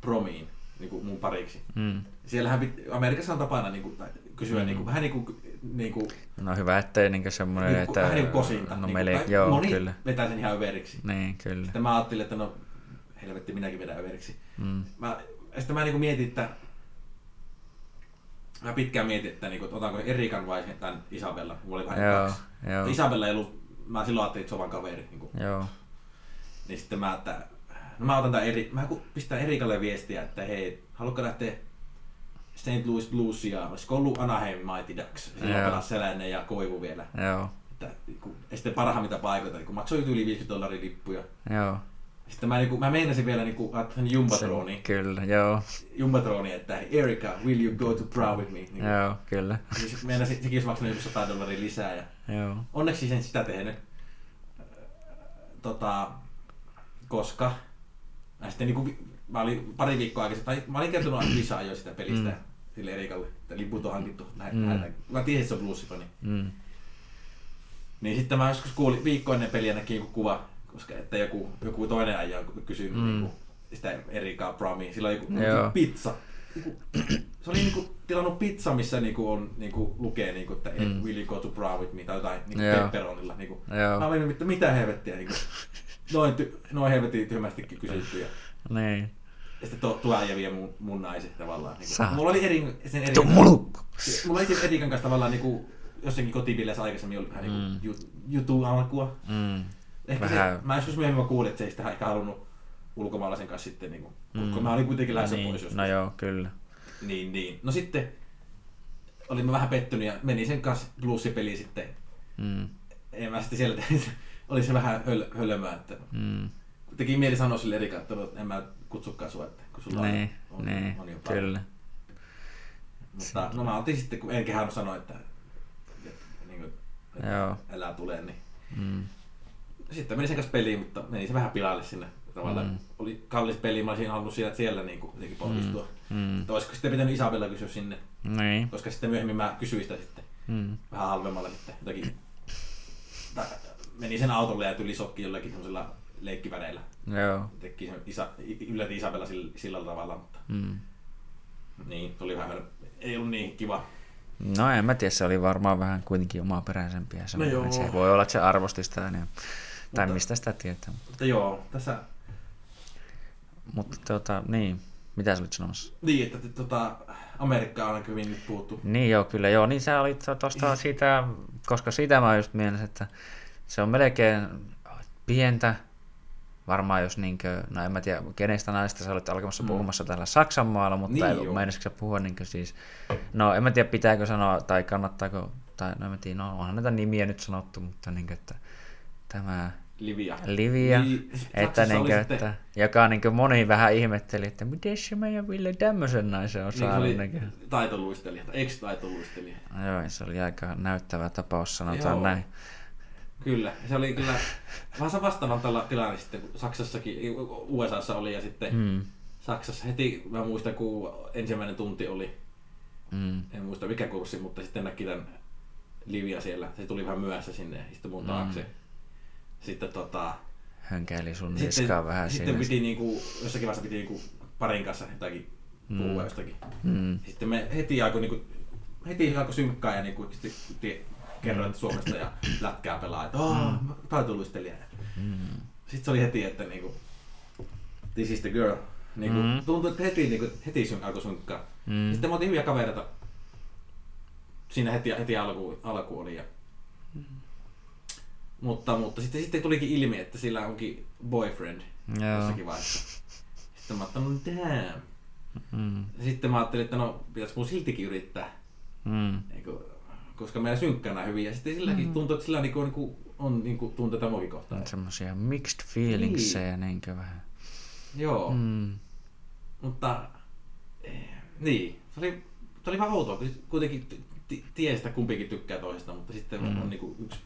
promiin niinku mun pariksi. Mm. Siellähän pit, Amerikassa on tapana niinku, tai kysyä Mm. niinku, vähän niinku, niinku, No hyvä, ettei niinku semmoinen, niinku, että... vähän niinku kosinta. No niinku, meille, tai joo, moni kyllä. vetää sen ihan överiksi. Niin, kyllä. Sitten mä ajattelin, että no helvetti minäkin vedän överiksi. Mm. Mä, sitten mä niinku mietin, että mä pitkään mietin, että, niinku, että otanko Erikan vai tämän Isabella. Mulla oli vähän Joo, kaksi. joo, Isabella ei ollut, mä silloin ajattelin, että se on vaan kaveri. Niinku. joo. Niin sitten mä, että no mä otan tän eri, mä pistän Erikalle viestiä, että hei, haluatko lähteä St. Louis Bluesia, olisiko ollut Anaheim Mighty Ducks, silloin Joo. pelas Selänen ja Koivu vielä. Joo, Että, kun, ja sitten parhaimmita paikoita, niin kun maksoi yli 50 dollaria lippuja. joo. Sitten mä, niinku, mä meinasin vielä niinku, ajattelin Jumbatroni, Kyllä, joo. Jumbatroni, että Erika, will you go to Brown with me? Niin, Joo, kyllä. niin meinasin, sekin olisi maksanut joku 100 dollaria lisää. Ja Joo. onneksi sen sitä tehnyt. Tota, koska mä sitten niinku, vi- mä olin pari viikkoa aikaisemmin, tai mä olin kertonut lisää jo sitä pelistä Mm. sille Erikalle, että liput on hankittu. Näin, Mm. mm. Mä tiesin, että se on bluesifani. Mm. Niin sitten mä joskus kuulin viikko ennen peliä näkin joku kuva, koska että joku, joku toinen äijä on kysynyt Mm. niinku, sitä Erikaa Bromia. Sillä on joku, joku pizza. Joku, se oli niinku tilannut pizza, missä niinku on, niinku, lukee, niinku, että Mm. will you go to Brown with me, tai jotain niinku Joo. pepperonilla. Niinku. Joo. Mä olin, mitä, mitä helvettiä. Niinku. Noin, ty, noin helvetin tyhmästikin kysytty. Ja, Niin. Ja sitten tuo, tuo äijä vie mun, mun naisen tavallaan. Niinku. Saat. Mulla oli eri, sen eri, Tuo mulukku! mulla oli Erikan kanssa tavallaan niinku, jossakin kotipileissä aikaisemmin ollut vähän niinku Mm. jut, jutu alkua. Mm. Ehkä Vähän- se, mä joskus myöhemmin mä kuulin, että se ei sitä ehkä halunnut ulkomaalaisen kanssa sitten, niin kuin, Mm. kun mä olin kuitenkin lähdössä niin. pois joskus. No joo, kyllä. Niin, niin. No sitten olin mä vähän pettynyt ja menin sen kanssa bluesipeliin sitten. Mm. En mä sitten siellä tehnyt, oli se vähän höl, hölmöä, että Mm. Teki mieli sanoa sille Erika, että no, en mä kutsukaan sua, että kun sulla Niin, on, on, niin, on jo paljon. kyllä. Mutta no mä otin sitten, kun en kehannut sanoa, että, että, niin kuin, että Joo. älä tule, niin Mm. sitten menin sen kanssa peliin, mutta meni se vähän pilalle sinne. Tavallaan Mm. oli kallis peli, mä olisin halunnut siellä, siellä niin kuin, jotenkin ponnistua. Mm. Mm. Olisiko sitten pitänyt Isabella kysyä sinne, Niin. koska sitten myöhemmin mä kysyin sitä sitten Mm. vähän halvemmalla sitten jotakin. Meni sen autolle ja tuli sokki jollakin semmoisella leikkiväreillä. Joo. Teki sen isa, ylläti Isabella sillä, sillä tavalla, mutta Mm. niin, oli vähän, ei ollut niin kiva. No en mä tiedä, se oli varmaan vähän kuitenkin omaperäisempi. ja semmoinen. joo. Se voi olla, että se arvosti sitä. Niin, tai Mutta- mistä sitä tietää. Mutta joo, tässä Mutta tota, niin. Mitä sä olit sanomassa? niin, että tota, Amerikka on hyvin nyt puhuttu. Niin joo, kyllä joo. Niin sä olit tuosta siitä, koska sitä mä just mielestä, että se on melkein pientä, varmaan jos niinkö, no en mä tiedä kenestä naista sä olit alkamassa Mm. puhumassa täällä Saksan maalla, mutta Niin niin sä puhua niinkö siis, no en mä tiedä pitääkö sanoa tai kannattaako, tai no en mä tiedä, no onhan näitä nimiä nyt sanottu, mutta niinkö, että tämä Livia. Livia, Niin, että, niinkö, sitten- että joka niinkö moni vähän ihmetteli, että miten se meidän Ville tämmöisen naisen on Niin, saanut. oli niinkö. taitoluistelija, tai ex-taitoluistelija. Joo, se oli aika näyttävä tapaus, sanotaan Joo. näin. Kyllä, se oli kyllä vähän vastaavan tällä tilanne sitten, kun Saksassakin, USAssa oli ja sitten Mm, Saksassa heti, mä muistan kun ensimmäinen tunti oli, mm, en muista mikä kurssi, mutta sitten näki tämän Livia siellä, se tuli vähän myöhässä sinne ja sitten mun Mm. taakse. Sitten tota, hönkäili sun sitten, vähän sitten siinä. piti niinku, jossakin vaiheessa piti niinku parin kanssa jotakin puhua Mm. jostakin. Mm, Sitten me heti alkoi, niinku, heti alkoi synkkää ja niinku, sitten että Suomesta ja lätkää pelaa, että oh, taitoluistelija. mm, Sitten se oli heti, että niinku, this is the girl. Niinku, Mm. mm. Tuntui, että heti, niinku, heti syn, alkoi synkkaa. mm, Sitten me oltiin hyviä kavereita. Siinä heti, heti alku, alku oli. Ja... Mutta, mutta sitten, sitten tulikin ilmi, että sillä onkin boyfriend joo, jossakin vaiheessa. Sitten mä ajattelin, no damn. mm, sitten mä ajattelin, että no pitäisikö mun siltikin yrittää. mm, Eiku, koska meillä synkkänä hyvin. Ja sitten silläkin Mm. tuntuu, että sillä niinku, niinku, on niinku, tunteita kohtaan. on semmosia mixed feelingsejä niinkö vähän. Joo. Mm, Mutta eh, niin, se oli, se oli vähän outoa, kun kuitenkin tiesi, että kumpikin tykkää toisesta, mutta sitten Mm. mm. on niinku yksi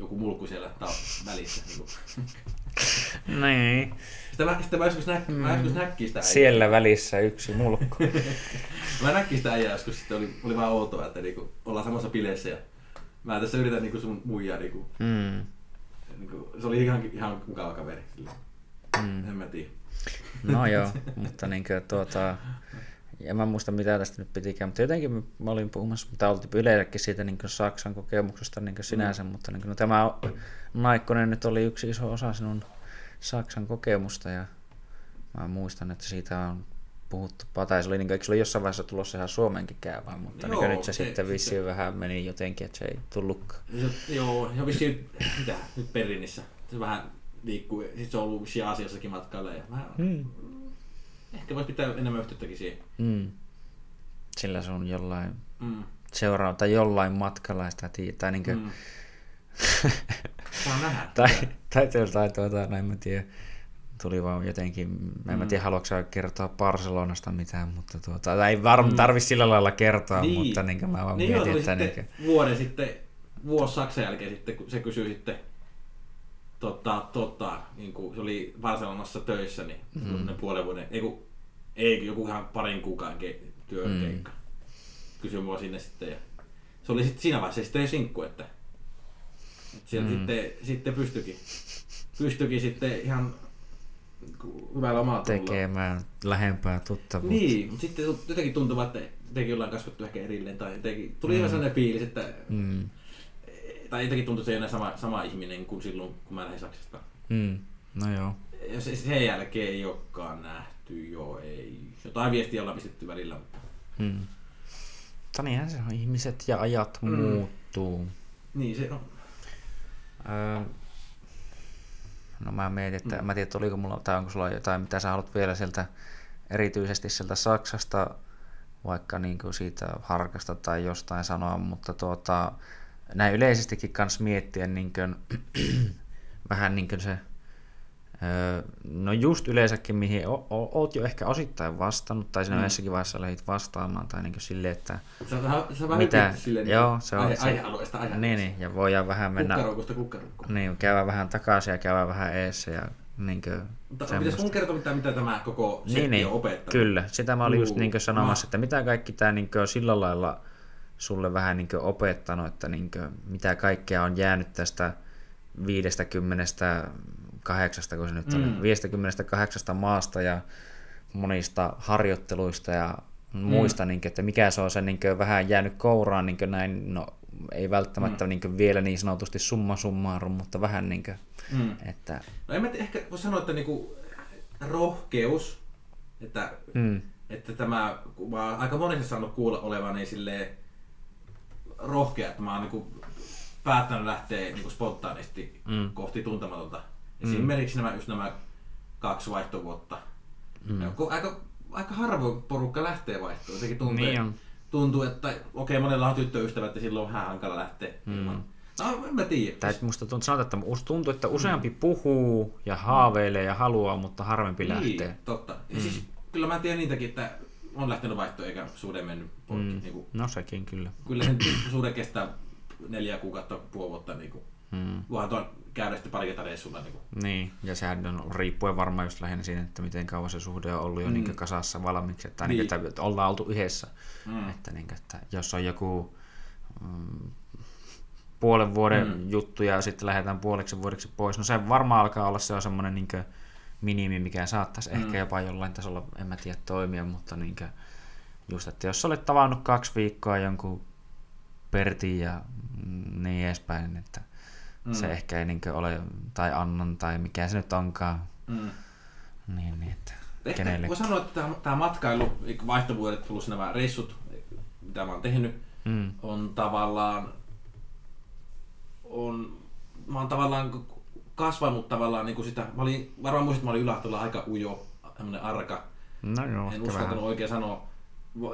joku mulkku siellä taas välissä. Niinku. niin, Sitten mä, sitten mä joskus, näk, mm. mä joskus sitä äijää. siellä välissä yksi mulkku. Mä näkkiin sitä äijää joskus, sitten oli, oli vaan outoa, että niinku, ollaan samassa bileissä ja mä tässä yritän niinku sun muijaa, niinku, Mm, niinku, se oli ihan, ihan mukava kaveri. Mm. En mä tiedä. No joo, mutta niinkö tuota, en mä muista mitä tästä nyt pitikään, mutta jotenkin mä- olin puhumassa, tai oltiin yleensäkin siitä niin Saksan kokemuksesta niin sinänsä, mm. mutta niin no, tämä Naikkonen nyt oli yksi iso osa sinun Saksan kokemusta ja mä muistan, että siitä on puhuttu, tai se oli, niin kuin, eikö se oli jossain vaiheessa tulossa ihan Suomenkin käyvään, mutta Joo, niin nyt se, se- sitten se- vissiin vähän meni jotenkin, että se ei tullutkaan. Se, joo, se on vissiin, mitä, nyt Berliinissä. Se vähän liikkuu, sit se on ollut vissiin Aasiassakin matkailla. Ja mä, Mm. Ehkä voisi pitää enemmän yhteyttäkin siihen. Mm. Sillä se on jollain Mm. seuraa tai jollain matkalla sitä tii- tai niinkö, mm. Mm. Nähdä. tai, tai, tai tuota, en mä tiedä, tuli vaan jotenkin, en mä Mm. tiedä haluatko kertoa Barcelonasta mitään, mutta tuota, tai ei var, Mm. tarvi sillä lailla kertoa, Niin. mutta niin mä vaan Niin joo, mietin, tuli että niin, vuoden sitten, vuosi Saksan jälkeen sitten, kun se kysyi sitten, tota, tota, niin kuin se oli Barcelonassa töissä, niin mm. puolen vuoden, ei kun, ei joku ihan parin kuukauden ke, työkeikka. Kysyi mua sinne sitten ja se oli sitten siinä vaiheessa sitten sinkku, että, että siellä Mm. sitten, sitten pystyikin, pystyikin sitten ihan hyvällä omalla tekemään lähempää tuttavuutta. Niin, mutta sitten jotenkin tuntuu, että jotenkin ollaan kasvettu ehkä erilleen tai jotenkin, tuli mm. sellainen fiilis, että Mm. Tai jotenkin tuntui, että se ei ole enää sama, sama ihminen kuin silloin, kun mä lähdin Saksasta. Mm. No joo. Ja se, sen jälkeen ei olekaan nähty, joo ei. Jotain viestiä ollaan pistetty välillä, mutta Mm. Mutta niinhän se on, ihmiset ja ajat Mm. muuttuu. niin se on. Öö, no mä mietin, että mm. mä tiedän, että oliko mulla, tai onko sulla jotain, mitä sä haluat vielä sieltä, erityisesti sieltä Saksasta, vaikka niin kuin siitä harkasta tai jostain sanoa, mutta tuota, näin yleisestikin kans miettiä niin kuin, vähän niin kuin se, no just yleensäkin, mihin o, o, oot jo ehkä osittain vastannut, tai siinä Mm. jossakin vaiheessa lähdit vastaamaan, tai niin kuin silleen, että Se on vähän, se on vähän Mitä? silleen, Joo, se on- aihe, se- aihealueesta aihealueesta. niin, niin, ja voidaan vähän mennä, Kukkaruukusta kukkaruukkuun. niin, käydään vähän takaisin ja käydään vähän eessä ja niin kuin, Mutta semmoista. pitäis mun kertoa, mitä, mitä tämä koko setti Niin, niin, on opettanut? kyllä. Sitä mä olin just Juu, niin sanomassa, mä- että mitä kaikki tämä niin on sillä lailla sulle vähän niin opettanut, että niin mitä kaikkea on jäänyt tästä 58, kun se nyt Mm. oli, 58 maasta ja monista harjoitteluista ja muista, niin kuin, että mikä se on se niin vähän jäänyt kouraan niin näin, no ei välttämättä Mm. niin vielä niin sanotusti summa summarum, mutta vähän niin kuin, Mm. että No en mä ehkä voi sanoa, että niinku rohkeus, että, mm, että tämä, kun mä aika monesti saanut kuulla olevani silleen rohkea, että mä oon niinku päättänyt lähteä niinku spontaanisti Mm. kohti tuntematonta. Mm. Esimerkiksi nämä, just nämä kaksi vaihtovuotta. Mm. Aika, aika harvoin porukka lähtee vaihtoon. Jotenkin tuntuu, Niin on. tuntuu että okei, monella on tyttöystävät ja silloin on vähän hankala lähteä. Mm. ilman. No, en mä tiedä. Tai että musta tuntuu, sanotaan, että tuntuu, että useampi puhuu ja haaveilee ja haluaa, mutta harvempi lähtee. Niin, totta. Ja siis, kyllä mä tiedän niitäkin, että on lähtenyt vaihtoon eikä suhde mennyt poikki. Mm. Niin kuin, No sekin kyllä. kyllä sen suhde kestää neljä kuukautta, puoli vuotta. Niin kuin, Mm. voihan tuon käydä sitten pari kertaa reissulla. Niin kuin. Niin, ja sehän on riippuen varmaan just lähinnä siinä, että miten kauan se suhde on ollut jo Mm. niin kasassa valmiiksi, että, Niin. niin. Että ollaan oltu yhdessä. Mm. Että, niin, että jos on joku mm, puolen vuoden Mm. juttu ja sitten lähdetään puoleksi vuodeksi pois, no se varmaan alkaa olla se on semmoinen niin minimi, mikä saattaisi Mm. ehkä jopa jollain tasolla, en mä tiedä, toimia, mutta niin just, että jos olet tavannut kaksi viikkoa jonkun Pertin ja niin edespäin, että Mm. se ehkä ei niin ole, tai Annan tai mikä se nyt onkaan, Mm. niin, niin että Ehkä kenelle. voi sanoa, että tämä, tämä matkailu, vaihtovuodet plus nämä reissut, mitä mä oon tehnyt, Mm. on tavallaan, on, mä oon tavallaan kasvanut tavallaan niin kuin sitä, mä olin, varmaan muistat, mä olin yläasteella aika ujo, tämmönen arka, No joo, en uskaltanut vähän. oikein sanoa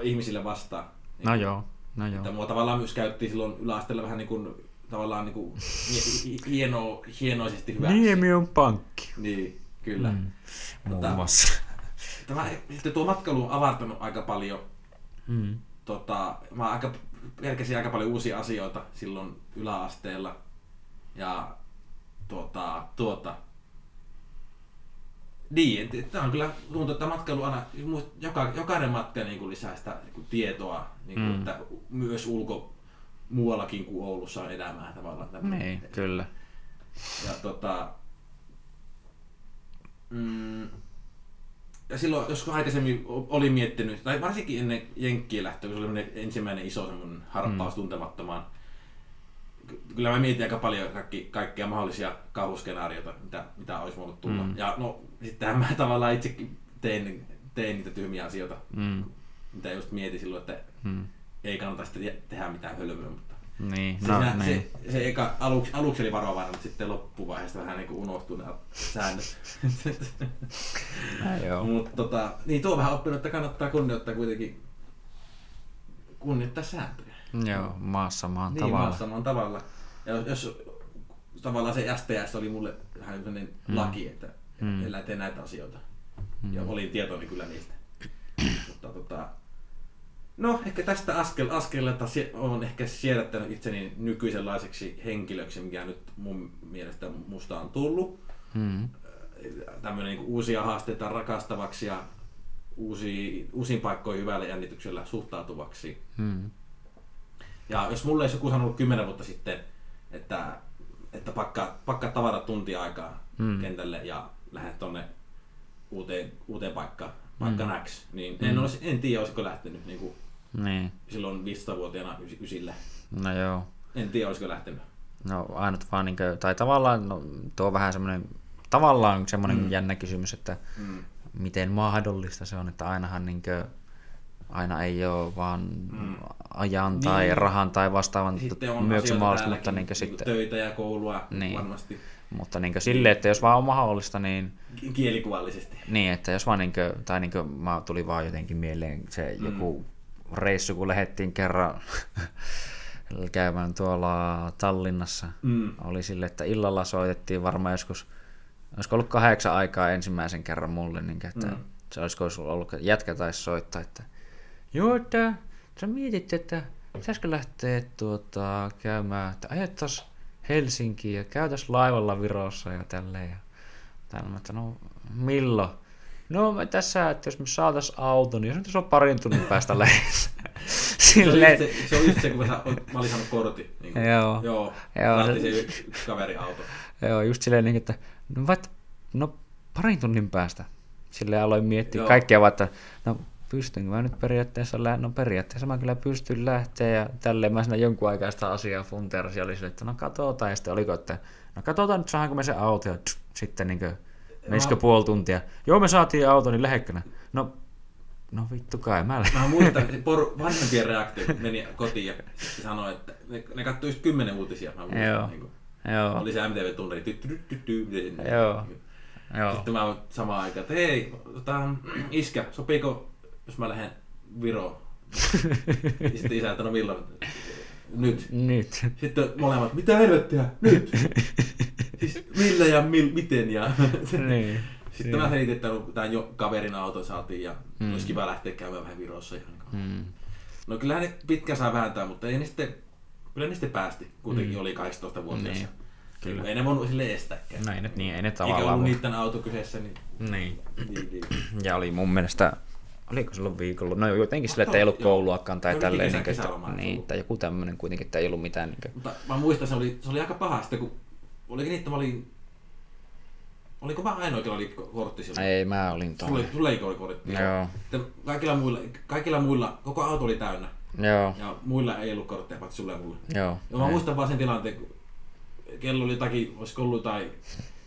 ihmisille vastaan. No joo, no joo. Että mua tavallaan myös käytti silloin yläasteella vähän niin kuin, tavallaan niin kuin hie- hieno, hienoisesti hyvä. Niemi on pankki. Niin, kyllä. Mm. Mm. Muun muassa. Tämä, sitten tuo matkailu on avartanut aika paljon Mm. tota, mä aika, pelkäsin aika paljon uusia asioita silloin yläasteella. Ja tuota, tuota, niin, tämä on kyllä, tuntuu, että matkailu aina, joka, jokainen matka niin kuin lisää sitä niin kuin tietoa, niin kuin, Mm. että myös ulko, muuallakin kuin Oulussa on elämää tavallaan. tämmöinen. Niin, kyllä. Ja tota, mm, ja silloin, jos aikaisemmin o- olin miettinyt, tai varsinkin ennen Jenkkien lähtöä, kun se oli ensimmäinen iso semmoinen harppaus mm. tuntemattomaan, kyllä mä mietin aika paljon kaikki, kaikkia mahdollisia kauhuskenaarioita, mitä, mitä olisi voinut tulla. Mm. Ja no, sittenhän mä tavallaan itsekin tein, tein niitä tyhmiä asioita, Mm. mitä just mietin silloin, että Mm. ei kannata sitten te- tehdä mitään hölmöä, mutta Niin, no Siinä, niin. se, se eka, aluksi, aluksi oli varovainen, mutta sitten loppuvaiheesta vähän niin unohtui nämä säännöt. Mutta tota, niin tuo on vähän oppinut, että kannattaa kunnioittaa kuitenkin kunnioittaa sääntöjä. Joo, maassa maan Niin, tavalla. maassa maan tavalla. Ja jos, jos tavallaan se STS oli mulle vähän sellainen Mm. laki, että mm. en tee näitä asioita. Mm. Ja olin tietoinen kyllä niistä. Mutta tota, no ehkä tästä askel, askelelta on ehkä siedättänyt itseni nykyisenlaiseksi henkilöksi, mikä nyt mun mielestä musta on tullut. Mm. Tämmöinen niin uusia haasteita rakastavaksi ja uusi, uusiin paikkoihin hyvällä jännityksellä suhtautuvaksi. Mm. Ja jos mulle olisi joku sanonut kymmenen vuotta sitten, että, että pakka, pakka tavarat tuntia aikaa mm. kentälle ja lähdet tonne uuteen, uuteen paikkaan, paikka mm. X, niin mm. en, olisi, en tiedä, olisiko lähtenyt niin kuin niin. silloin 15-vuotiaana ysille. No joo. En tiedä, olisiko lähtenyt. No ainut vaan, niin kuin, tai tavallaan no, tuo on vähän semmoinen, tavallaan semmoinen mm. jännä kysymys, että mm. miten mahdollista se on, että ainahan niin kuin, aina ei ole vaan mm. ajan tai niin. rahan tai vastaavan myöksi mahdollista, mutta niin sitten... Töitä ja koulua niin. varmasti. Mutta niin silleen, että jos vaan on mahdollista, niin... Kielikuvallisesti. Niin, että jos vaan niin kuin, tai niin kuin, mä tuli vaan jotenkin mieleen se mm. joku reissu, kun lähdettiin kerran käymään tuolla Tallinnassa. Mm. Oli sille, että illalla soitettiin varmaan joskus, olisiko ollut kahdeksan aikaa ensimmäisen kerran mulle, niin että mm. se olisiko ollut, jätkä taisi soittaa, että joo, että sä mietit, että pitäisikö lähteä tuota, käymään, että ajettaisiin Helsinkiin ja käytäisiin laivalla Virossa ja tälleen. Ja tällä, että no milloin? No me tässä, että jos me saatais auto, niin jos nyt on parin tunnin päästä lähes. Sille... Se, on se, se, on just se, kun mä, mä olin saanut kortin. Niin kuin, joo. Joo, joo se, se kaveri auto. Joo, just silleen, niin, että no, vaikka, no parin tunnin päästä. Silleen aloin miettiä joo. kaikkea, vaan, että no pystynkö mä nyt periaatteessa lähteä, no periaatteessa mä kyllä pystyn lähteä ja tälleen mä siinä jonkun aikaa sitä asiaa funterasin ja oli sille, että no katsotaan ja sitten oliko, että no katsotaan nyt saadaanko me se auto ja tss, sitten niin kuin, menisikö no. puoli tuntia. Joo me saatiin auto, niin lähekkönä. No No vittu kai, mä lähdin. Mä muistan, että por, vanhempien reaktio meni kotiin ja sanoi, että ne, ne katsoi just kymmenen uutisia. Mä muistan, Joo. Niin kuin, Joo. Oli se MTV-tunnari. Joo. Joo. Sitten mä samaan aikaan, että hei, tota, iskä, sopiiko jos mä lähden Viroon. ja sitten isä, että no milloin? Nyt. Nyt. Sitten molemmat, mitä helvettiä? Nyt. siis millä ja mil, miten ja... niin. Sitten niin. mä selitin, että tämän jo kaverin auto saatiin ja mm. olisi kiva lähteä käymään vähän Virossa. Mm. No kyllähän ne pitkä saa vääntää, mutta ei ne sitten, kyllä ne sitten päästi. Kuitenkin mm. oli 18 vuotta. Niin. Kyllä. Ei ne voinut sille estääkään. Näin, no niin, ei ne tavallaan... Eikä ollut niiden auto kyseessä, niin... Niin. niin, niin. Ja oli mun mielestä oliko silloin viikolla, no jotenkin sille, että ei ollut kouluakaan tai tälleen, niin, että, niin, tai joku tämmöinen kuitenkin, että ei ollut mitään. Niin kuin... Mutta mä muistan, se oli, se oli aika pahasta, kun olikin niin, että mä olin Oliko mä ainoa, jolla oli kortti silloin? Ei, mä olin tuolla. Sulle, sulle ei oli kortti. Joo. kaikilla muilla, kaikilla muilla, koko auto oli täynnä. Joo. Ja muilla ei ollut kortteja, paitsi sulle ja mulle. Joo. Ja mä ei. muistan vaan sen tilanteen, kun kello oli jotakin, olisiko ollut tai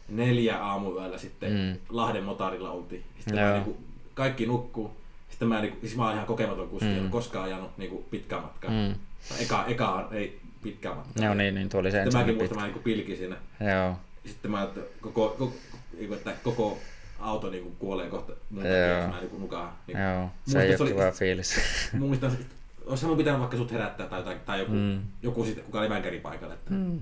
neljä aamuyöllä sitten mm. Lahden motarilla oltiin. Sitten niin kuin, kaikki nukkuu. Sitten mä, niin, siis mä oon ihan kokematon kuski, mm. en koskaan ajanut niin pitkää matkaa. Mm. Eka, eka ei pitkää matkaa. Joo, niin, niin tuo oli se Sitten mäkin muistan, mä niin pilkin siinä. Joo. Sitten mä, että koko, koko, niinku, että koko auto niin kuin kuolee kohta mun jos mä niin nukaan. Niin, Joo, se ei ole kiva fiilis. Mun mielestä olisi mun pitänyt vaikka sut herättää tai, tai, tai joku, mm. joku sitten, kuka oli vänkäri paikalle. Että. Mm.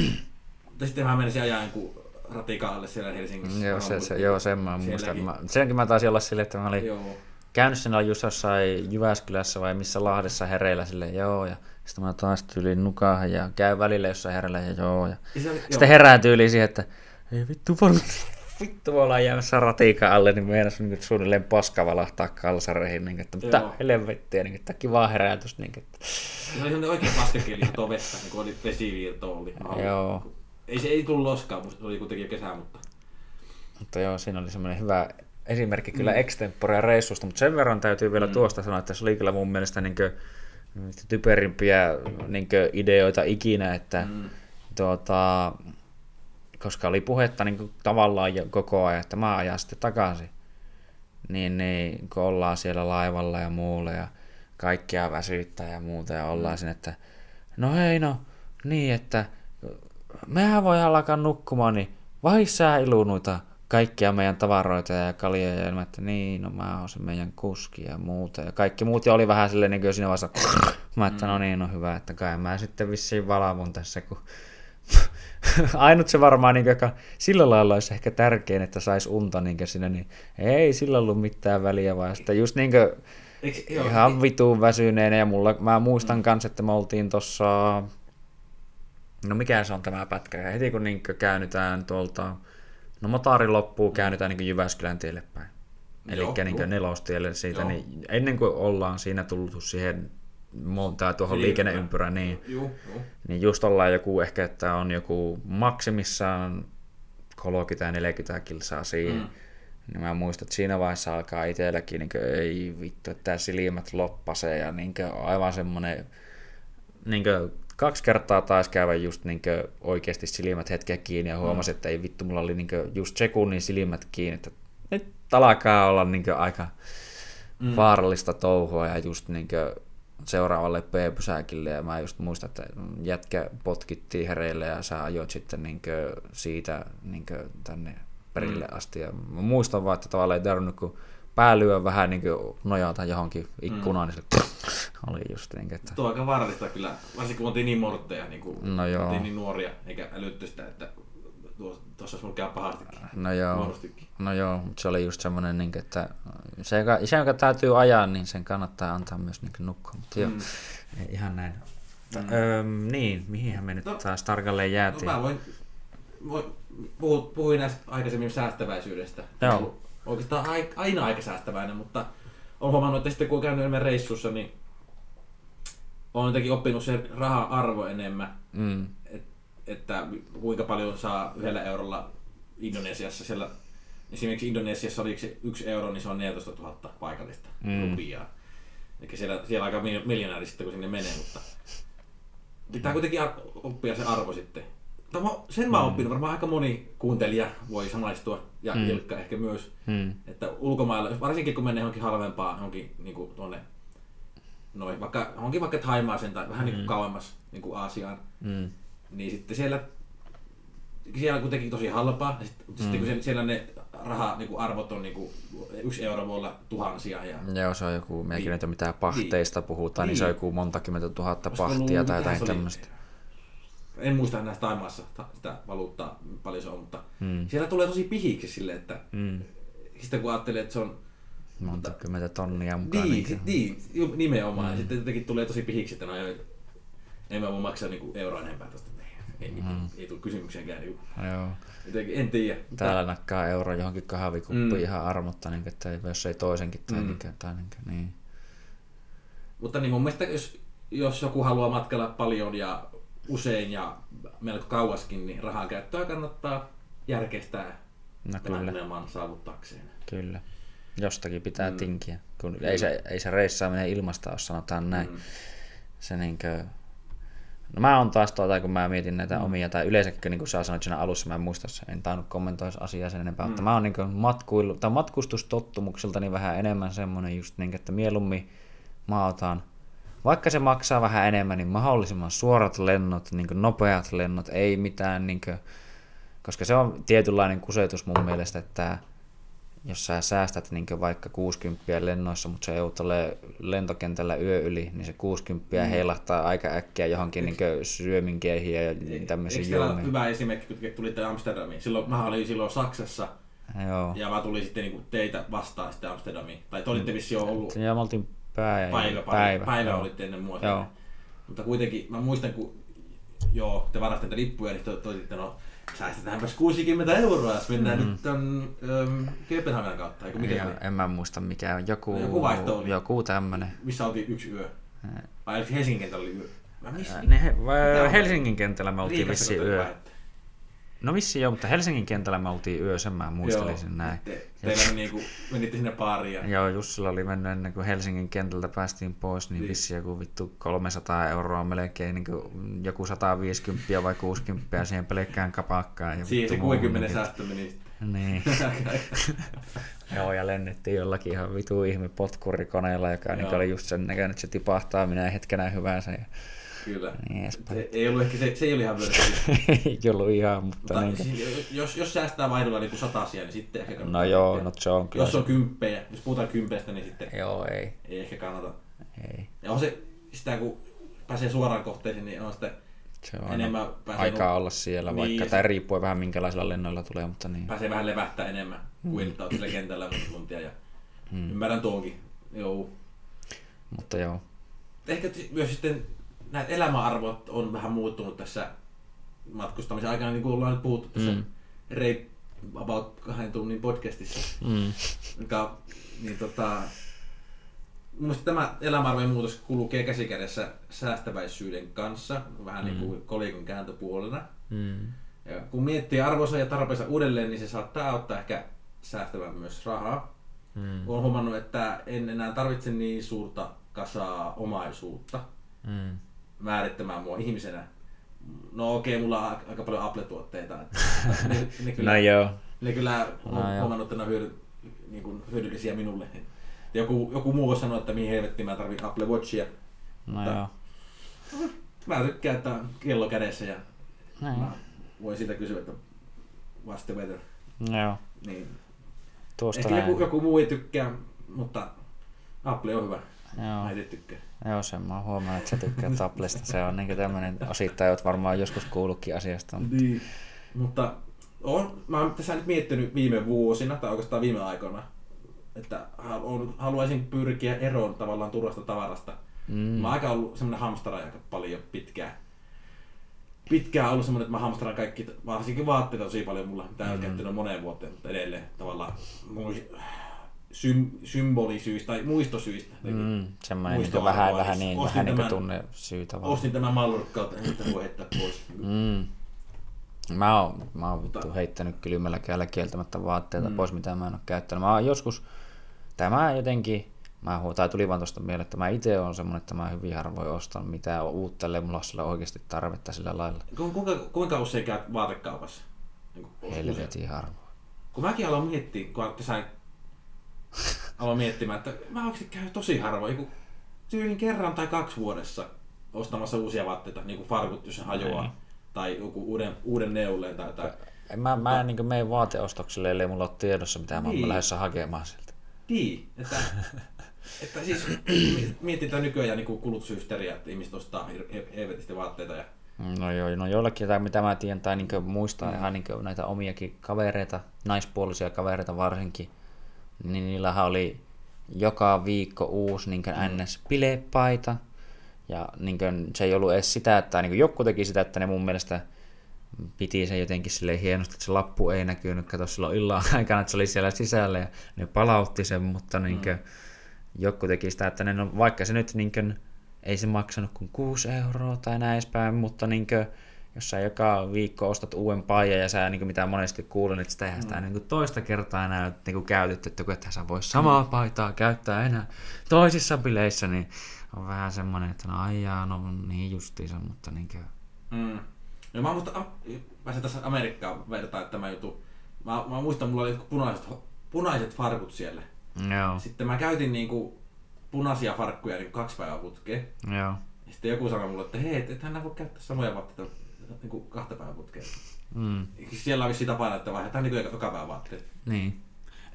Mutta sitten mä menisin ajaa joku ratikaalle siellä Helsingissä. Joo, se, se, joo sen mä muistan. Mä, senkin mä taisin olla silleen, että mä olin joo käynyt siinä just jossain Jyväskylässä vai missä Lahdessa hereillä sille joo ja sitten mä taas tyyliin nukahan ja käy välillä jossain hereillä ja joo ja, ja se, sitten herää tyyliin siihen, että ei vittu varmasti vittu me ollaan jäämässä ratiikan alle, niin meinas niin suunnilleen paska valahtaa kalsareihin, niin että mitä helvettiä, niin että kiva herätys. Niin, että... Se oli sellainen oikein paskakeli tuo vettä, niin kun oli vesivirto oli. Joo. Ei se ei tullut loskaa, mutta se oli kuitenkin kesä, mutta... Mutta joo, siinä oli semmoinen hyvä esimerkki kyllä mm. extemporea reissusta, mutta sen verran täytyy vielä mm. tuosta sanoa, että se oli kyllä mun mielestä niin kuin, typerimpiä niin ideoita ikinä, että mm. tuota, koska oli puhetta niin tavallaan jo koko ajan, että mä ajan sitten takaisin, niin, niin kun ollaan siellä laivalla ja muulla ja kaikkia väsyyttää ja muuta ja ollaan mm. sinne, että no hei no, niin että mehän voi alkaa nukkumaan, niin vai sä ilunuita kaikkia meidän tavaroita ja kaljoja, ja että niin, no mä oon se meidän kuski ja muuta. Ja kaikki muut oli vähän silleen niin kuin siinä vaiheessa, mä että no niin, no hyvä, että kai mä sitten vissiin valvon tässä, kun ainut se varmaan, niin, joka sillä lailla olisi ehkä tärkein, että saisi unta niin sinne, niin ei sillä ollut mitään väliä, vaan sitten just niin kuin, Eikö, joo, ihan niin... vituun väsyneenä ja mulla, mä muistan mm. kanssa, että me oltiin tossa, no mikä se on tämä pätkä, ja heti kun niin käännytään tuolta, no motaari loppuu, käännytään niin Jyväskylän tielle päin. Eli niin nelostielle siitä, joo. niin ennen kuin ollaan siinä tullut siihen montaa tuohon liikenneympyrään, niin, Juh, juh. niin just ollaan joku ehkä, että on joku maksimissaan 30 40 kilsaa siihen. Mm. Niin mä muistan, että siinä vaiheessa alkaa itselläkin, niin kuin, ei vittu, että silmät loppasee ja niin kuin, aivan semmoinen, niin kuin, kaksi kertaa taas käydä just niin oikeasti silmät hetkeä kiinni ja huomasin, mm. että ei vittu, mulla oli niin just sekunnin silmät kiinni, että nyt alkaa olla niin aika mm. vaarallista touhua ja just niin seuraavalle P-pysäkille ja mä just muistan, että jätkä potkittiin hereille ja sä ajoit sitten niin siitä niin tänne perille mm. asti. Ja mä muistan vaan, että tavallaan ei tarvinnut kun päälyä vähän niin nojata johonkin ikkunaan, mm. niin se oli just niin että... Tuo aika vaarallista kyllä, varsinkin kun oltiin niin mortteja, niin kuin, no joo. niin nuoria, eikä älytty sitä, että tuossa olisi käy pahastikin. No joo, no joo, mutta se oli just semmoinen, niin että se, joka, se, joka täytyy ajaa, niin sen kannattaa antaa myös niin nukkua. Mutta joo, mm. ihan näin. Mm. Öö, niin, mihinhän me nyt no, taas tarkalleen jäätiin? No mä voin, voin puhuin, puhuin näistä aikaisemmin säästäväisyydestä. Joo. Oikeastaan aina aika säästäväinen, mutta olen huomannut, että sitten kun on käynyt enemmän reissussa, niin olen jotenkin oppinut sen rahan arvo enemmän. Mm että kuinka paljon saa yhdellä eurolla Indonesiassa siellä Esimerkiksi Indonesiassa oli se yksi euro, niin se on 14 000 paikallista mm. rupiaa. Eli siellä, siellä aika miljonääri sitten, kun sinne menee, mutta pitää kuitenkin oppia se arvo sitten. Tämä, sen mä oon mm. oppinut, varmaan aika moni kuuntelija voi samaistua, ja mm. Ilkka ehkä myös, mm. että ulkomailla, varsinkin kun menee johonkin halvempaa, johonkin niin kuin tuonne, noin, vaikka, johonkin vaikka Thaimaaseen tai vähän mm. niin kuin kauemmas niin kuin Aasiaan, mm niin sitten siellä, siellä kuitenkin tosi halpaa, ja sitten, mm. sitten kun siellä ne raha niin kuin arvot on niin kuin, yksi euro voi olla tuhansia. Ja... Joo, se on joku, mekin niin, mitään pahteista niin, puhutaan, niin, niin se on joku monta kymmentä tuhatta pahtia tai jotain tämmöistä. En muista näistä Taimaassa sitä valuuttaa, paljon se on, mutta mm. siellä tulee tosi pihiksi sille, että mm. sitten kun ajattelee, että se on Monta kymmentä tonnia mukaan. Niin, niin, nimenomaan. Mm. Sitten jotenkin tulee tosi pihiksi, että no, en mä voi maksaa niinku euroa enempää tuosta ei, mm. ei tule kysymykseenkään. Niin, Joo. Jotenkin, en tiedä. Täällä nakkaa euro johonkin kahvikuppiin mm. ihan armotta, niin, että jos ei toisenkin tai, mm. niin, tai niin, niin. Mutta niin mun mielestä jos, jos joku haluaa matkella paljon ja usein ja melko kauaskin, niin rahan käyttöä kannattaa järkeistää no, kyllä. saavuttaakseen. Kyllä. Jostakin pitää mm. tinkiä. Kun ei, se, ei se reissaaminen ilmasta ole, sanotaan näin. Mm. Se niinkö, No mä oon taas tuota, kun mä mietin näitä mm. omia, tai yleensäkin niin kuin sä sanoit siinä alussa, mä en muista, en tainnut kommentoida asiaa sen enempää, mm. mutta mä oon niin tai matkustustottumukselta niin vähän enemmän semmoinen just niin, että mieluummin mä otan, vaikka se maksaa vähän enemmän, niin mahdollisimman suorat lennot, niin nopeat lennot, ei mitään, niin kuin, koska se on tietynlainen kusetus mun mielestä, että jos sä säästät niin vaikka 60 lennoissa, mutta se joudut lentokentällä yö yli, niin se 60 mm. heilahtaa aika äkkiä johonkin niin syöminkeihin ja tämmöisiin juomiin. hyvä esimerkki, kun tulitte Amsterdamiin? Silloin, mä olin silloin Saksassa, Joo. ja mä tulin sitten niin teitä vastaan sitten Amsterdamiin. Tai te olitte vissi jo ollut... Ja me oltiin päivä. Päivä, päivä, päivä joo. olitte ennen mua. Joo. Mutta kuitenkin, mä muistan, kun joo, te varastitte lippuja, niin te toititte, no säästetäänpäs 60 euroa, jos mennään mm. nyt tämän Kööpenhaminan kautta, eikö mikä En mä muista mikä on, joku, joku vaihto oli. Joku tämmönen. Missä oltiin yksi yö? Vai Helsingin kentällä oli yö? Ne, Helsingin kentällä me oltiin vissiin yö. Päivät. No missi joo, mutta Helsingin kentällä me oltiin yö, sen mä muistelisin joo, näin. Te, teillä niinku, menitte sinne baariin. Ja... Joo, Jussilla oli mennyt ennen kuin Helsingin kentältä päästiin pois, niin, niin. vissi joku vittu 300 euroa melkein, niin kuin joku 150 vai 60 siihen pelkkään kapakkaan. Ja siihen se 60 säästö meni Niin. Joo, ja lennettiin jollakin ihan vitu ihme potkurikoneella, joka niin oli just sen näköinen, että se tipahtaa minä hetkenä hyvänsä. Ja Kyllä. Niin, ei ollut ehkä se, se ei ollut ihan mörkki. ei ollut ihan, mutta... mutta niin. Siis, jos, jos säästää vaihdolla niin satasia, niin sitten ehkä kannattaa. No joo, no se on kyllä. Jos on kymppejä, jos puhutaan kympeistä, niin sitten... Joo, ei. Ei ehkä kannata. Ei. Ja on se, sitä kun pääsee suoraan kohteeseen, niin on sitten Se on enemmän pääsee aikaa olla siellä, Niin, vaikka se- tai riippuen vähän minkälaisilla lennoilla tulee, mutta niin. pääsee vähän levähtää enemmän kuin että oot sillä kentällä tuntia. Ja Mm. Ymmärrän tuonkin. Joo. Mutta joo. Ehkä myös sitten nämä elämäarvot on vähän muuttunut tässä matkustamisen aikana, niin kuin ollaan nyt puhuttu tässä Mm. mm. Rape About kahden tunnin podcastissa. Mm. Joka, niin tota, Mielestäni tämä elämäarvojen muutos kulkee käsikädessä säästäväisyyden kanssa, vähän niin kuin kolikon kääntöpuolena. Mm. Ja kun miettii arvonsa ja tarpeensa uudelleen, niin se saattaa auttaa ehkä säästämään myös rahaa. Mm. Olen huomannut, että en enää tarvitse niin suurta kasaa omaisuutta Mm. Määrittämään mua ihmisenä. No okei, mulla on aika- paljon Apple-tuotteita. Ne, ne, kyllä, No joo. ne kyllä on No huomannut, että ne on hyödy, niin kuin hyödyllisiä minulle. Joku, joku muu voi sanoa, että mihin helvettiin mä tarvitsen Apple Watchia. No Mutta- joo. Mä tykkään, että kello kädessä ja Näin. mä voin siitä kysyä, että what's the weather. Joo. Niin. Tuosta Ehkä näin. joku, joku muu ei tykkää, mutta Apple on hyvä. Joo. Mä itse tykkään. Joo, sen mä oon huomannut, että sä tykkäät Applesta. Se on niinku tämmönen, osittain oot varmaan joskus kuullutkin asiasta. mutta- Niin. Mutta on, mä oon tässä nyt miettinyt viime vuosina, tai oikeastaan viime aikoina, että halu- haluaisin pyrkiä eroon tavallaan turvasta tavarasta. Mm. Mä oon aika ollut semmonen hamstara aika paljon pitkään. Pitkään ollut semmonen, että mä hamstaran kaikki, varsinkin vaatteita tosi paljon mulla, mitä on Mm. käyttänyt moneen vuoteen, mutta edelleen tavallaan sym, symbolisyistä tai muistosyistä. Mm, semmoinen niinku vähän, niin vähän niin, ostin vähän niinku tämän- tunne syytä vaan. Ostin tämän mallurkkaalta, että voi heittää pois. Mm. Mä oon, mä oon vittu Mutta- heittänyt kylmällä kädellä kieltämättä vaatteita Mm. pois, mitä mä en oo käyttänyt. Mä oon joskus, tämä jotenkin, mä huo, tai tuli vaan tuosta mieleen, että mä itse on semmonen, että mä hyvin harvoin ostan mitään uutta, ole sillä oikeasti tarvetta sillä lailla. Ku- Kuinka, kuinka usein käyt vaatekaupassa? Niin usein. Helvetin harvoin. Kun mäkin aloin miettiä, kun tässä aloin miettimään, että mä oikeasti käyn tosi harvoin, joku tyylin kerran tai kaksi vuodessa ostamassa uusia vaatteita, niin kuin farkut, jos se hajoaa, Niin. tai joku uuden, uuden neulleen tai jotain. En mä, mä en niin mene vaateostoksille, ellei mulla ole tiedossa, mitä mä oon Niin. lähdössä hakemaan sieltä. Niin, että, että siis mietitään nykyään niin kulutushysteriaa, että ihmiset ostaa helvetisti vaatteita ja No joo, no jollakin jotain, mitä mä tiedän, tai niin muistaa mm. ihan niin näitä omiakin kavereita, naispuolisia kavereita varsinkin, niin niillähän oli joka viikko uusi niin NS-bilepaita, ja niin se ei ollut edes sitä, että niin joku teki sitä, että ne mun mielestä piti sen jotenkin sille hienosti, että se lappu ei näkynyt, kato silloin illan aikana, että se oli siellä sisällä ja ne palautti sen, mutta niin mm. joku teki sitä, että ne, no, vaikka se nyt niin kuin, ei se maksanut kuin 6 euroa tai näin edespäin, mutta niin kuin, jos sä joka viikko ostat uuden paijan ja sä, niin kuin mitä monesti kuulen, että sitä eihän sitä niin kuin toista kertaa enää niin kuin käytetty, että kun et sä voi samaa paitaa käyttää enää toisissa bileissä, niin on vähän semmoinen, että no aijaa, no niin justiinsa, mutta niin kuin, Mm. No mä muistan, mä se tässä Amerikkaan vertaa, että tämä juttu. Mä, mä muistan, mulla oli jotkut punaiset, punaiset farkut siellä. joo, Sitten mä käytin niinku punaisia farkkuja niin kaksi päivää putkeen. joo, Ja sitten joku sanoi mulle, että hei, et ethän voi käyttää samoja vaatteita niin kuin kahta putkeen. mm, Siellä on vissiin tapana, että vaihdetaan niin joka päivä vaatteet. niin.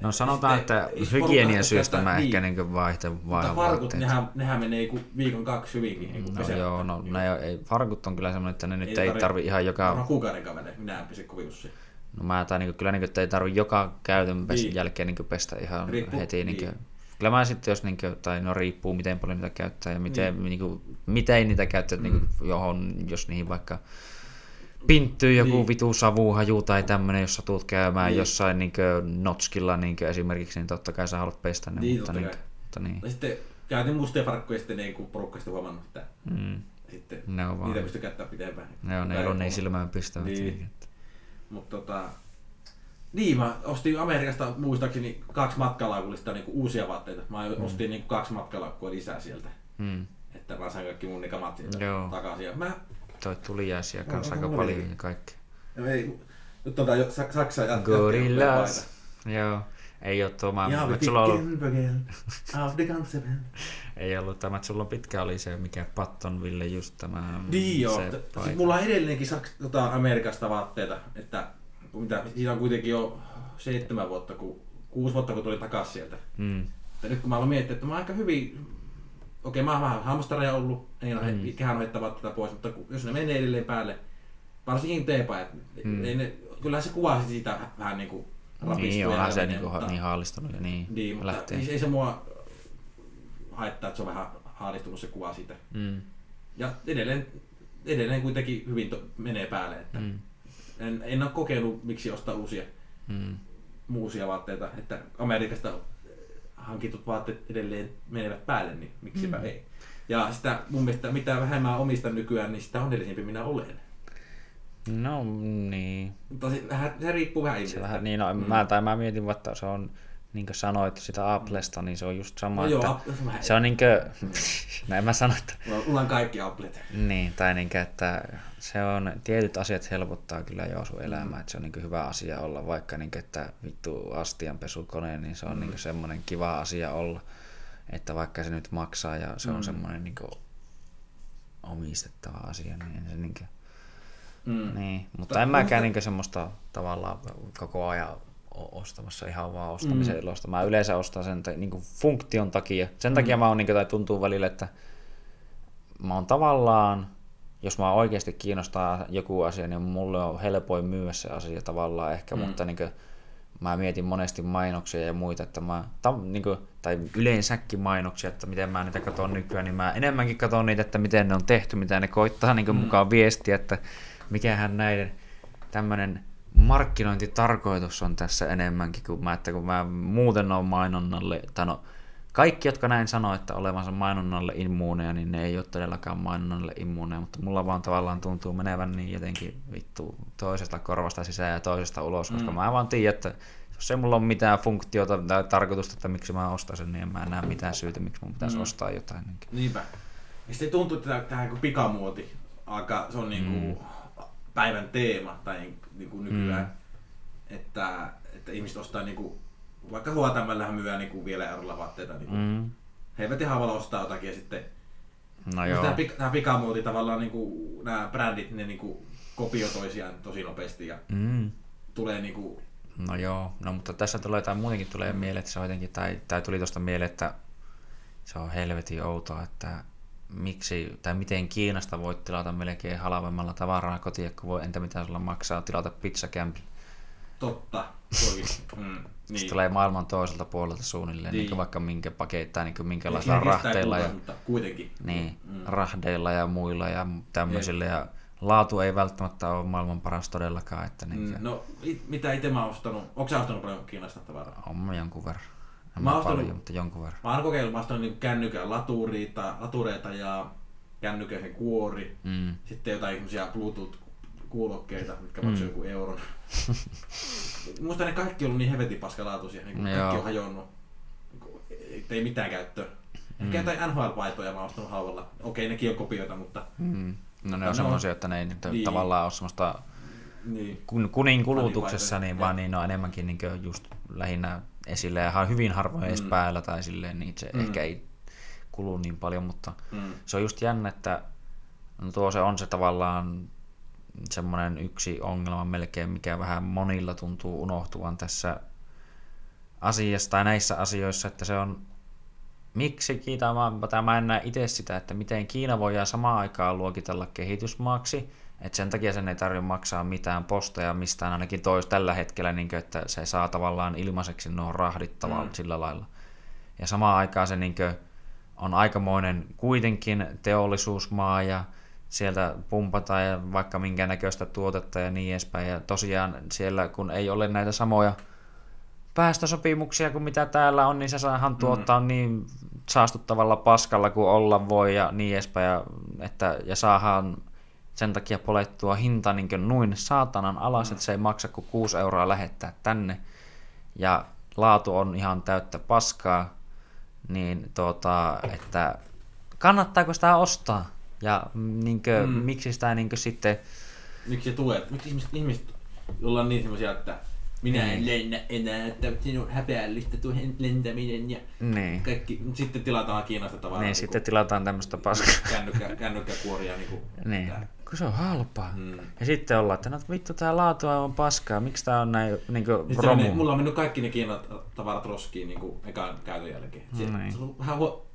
No sanotaan, Sitten että porukka syystä mä käyttää- ehkä niin. niin vaihtan Mutta vaihdan farkut, vaatteet. nehän, nehän menee niinku viikon kaksi hyvinkin. Niin No joo, no ne ei, farkut on kyllä semmoinen, että ne nyt Ei ei tarvi- tarvi ihan joka... Varmaan kuukauden kaveri, minä en pysy kovin usein. No mä tai niinku, kyllä niinku, että ei tarvi joka käytön pes, Niin. jälkeen niinku pestä ihan Riippuu- heti. Niinku, niin. Kyllä mä sitten jos, niinku, tai no riippuu miten paljon niitä käyttää ja miten, niin. niinku, miten niitä käyttää, mm. niinku, johon, jos niihin vaikka pinttyy joku Niin. niin. vitu savuhaju tai tämmönen, jos satut käymään Niin. niin. jossain niinku, notskilla niinku, esimerkiksi, niin totta kai sä haluat pestä ne, Niin, mutta, kai. mutta niin. Ja sitten käytin mustia farkkuja sitten niin kuin porukka sitten huomannut, että Mm. sitten Ne on vaan, niitä pystyy käyttämään pitempään. ne on, ne on niin silmään pistävät. Niin. Niin. että- Mutta tota, niin mä ostin Amerikasta muistaakseni kaksi matkalaukullista niin uusia vaatteita. Mä ostin niin kaksi matkalaukkua lisää sieltä. Mm. Että mä sain kaikki mun ne kamat sieltä Joo. takaisin. Ja mä, Toi tuli jääsiä No, kanssa onko aika mulla paljon niin? ja kaikki. no ei, nyt on tää jo Sa- Saksa ja Gorillas. Joo. Ei ole tuo, mä, Ja sulla on ollut, ei ollut tämä, että sulla on pitkä oli se, mikä Pattonville just tämä Niin joo. se T- paita. Siis mulla on edelleenkin Saks, tota, Amerikasta vaatteita, että mitä, siitä on kuitenkin jo seitsemän vuotta, kun, kuusi vuotta kun tuli takaisin sieltä. Mm. Että nyt kun mä aloin miettiä, että mä aika hyvin okei mä oon vähän hamstareja ollut, ei ole Mm. mm. kehän heittävät tätä pois, mutta jos ne menee edelleen päälle, varsinkin teepajat, Mm. mm. ei ne, kyllähän se kuvasi siitä vähän niinku Niin, ja onhan se niinku, mutta- niin haalistunut ja niin, niin, mutta lähtee. ei, ei se mua haittaa, että se on vähän haalistunut se kuva siitä. Mm, Ja edelleen, edelleen kuitenkin hyvin to, menee päälle, että mm, en, en ole kokeillut miksi ostaa uusia, mm. uusia vaatteita, että Amerikasta hankitut vaatteet edelleen menevät päälle, niin miksipä Mm. ei. Ja sitä mun mielestä mitä vähemmän omistan nykyään, niin sitä onnellisempi minä olen. No niin. Mutta se, vähän, se riippuu vähän Se ihmisestä. vähän, niin, no, mm. mä, tai mä mietin, että se on, niin kuin sanoit sitä Applesta, niin se on just sama, no että joo, se on se on niin kuin, näin mä sanon, että mulla on kaikki Applet. Niin, tai niin, että se on, tietyt asiat helpottaa kyllä jo sun elämää, mm. että se on niin hyvä asia olla, vaikka niin, että vittu astianpesukone, niin se on mm. niin semmoinen kiva asia olla, että vaikka se nyt maksaa ja se on Mm. semmoinen niin omistettava asia, niin se niin kuin, Mm. niin, mutta Ta- en mäkään musta- niin semmoista tavallaan koko ajan ostamassa ihan vaan ostamisen Mm. ilosta. Mä yleensä ostan sen niin funktion takia. Sen takia mä oon, niin kuin, tai tuntuu välillä, että mä oon tavallaan, jos mä oikeasti kiinnostaa joku asia, niin mulle on helpoin myyä se asia tavallaan ehkä, Mm. mutta niin kuin, mä mietin monesti mainoksia ja muita, että mä, ta, niin kuin, tai yleensäkin mainoksia, että miten mä niitä katson nykyään, niin mä enemmänkin katson niitä, että miten ne on tehty, mitä ne koittaa niin kuin Mm. mukaan viestiä, että mikähän näiden tämmöinen markkinointitarkoitus on tässä enemmänkin kuin mä, että kun mä muuten on mainonnalle, tai no, kaikki, jotka näin sanoo, että olevansa mainonnalle immuuneja, niin ne ei ole todellakaan mainonnalle immuuneja, mutta mulla vaan tavallaan tuntuu menevän niin jotenkin vittu toisesta korvasta sisään ja toisesta ulos, koska Mm. mä vaan tiedän, että jos ei mulla ole mitään funktiota tai tarkoitusta, että miksi mä ostan sen, niin en mä näe mitään syytä, miksi mun pitäisi Mm. ostaa jotain. Niin. Niinpä. Ja sitten tuntuu, että kuin pikamuoti aika, se on niin kuin päivän teema tai niin kuin nykyään, Mm. että, että ihmiset ostaa niin kuin, vaikka H&Mllähän myydään niin kuin vielä eurolla vaatteita, niin kuin, Mm. he eivät ihan halua ostaa jotakin ja sitten No Joo. Tämä, pik- tämä pikamuoti tavallaan niin kuin, nämä brändit, ne niin kuin kopioi toisiaan tosi nopeasti ja Mm. tulee niin kuin, No joo, no mutta tässä tulee tai muutenkin tulee mieleen, että se on jotenkin, tai, tai tuli tuosta mieleen, että se on helvetin outoa, että miksi, tai miten Kiinasta voit tilata melkein halvemmalla tavaraa kotiin, kun voi, entä mitä sulla maksaa tilata pizzakämpi. totta. Toikin. Mm, Niin. niin. Se tulee maailman toiselta puolelta suunnilleen, niin. Niin. niin vaikka minkä paketti, tai niin minkälaisilla kestää rahteilla ja, kuitenkin. niin, Mm. rahdeilla ja muilla ja tämmöisillä. Ja laatu ei välttämättä ole maailman paras todellakaan, että niin, Mm, No, it, mitä itse mä oon ostanut? Onko sä ostanut paljon Kiinasta tavaraa? on jonkun verran. En Mä mä paljon, mutta jonkun verran. Mä oon kokeillut, mä oon niin kännykän latureita, latureita ja kännykän sen kuori. Mm. Sitten jotain semmosia Bluetooth-kuulokkeita, mitkä Mm. maksaa joku euron. Muista ne kaikki on ollut niin hevetin paskalaatuisia, niin No kaikki joo. on hajonnut. Niinku, ei- mitään käyttöä. Mm. Ehkä jotain NHL-paitoja mä oon ostanut halvalla. Okei, nekin on kopioita, mutta Mm. No ne No, on semmoisia, että ne ei nyt niin. tavallaan ole semmoista niin. kun, kunin kulutuksessa, niin vaan niin ne on enemmänkin niin just lähinnä esille ja hyvin harvoin edes Mm. päällä tai silleen, niin se Mm. ehkä ei kulu niin paljon, mutta Mm. se on just jännä, että no tuo se on se tavallaan semmoinen yksi ongelma melkein, mikä vähän monilla tuntuu unohtuvan tässä asiassa tai näissä asioissa, että se on miksi Kiina, mä, mä en näe itse sitä, että miten Kiina voidaan samaan aikaan luokitella kehitysmaaksi, että sen takia sen ei tarvitse maksaa mitään posteja mistään ainakin tois tällä hetkellä, niin kuin, että se saa tavallaan ilmaiseksi nuo rahdit tavallaan Mm. sillä lailla. Ja samaan aikaan se niin kuin, on aikamoinen kuitenkin teollisuusmaa ja sieltä pumpataan ja vaikka minkä näköistä tuotetta ja niin edespäin. Ja tosiaan siellä, kun ei ole näitä samoja päästösopimuksia kuin mitä täällä on, niin se saahan tuottaa niin saastuttavalla paskalla kuin olla voi ja niin edespäin. Ja, että, ja saahan sen takia polettua hinta niin kuin noin saatanan alas, että se ei maksa kuin 6 euroa lähettää tänne. Ja laatu on ihan täyttä paskaa, niin tuota, että kannattaako sitä ostaa? Ja niinkö, Mm. mm. miksi sitä niinkö sitten... Miksi se tulee? Miksi ihmiset, ihmiset jolla on niin semmosia, että minä en Niin. lennä enää, että sinun häpeällistä tuo lentäminen ja Niin, kaikki. Sitten tilataan Kiinasta tavaraa. niin sitten tilataan tämmöistä paskaa. kännykkä, kännykkäkuoria. Niin, tää. Kun se on halpaa. Mm. Ja sitten ollaan, että no vittu tää laatu on paskaa, miksi tää on näin niinkö Sitten on ne, romu? mulla on mennyt kaikki ne Kiinan tavarat roskiin niinku ekan käytön jälkeen. Se, Niin. se on vähän huo,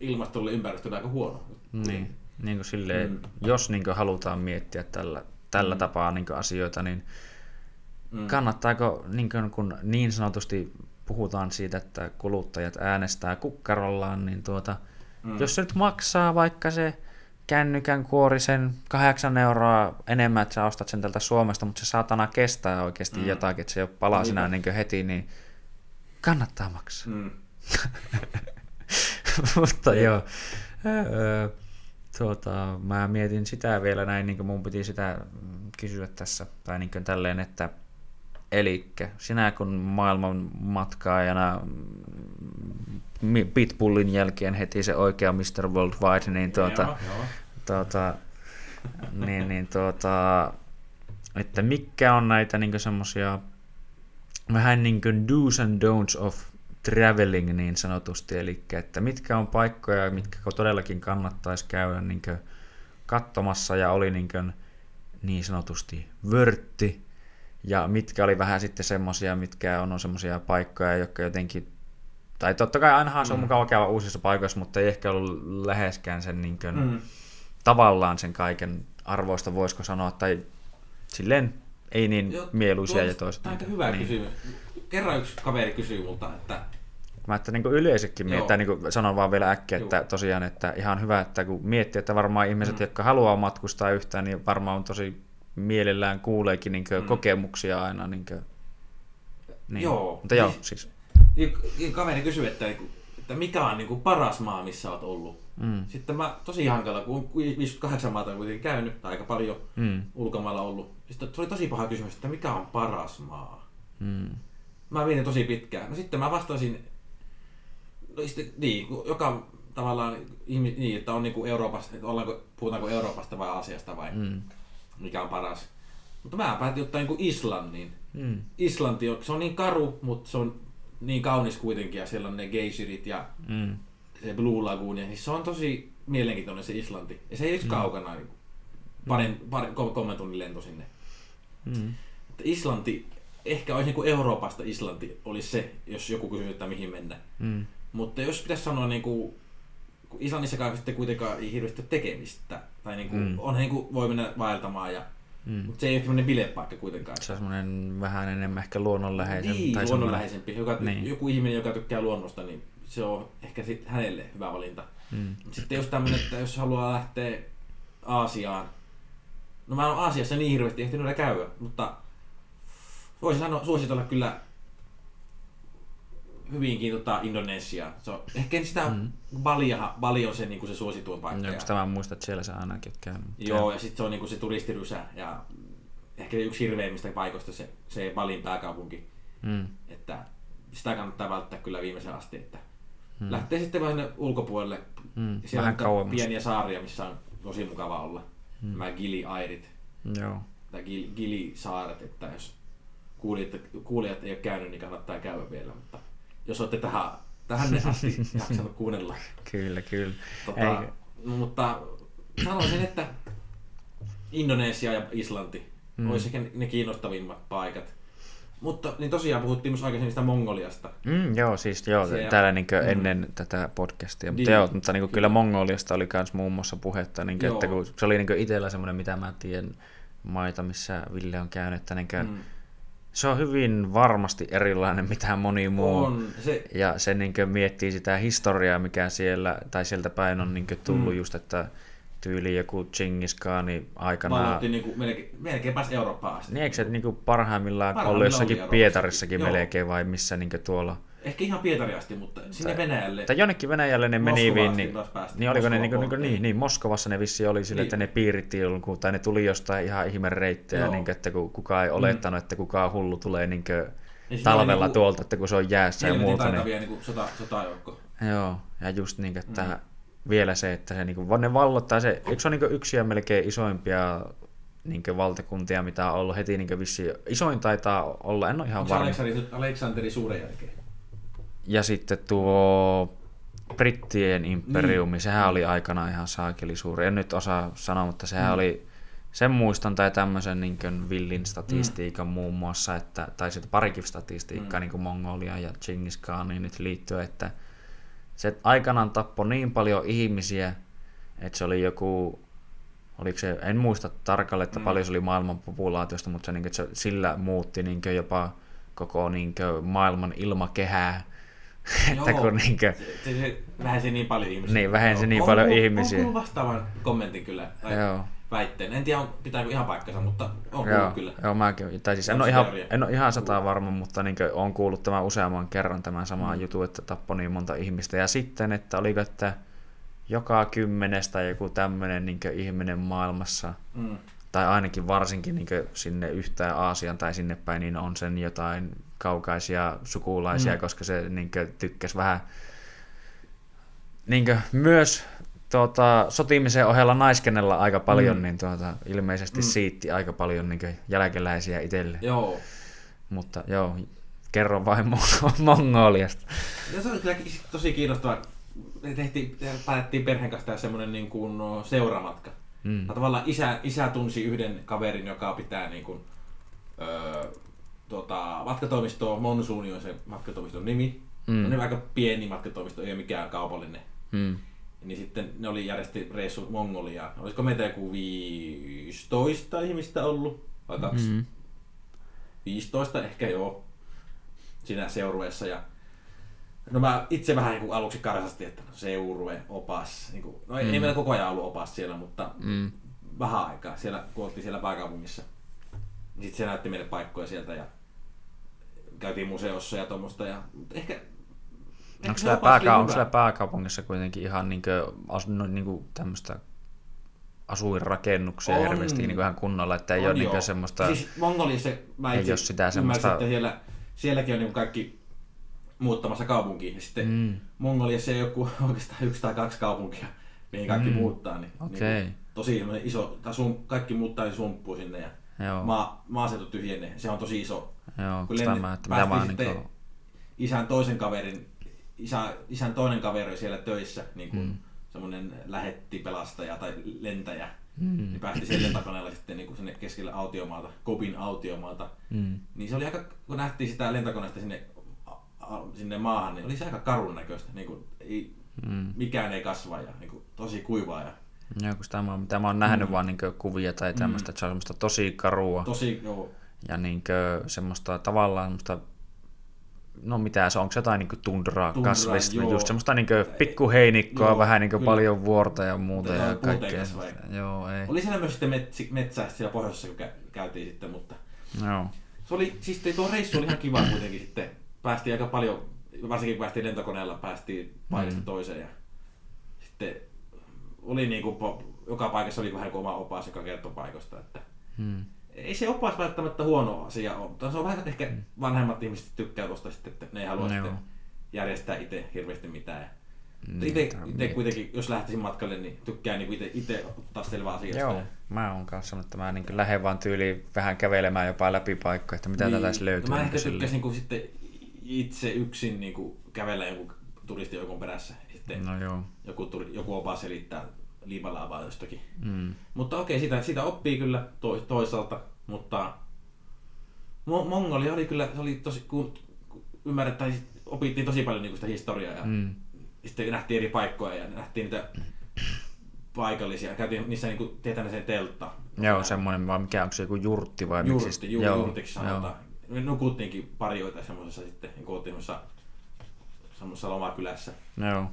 ilmastolle ympäristölle aika huono. Niin, niin kuin silleen, Mm. jos niin kuin halutaan miettiä tällä, tällä Mm. tapaa niin kuin asioita, niin Mm. kannattaako, niin, kuin, kun niin sanotusti puhutaan siitä, että kuluttajat äänestää kukkarollaan, niin tuota, Mm. jos se nyt maksaa vaikka se kännykän kuorisen kahdeksan euroa enemmän, että sä ostat sen tältä Suomesta, mutta se saatana kestää oikeasti Mm. jotakin, että se ei ole palasina Niinpä. niin heti, niin kannattaa maksaa. Mm. Mutta Jep. joo, öö, tuota, mä mietin sitä vielä näin, niin kuin mun piti sitä kysyä tässä, tai niin kuin tälleen, että Elikkä, sinä kun maailman matkaajana mm, Pitbullin jälkeen heti se oikea Mr. Worldwide, niin tuota, Joo, joo. tuota, niin, niin tuota, että mikä on näitä niin semmoisia vähän niin kuin do's and don'ts of traveling niin sanotusti, eli että mitkä on paikkoja, mitkä todellakin kannattaisi käydä niin katsomassa ja oli niin, kuin niin sanotusti vörtti, ja mitkä oli vähän sitten semmosia, mitkä on, on semmosia paikkoja, jotka jotenkin, tai totta kai ainahan se on Mm. mukava käydä uusissa paikoissa, mutta ei ehkä ollut läheskään sen niin kuin, Mm. tavallaan sen kaiken arvoista, voisiko sanoa, tai silleen ei niin Joo, mieluisia ja on aika hyvä niin. kysymys. Kerran yksi kaveri kysyi multa, että Mä että niin yleensäkin Joo. miettää, niin kuin sanon vaan vielä äkkiä, että Joo. tosiaan, että ihan hyvä, että kun miettii, että varmaan ihmiset, Mm. jotka haluaa matkustaa yhtään, niin varmaan on tosi mielellään kuuleekin niin Mm. kokemuksia aina. Niin kuin, niin. Joo. Mutta joo, Niin- siis. niin, niin kaveri kysyi, että, että mikä on niin kuin paras maa, missä olet ollut. Mm, Sitten mä tosi hankala, kun on 58 maata kuitenkin käynyt, tai aika paljon mm, ulkomailla ollut. Sitten se oli tosi paha kysymys, että mikä on paras maa. mm, Mä mietin tosi pitkään. No sitten mä vastasin, no sitten, niin, joka tavallaan niin, että on niin kuin Euroopasta, että ollaanko, puhutaanko Euroopasta vai Aasiasta vai mm, mikä on paras. Mutta mä päätin ottaa niin kuin Islannin. mm, Islanti on, se on niin karu, mutta se on niin kaunis kuitenkin ja siellä on ne geyshirit ja mm, se Blue Lagoon ja siis se on tosi mielenkiintoinen se Islanti. Ja se ei ole Mm. kaukana, niin parin, parin, kolme, kolmen tunnin lento sinne. mm, Mutta Islanti, ehkä olisi niin kuin Euroopasta Islanti olisi se, jos joku kysyy, että mihin mennä. mm, Mutta jos pitäisi sanoa, niin kuin, kun Islannissakaan sitten kuitenkaan ei hirveästi tekemistä, tai niin kuin, Mm. onhan niin kuin, voi mennä vaeltamaan, ja, mm. mutta se ei ole semmoinen bilepaikka kuitenkaan. Se on semmoinen vähän enemmän ehkä luonnonläheisen. Niin, tai luonnonläheisempi. Joka, Niin. Joku ihminen, joka tykkää luonnosta, niin se on ehkä sit hänelle hyvä valinta. Mm, Sitten jos tämmöinen, että jos haluaa lähteä Aasiaan, no mä oon Aasiassa niin hirveästi ehtinyt käydä, mutta voisin sanoa, suositella kyllä hyvinkin tota Indonesiaa. Se on, ehkä sitä Mm. Baliahan, Bali on se, niin kuin se suosituin paikka. Ja, sitä mä muistan, että siellä sä ainakin käynyt. joo, ja sitten se on niin kuin se turistirysä ja ehkä yksi hirveimmistä paikoista se, se Balin pääkaupunki. Mm, Että sitä kannattaa välttää kyllä viimeisen asti, että mm, lähtee sitten vähän ulkopuolelle. mm, Siellä vähän on kauemmas. pieniä saaria, missä on tosi mukava olla. Mm. Nämä Gili-airit Joo. tai Gili- Gili-saaret, että jos kuulijat, kuulijat ei ole käynyt, niin kannattaa käydä vielä. Mutta jos olette tähän, tähän asti jaksanut kuunnella. Kyllä, kyllä. Tota, Ei- mutta sanoisin, että Indonesia ja Islanti Mm. olisi ehkä ne kiinnostavimmat paikat. Mutta niin tosiaan puhuttiin myös aikaisemmin sitä Mongoliasta. Mm, joo, siis joo, Se- täällä niin mm. ennen tätä podcastia. Mutta Niin, joo, mutta niin kyllä kyllä. Mongoliasta oli myös muun muassa puhetta, niin kuin, että kun se oli niin itsellä semmoinen, mitä mä tiedän maita, missä Ville on käynyt, että niin Mm. Se on hyvin varmasti erilainen mitä moni muu. On se, Ja se niin miettii sitä historiaa, mikä siellä, tai sieltä päin on niin tullut Mm. just, että tyyli joku Chingis Khanin aikanaan. valloitti niin kuin melkein, melkein pääsi Eurooppaan asti. Niin eikö se niin parhaimmillaan, Parhaimmillaan ollut jossakin. Pietarissakin Joo. melkein vai missä niin tuolla? Ehkä ihan Pietari asti, mutta sinne Tai- Venäjälle. Tai jonnekin Venäjälle ne meni Moskovaan niin, niin oliko ne niin, niin, niin, niin, Moskovassa ne vissi oli sille, Niin. että ne piiritti jonkun, tai ne tuli jostain ihan ihme reittejä, Joo. niin kuin, että kukaan ei olettanut, että kukaan hullu tulee niin kuin, Ja siinä talvella oli tuolta, että kun se on jäässä ja muuta. Niin, niin sota, sotajoukko. joo, ja just niin että Mm. vielä se, että se niin kuin, ne vallottaa se, eikö se ole niin yksi ja melkein isoimpia niin valtakuntia, mitä on ollut heti niin vissi, isoin taitaa olla, en ole ihan varma. Aleksanteri, Aleksanteri suuren jälkeen? Ja sitten tuo Brittien imperiumi, Niin. sehän oli aikana ihan saakeli suuri. En nyt osaa sanoa, mutta sehän Mm. oli, sen muistan tai tämmöisen niin villin statistiikan mm. muun muassa, että, tai sitten parikin statistiikkaa mm. niin Mongolia ja Genghis Khaniin nyt liittyen, että se aikanaan tappoi niin paljon ihmisiä, että se oli joku, oliko se, en muista tarkalleen, että mm. paljon se oli maailman populaatiosta, mutta se, niin kuin, että se sillä muutti niin kuin, jopa koko niin kuin, maailman ilmakehää. Että kun niin kuin, Se, se, se vähensi niin paljon ihmisiä. Niin, vähensi niin On paljon kuullut- ihmisiä. On vastaavan kommentin kyllä, tai Joo. väitteen. En tiedä, on- pitääkö ihan paikkansa, mutta on Joo, kyllä. joo, mäkin. Tai siis en On ole, ihan, en ole ihan sata varma, mutta niin olen kuullut tämän useamman kerran tämän saman Mm. jutun, että tappoi niin monta ihmistä. Ja sitten, että oliko, että joka kymmenestä joku tämmöinen niin ihminen maailmassa, Mm. tai ainakin varsinkin niin sinne yhtään Aasian tai sinne päin, niin on sen jotain kaukaisia sukulaisia, Mm. koska se niin tykkäsi vähän niin myös tuota, sotimisen ohella naiskennella aika paljon, Mm. niin tuota, ilmeisesti Mm. siitti aika paljon niin jälkeläisiä itselle. Joo. Mutta joo, kerro vain Mon- Mongoliasta. Ja se oli kyllä tosi kiinnostava. Me tehtiin, päätettiin perheen kanssa tehdä semmoinen niin kuin no, seuramatka. Mm. Ja tavallaan isä, isä tunsi yhden kaverin, joka pitää niin kuin, öö, tota, matkatoimistoa, Monsuuni on se matkatoimiston nimi. Mm. On niin aika pieni matkatoimisto, ei ole mikään kaupallinen. Mm. Niin sitten ne oli järjesti reissu Mongoliaan. Olisiko meitä joku 15 ihmistä ollut? Vai kaksi? Mm. 15 ehkä joo. Siinä seurueessa. Ja No mä itse vähän niin kuin aluksi karsastin, että no seurue, opas. Niin kuin, no ei, Mm. mm. ei meillä koko ajan ollut opas siellä, mutta Mm. vähän aikaa siellä, kun oltiin siellä pääkaupungissa. Sitten se näytti meille paikkoja sieltä ja käytiin museossa ja tuommoista. Ja, ehkä, ehkä Onko se siellä, pääka- onko siellä pääkaupungissa kuitenkin ihan niinkö, as, no, niinku tämmöistä asuinrakennuksia On. hirveästi niinku ihan kunnolla, että ei On ole joo. semmoista... Siis Mongoliassa mä Ei oo sitä semmoista- että siellä, sielläkin on niin kaikki muuttamassa kaupunkiin. Ja sitten Mm. Mongoliassa ei ole kuin oikeastaan yksi tai kaksi kaupunkia, mihin kaikki Mm. muuttaa. Niin, Okei. niin tosi iso, tai sum, kaikki muuttaa sumppuun sinne ja Joo, maa, maaseutu tyhjenee. Se on tosi iso. joo kun lennet- mä, että mitä päästiin niinku... sitten- Isän toisen kaverin, isä, isän toinen kaveri siellä töissä, niin kuin Mm. mm. semmoinen lähettipelastaja tai lentäjä. Mm. Niin päästi sen lentokoneella sitten niin kuin sinne keskelle autiomaata, Kopin autiomaata. Mm. Niin se oli aika, kun nähtiin sitä lentokoneesta sinne, sinne maahan, niin oli se aika karun näköistä. Niin kuin, ei, Mm. mikään ei kasva ja niin kuin, tosi kuivaa ja Joo, kun sitä mä, mitä mä oon nähnyt Mm. vaan niinkö kuvia tai tämmöistä, että se on semmoista tosi karua tosi, joo, ja niinkö semmoista tavallaan semmoista No mitä se on, onko se jotain niinku tundraa, Tundraa, kasvista, joo. just semmoista niinku pikkuheinikkoa, Joo, vähän niinku kyllä. paljon vuorta ja muuta Mutta ja kaikkea. Joo, ei. Oli siellä myös sitten metsi, metsää siellä pohjoisessa, kun kä- käytiin sitten, mutta Joo. se oli, siis tuo reissu oli ihan kiva kuitenkin sitten. Päästiin aika paljon, varsinkin kun päästiin lentokoneella, päästiin paikasta Mm. toiseen ja sitten oli niin kuin, joka paikassa oli vähän kuin oma opas, joka kertoi paikoista, että Hmm. ei se opas välttämättä huono asia ole, mutta se on vähän ehkä vanhemmat ihmiset tykkää tuosta sitten, että ne ei halua sitten järjestää itse hirveästi mitään. Niin, Itse, itse kuitenkin, jos lähtisin matkalle, niin tykkään niin itse, itse ottaa selvää asiasta. Joo, mä oon kanssa sanonut, että mä niin lähden vaan tyyliin vähän kävelemään jopa läpi paikkoja, että mitä niin. täältä edes löytyy. No mä niin ehkä tykkäsin niin sitten itse yksin niin kuin kävellä jonkun turistijoukon perässä. ja Sitten No joo. joku, turi, joku opas selittää liipalaavaa jostakin. Mm. Mutta okei, sitä, sitä oppii kyllä to, toisaalta, mutta Mo- Mongolia oli kyllä, se oli tosi, kun, kun ymmärrät, tai opittiin tosi paljon niin sitä historiaa ja Mm. sitten nähtiin eri paikkoja ja nähtiin niitä paikallisia. Käytiin niissä niin kuin, tietää sen teltta. Joo, semmoinen, vai mikä onko se joku jurtti vai miksi? Jurtti, ju, jurtiksi sanotaan. Me nukuttiinkin pari joita semmoisessa sitten, niin oltiin noissa semmoisessa lomakylässä. Joo.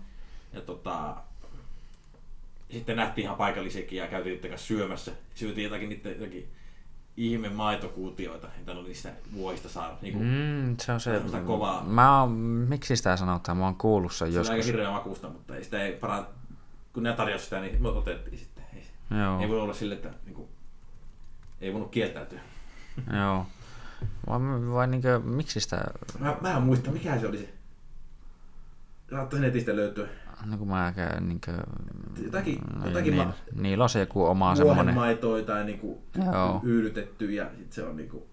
Ja tota, sitten nähtiin ihan paikallisiakin ja käytiin niiden kanssa syömässä. Syötiin jotakin niiden jotakin ihme maitokuutioita, mitä ne oli niistä vuohista saanut. Niin kuin, Mm, se on se... Kovaa. Mä oon, miksi sitä sanotaan? Mä oon kuullut sen se oli aika joskus. hirveä makusta, mutta ei sitä ei paran... Kun ne tarjosi sitä, niin me otettiin sitten. Ei, Joo, ei voi olla sille, että niin kuin, ei voinut kieltäytyä. joo. Vai, vai niinkö, miksi sitä... Mä, mä en muista, mikä se oli se. Saattaa netistä löytyä. No kun mä käyn niinkö... Jotakin, niin, jotakin niin, ma- niillä on se joku oma semmonen... vuohenmaitoa tai niinku Joo. yydytetty ja sit se on niinku...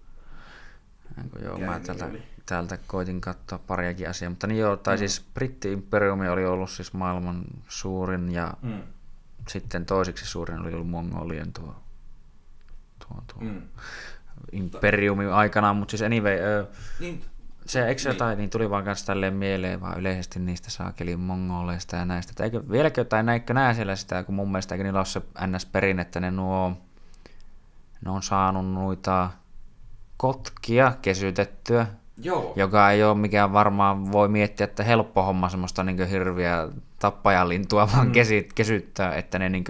Niin kuin Joo, mä nimi täältä, oli? täältä koitin katsoa pariakin asiaa, mutta niin joo, tai Mm. siis Britti-imperiumi oli ollut siis maailman suurin ja Mm. sitten toiseksi suurin oli ollut Mongolien tuo, tuo, tuo Mm. imperiumi aikanaan, mutta siis anyway, ö, Niin, se, eikö Niin. jotain, niin tuli vaan kanssa tälleen mieleen vaan yleisesti niistä saakelin mongoleista ja näistä. Eikö, vieläkö jotain näikö nää siellä sitä, kun mun mielestä eikö niillä ole se ns-perinne, että ne nuo, ne on saanut noita kotkia kesytettyä, Joo. joka ei ole mikään varmaan, voi miettiä, että helppo homma semmoista niin hirviä tappajalintua vaan mm. kesyttää, että ne niin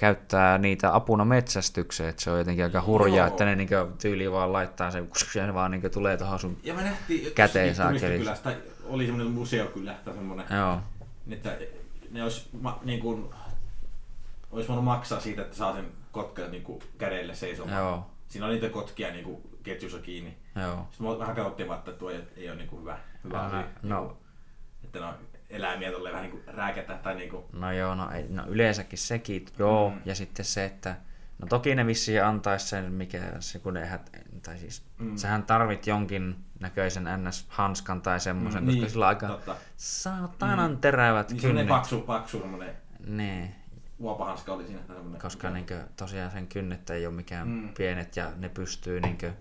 käyttää niitä apuna metsästykseen, että se on jotenkin aika hurjaa, Joo. että ne niin tyyli vaan laittaa sen, ja ne vaan niin tulee tuohon sun Ja me nähtiin, Käteen tai oli semmoinen museokylä tai semmoinen, Joo, että ne olisi, ma, niin kuin, olisi voinut maksaa siitä, että saa sen kotkan niin kuin, kädelle seisomaan. joo, Siinä oli niitä kotkia niin kuin, ketjussa kiinni. joo. Sitten me vähän katsottiin että tuo ei, ole niin kuin, hyvä, hyvä asia. no. Että no, eläimiä tolleen vähän niin kuin rääkätä tai niin kuin, No joo, no, ei, no yleensäkin sekin, joo, mm. ja sitten se, että no toki ne vissiin antaisi sen, mikä se, kun ne, ehät- tai siis, mm. Mm. sähän tarvit jonkin näköisen ns-hanskan tai semmoisen, Mm, koska niin, sillä on aika totta. saatanan terävät niin kynnet. paksu, paksu semmoinen Niin, uopahanska oli siinä. koska niinkö, tosiaan sen kynnet ei ole mikään mm. Mm. pienet ja ne pystyy niinkö,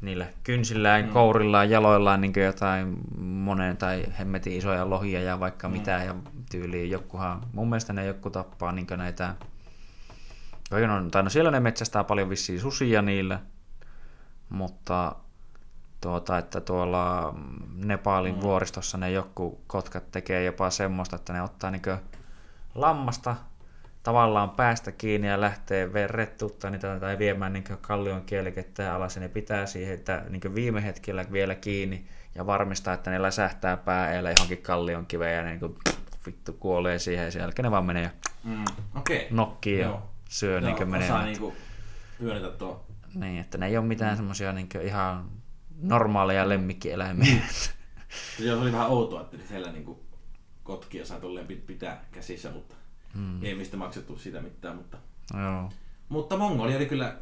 niillä kynsillään, mm. kourillaan, jaloillaan niinkö jotain monen tai hemmetin isoja lohia ja vaikka mm. mitä ja tyyliin jokkuhan, mun mielestä ne joku tappaa niinkö näitä on, tai no siellä ne metsästää paljon vissiin susia niillä, mutta tuota, että tuolla Nepalin mm. vuoristossa ne joku kotkat tekee jopa semmoista, että ne ottaa niinkö lammasta tavallaan päästä kiinni ja lähtee verrettuttaa niitä tai viemään niin kallion kielikettä alas ja ne pitää siihen että niin viime hetkellä vielä kiinni ja varmistaa, että ne läsähtää päällä johonkin kallion kiveen ja ne niin vittu kuolee siihen ja sen jälkeen ne vaan menee ja Mm. Okei. nokkii ja Joo. syö niin Joo, menee. osaa niinku hyödyntää tuo. Niin, että ne ei ole mitään mm. semmoisia niin ihan normaaleja lemmikkieläimiä. Se oli vähän outoa, että siellä niinku kotkia saa tolleen pit- pitää käsissä, mutta Mm. ei mistä maksettu siitä mitään. Mutta, Joo. mutta Mongolia oli kyllä,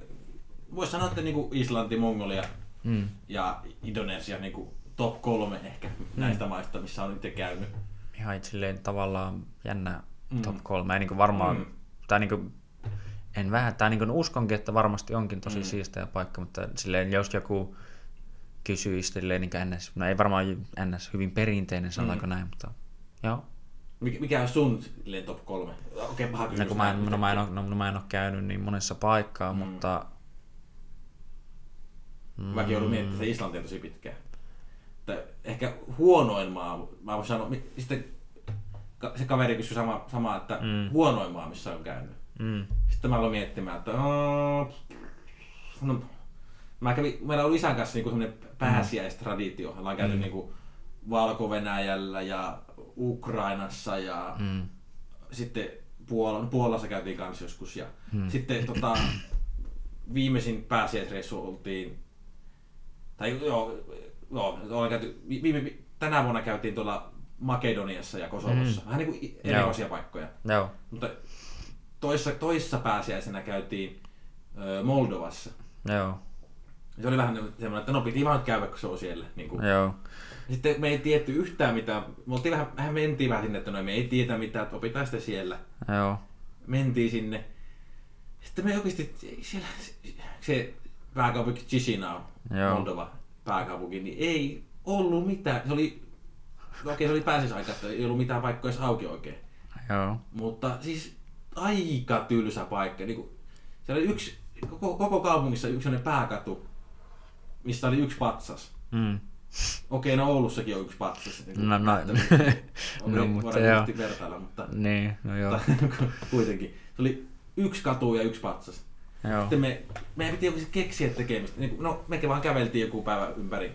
voisi sanoa, että niinku Islanti, Mongolia Mm. ja Indonesia niinku top kolme ehkä näistä maista, missä on itse käynyt. Ihan silleen tavallaan jännä Mm. top kolme. Ei niin varmaan, Mm. tai niin en vähän, tai niin uskonkin, että varmasti onkin tosi Mm. mm. siisteä paikka, mutta silleen jos joku kysyisi silleen niin ns, no ei varmaan ns hyvin perinteinen, sanotaanko Mm. näin, mutta joo. Mikä, on sun top kolme? Okei, paha No, kysymys. kun mä, en, no, mä, en ole, no, no, mä en ole käynyt niin monessa paikkaa, Mm. mm. mutta... Mm, Mäkin joudun miettimään, että Islanti on tosi pitkään. Ehkä huonoin maa, mä voin sanoa, sitten se kaveri kysyi sama, sama että Mm. mm. huonoin maa, missä on käynyt. Mm, Sitten mä aloin miettimään, että oh, no, mä kävin, meillä oli isän kanssa niinku semmoinen pääsiäistraditio. Ollaan käyty Mm. mm. niinku Valko-Venäjällä ja Ukrainassa ja mm. sitten Puola, Puolassa käytiin kanssa joskus. Ja Mm. sitten tota, viimeisin pääsiäisreissu oltiin, tai joo, joo ollaan käyty, vi- viime, vi- tänä vuonna käytiin tuolla Makedoniassa ja Kosovossa. Mm. Vähän niin kuin erikoisia paikkoja. joo, Mutta toissa, toissa pääsiäisenä käytiin ö, Moldovassa. joo, Se oli vähän semmoinen, että no piti vaan käydä, kun se on siellä. Niin kuin. joo, Sitten me ei tietty yhtään mitään. Me oltiin vähän, vähän mentiin vähän sinne, että no me ei tietä mitään, että opitaan sitten siellä. joo, Mentiin sinne. Sitten me oikeasti siellä se pääkaupunki Chisinau. Moldova pääkaupunki, niin ei ollut mitään. Se oli, no okei se oli pääsiäisaika, että ei ollut mitään paikkoja edes auki oikein. joo, Mutta siis aika tylsä paikka. Niin kuin, siellä oli yksi, koko, koko kaupungissa yksi pääkatu, missä oli yksi patsas. mm, Okei, no Oulussakin on yksi patsas. Niin kuin No, no. Okei, No, mutta joo. vertailla, mutta, niin, no joo, mutta kuitenkin. Se oli yksi katu ja yksi patsas. joo, Sitten me, meidän piti keksiä tekemistä. Niin kuin, no, mekin vaan käveltiin joku päivä ympäri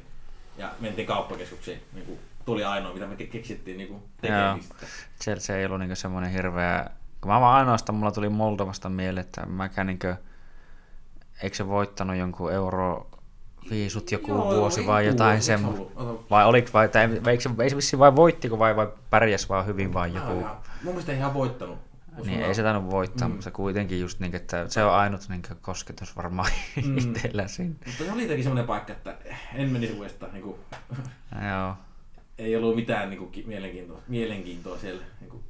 ja mentiin kauppakeskuksiin. Niin kuin, tuli ainoa, mitä me ke- keksittiin niin kuin, tekemistä. se, se ei ollut niinku semmoinen hirveä... Kun mä vaan ainoastaan, mulla tuli Moldovasta mieleen, että mäkään niinku... Eikö se voittanut jonkun euro viisut joku Joo, vuosi vai jotain se semmoista? Vai oliko vai, tai eikö se, ei se vissiin vai voittiko vai, vai pärjäs vaan hyvin vai joku? Mun mielestä ei ihan voittanut. Niin ei se tainnut voittaa, Mm. mm. mutta kuitenkin just niin, että se on ainut niin kosketus varmaan Mm. mm. itsellä siinä. Mutta se oli jotenkin semmoinen paikka, että en menisi uudestaan. Niin kuin, Joo, ei ollut mitään niin kuin, mielenkiintoa, mielenkiintoa siellä niin kuin,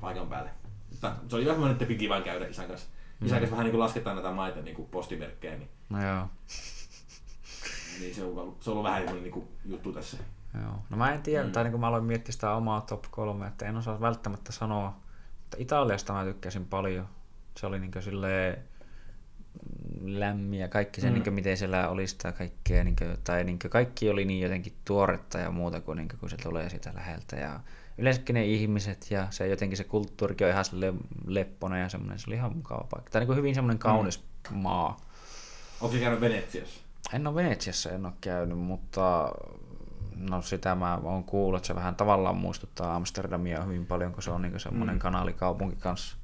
paikan päälle. Mutta se oli vähän semmoinen, että piti vain käydä isän kanssa. Isän Mm. kanssa vähän niin kuin lasketaan näitä maita niin kuin postimerkkejä. Niin no joo. Niin se on, ollut- se on ollut vähän semmoinen niin juttu tässä. Joo. No mä en tiedä, Mm. tai niin kun mä aloin miettiä sitä omaa top kolme, että en osaa välttämättä sanoa, mutta Italiasta mä tykkäsin paljon. Se oli niin silleen lämmin ja kaikki se, Mm. niin miten siellä oli sitä kaikkea, niin kuin, tai niin kaikki oli niin jotenkin tuoretta ja muuta kuin, niin kuin, kun se tulee sitä läheltä. Ja yleensäkin ne ihmiset ja se jotenkin se kulttuurikin on ihan sille lepponen ja semmoinen, se oli ihan mukava paikka. Tai niin kuin hyvin semmoinen kaunis mm. maa. Onko se käynyt Venetsiassa? En ole Venetsiassa, en ole käynyt, mutta no sitä mä oon kuullut, että se vähän tavallaan muistuttaa Amsterdamia hyvin paljon, kun se on niin semmoinen Mm. kanaalikaupunki kanssa.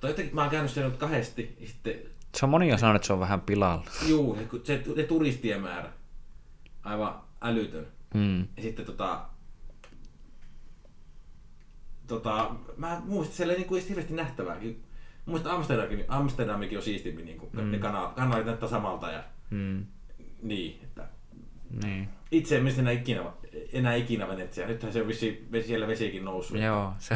Tai jotenkin mä oon käynyt siellä nyt kahdesti, sitten Se on monia sanonut, että se on vähän pilalla. juu, se, se, se turistien määrä, aivan älytön. Mm. Ja sitten tota, tota, mä muistin, että siellä ei niinku edes hirveästi nähtävää. Muistan Amsterdamikin, Amsterdamikin on siistimpi, niinku, mm. Mm. ne kana, kanaalit näyttää samalta ja Mm. Niin. Että Niin. itse en enää ikinä, enää ikinä Venetsia. Nythän se on vissi, vesi, siellä vesikin noussut. Joo, se,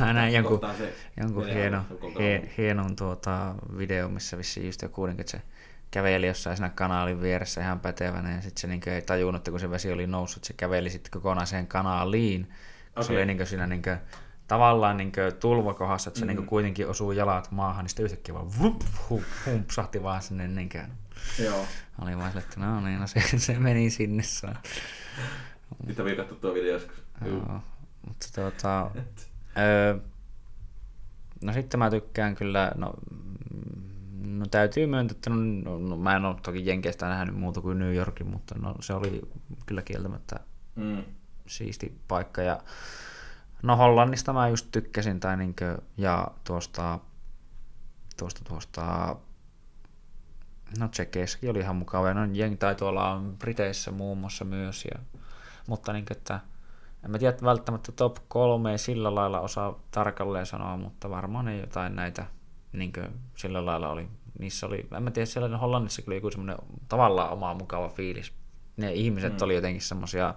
mä näin jonkun, se jonkun hieno, on hie, hienon tuota video, missä vissiin just joku, niin, että se käveli jossain siinä kanaalin vieressä ihan pätevänä ja sitten se niin ei tajunnut, että kun se vesi oli noussut, se käveli sitten kokonaiseen kanaaliin, okay. se oli niin siinä niin kuin, tavallaan niin tulvakohdassa, että se Mm. mm. niin kuitenkin osuu jalat maahan, niin sitten yhtäkkiä vaan vup, hu, humpsahti vaan sinne niin kuin, Joo. oli vaan sille, että no niin, no se, se meni sinne saa. Nyt on vielä katsoa tuo video joskus. Joo, mutta tuota, öö, no sitten mä tykkään kyllä, no, mm, no täytyy myöntää, että no, no, mä en ole toki Jenkeistä nähnyt muuta kuin New Yorkin, mutta no, se oli kyllä kieltämättä Mm. siisti paikka. Ja, no Hollannista mä just tykkäsin, tai niinkö, ja tuosta, tuosta, tuosta, no Tsekeissäkin oli ihan mukava, ja no Jeng tai tuolla Briteissä muun muassa myös, ja, mutta niinkö, että en mä tiedä välttämättä top kolme sillä lailla osaa tarkalleen sanoa, mutta varmaan ne jotain näitä niinkö, sillä lailla oli. Niissä oli, en mä tiedä, siellä Hollannissa oli joku semmoinen tavallaan oma mukava fiilis. Ne ihmiset Mm. oli jotenkin semmosia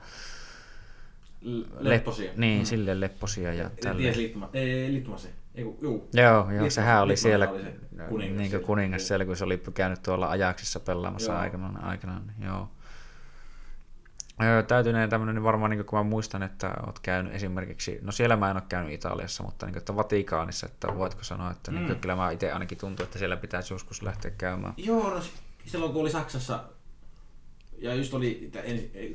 L- Lepposia. niin, mm. silleen lepposia ja Ties tälleen. liittuma, ei, liittumasi. Ei, kun- juu. Joo, joo sehän oli siellä oli se kuningas niin siellä. kuningas siellä, kun se oli käynyt tuolla ajaksissa pelaamassa Joo. aikanaan, aikanaan, joo. Öö, täytyneen tämmönen, niin varmaan niin kun mä muistan, että oot käynyt esimerkiksi, no siellä mä en ole käynyt Italiassa, mutta niin että Vatikaanissa, että voitko sanoa, että mm. Mm. niin kyllä mä itse ainakin tuntuu, että siellä pitäisi joskus lähteä käymään. Joo, no silloin kun oli Saksassa, ja just oli,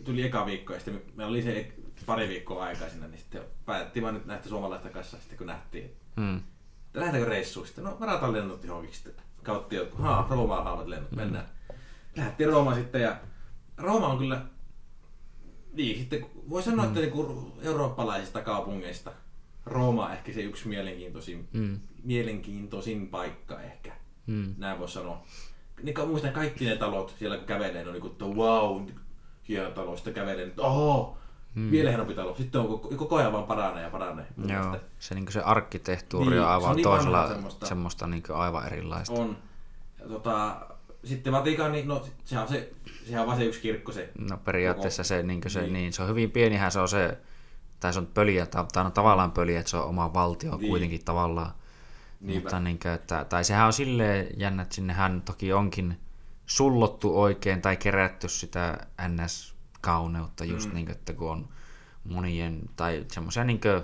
tuli eka viikko, ja sitten meillä oli se pari viikkoa aikaa sinne, niin sitten päätettiin vaan nyt näistä suomalaista kanssa, sitten kun nähtiin, Mm. lähdetäänkö reissuun, sitten no varataan lennot johonkin, sitten kautta jotkut, haa, Roomaan halvat lennot, mennään. Lähdettiin Roomaan sitten, ja Rooma on kyllä, niin sitten voi sanoa, että niinku eurooppalaisista kaupungeista Rooma on ehkä se yksi mielenkiintoisin, Mm. mielenkiintoisin paikka ehkä Mm. näin voi sanoa. Niin muistan kaikki ne talot siellä kun kävelee, ne on niinku, että wow, hieno talo, sitten kävelee, että oho, Mm. vielä hienompi talo. Sitten on koko, koko ajan vaan paranee ja paranee. Joo, se, niin se arkkitehtuuri Niin, on se on aivan niin toisella, semmoista, semmoista. niin aivan erilaista. On. Ja tota, sitten Vatikaani, no sehän on, se, sehän on vaan se yksi kirkko se. No periaatteessa se, niin se, Niin. niin. se on hyvin pienihän se on se, tai se on pöliä, tai tai on tavallaan pöliä, että se on oma valtio Niin. niin. kuitenkin tavallaan. Niinpä. Mutta niin kuin, että, tai sehän on silleen jännä, että sinnehän toki onkin sullottu oikein tai kerätty sitä NS-kauneutta just Mm. mm. niin kuin, että kun on monien, tai semmoisia niin kuin,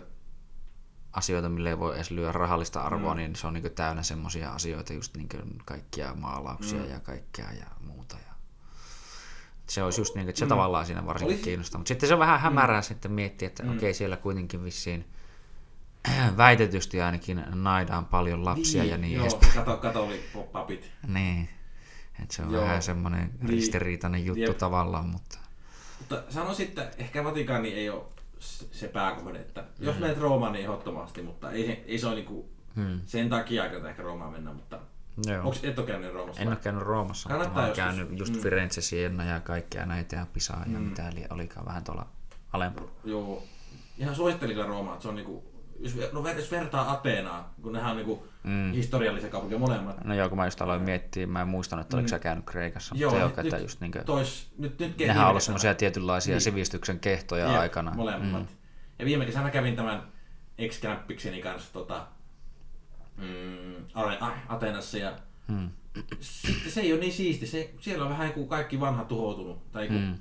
asioita, mille ei voi edes lyödä rahallista arvoa, Mm. mm. niin se on niin kuin, täynnä semmoisia asioita, just niin kuin, kaikkia maalauksia Mm. mm. ja kaikkea ja muuta. Ja se olisi just niin kuin, että se Mm. mm. tavallaan siinä varsinkin Olisi- kiinnostaa. Mutta sitten se on vähän hämärää mm. sitten miettiä, että Mm. mm. okei, siellä kuitenkin vissiin väitetysti ainakin naidaan paljon lapsia ja niin joo, edespäin. kato. Niin. Et se on Joo. Vähän semmoinen Niin. niin. ristiriitainen juttu. Jep. tavallaan, mutta Mutta sanoisin, että ehkä Vatikaani ei ole se pääkohde. Että jos menet Roomaan, niin ehdottomasti, mutta ei se, ei se ole niinku hmm. sen takia aika ehkä Roomaan mennä. Mutta Joo. onko et ole käynyt Roomassa? En ole käynyt Roomassa, mutta Kannattaa oon joskus. käynyt just Mm. mm. Firenze, Siena ja kaikkea näitä ja Pisaa ja Mm. mitä eli olikaan vähän tuolla alempana. Joo. Ihan suosittelin kyllä Roomaa, että se on niinku, jos, no, jos vertaa Ateenaan, kun nehän on niinku Mm. historiallisia kaupunkeja molemmat. No joo, kun mä just aloin miettiä, mä en muistanut, että oliko Mm. sä käynyt Kreikassa, Joo, mutta joo, nyt- että just niinkö, Tois, nyt, nyt nehän on ollut semmoisia tietynlaisia Niin. niin. sivistyksen kehtoja Jep, aikana. Molemmat. Mm. Ja viime kesänä kävin tämän ex-kämppikseni kanssa tota, mm, Ateenassa ja Mm. sitten se ei ole niin siisti. Se, siellä on vähän kuin kaikki vanha tuhoutunut. Tai mm.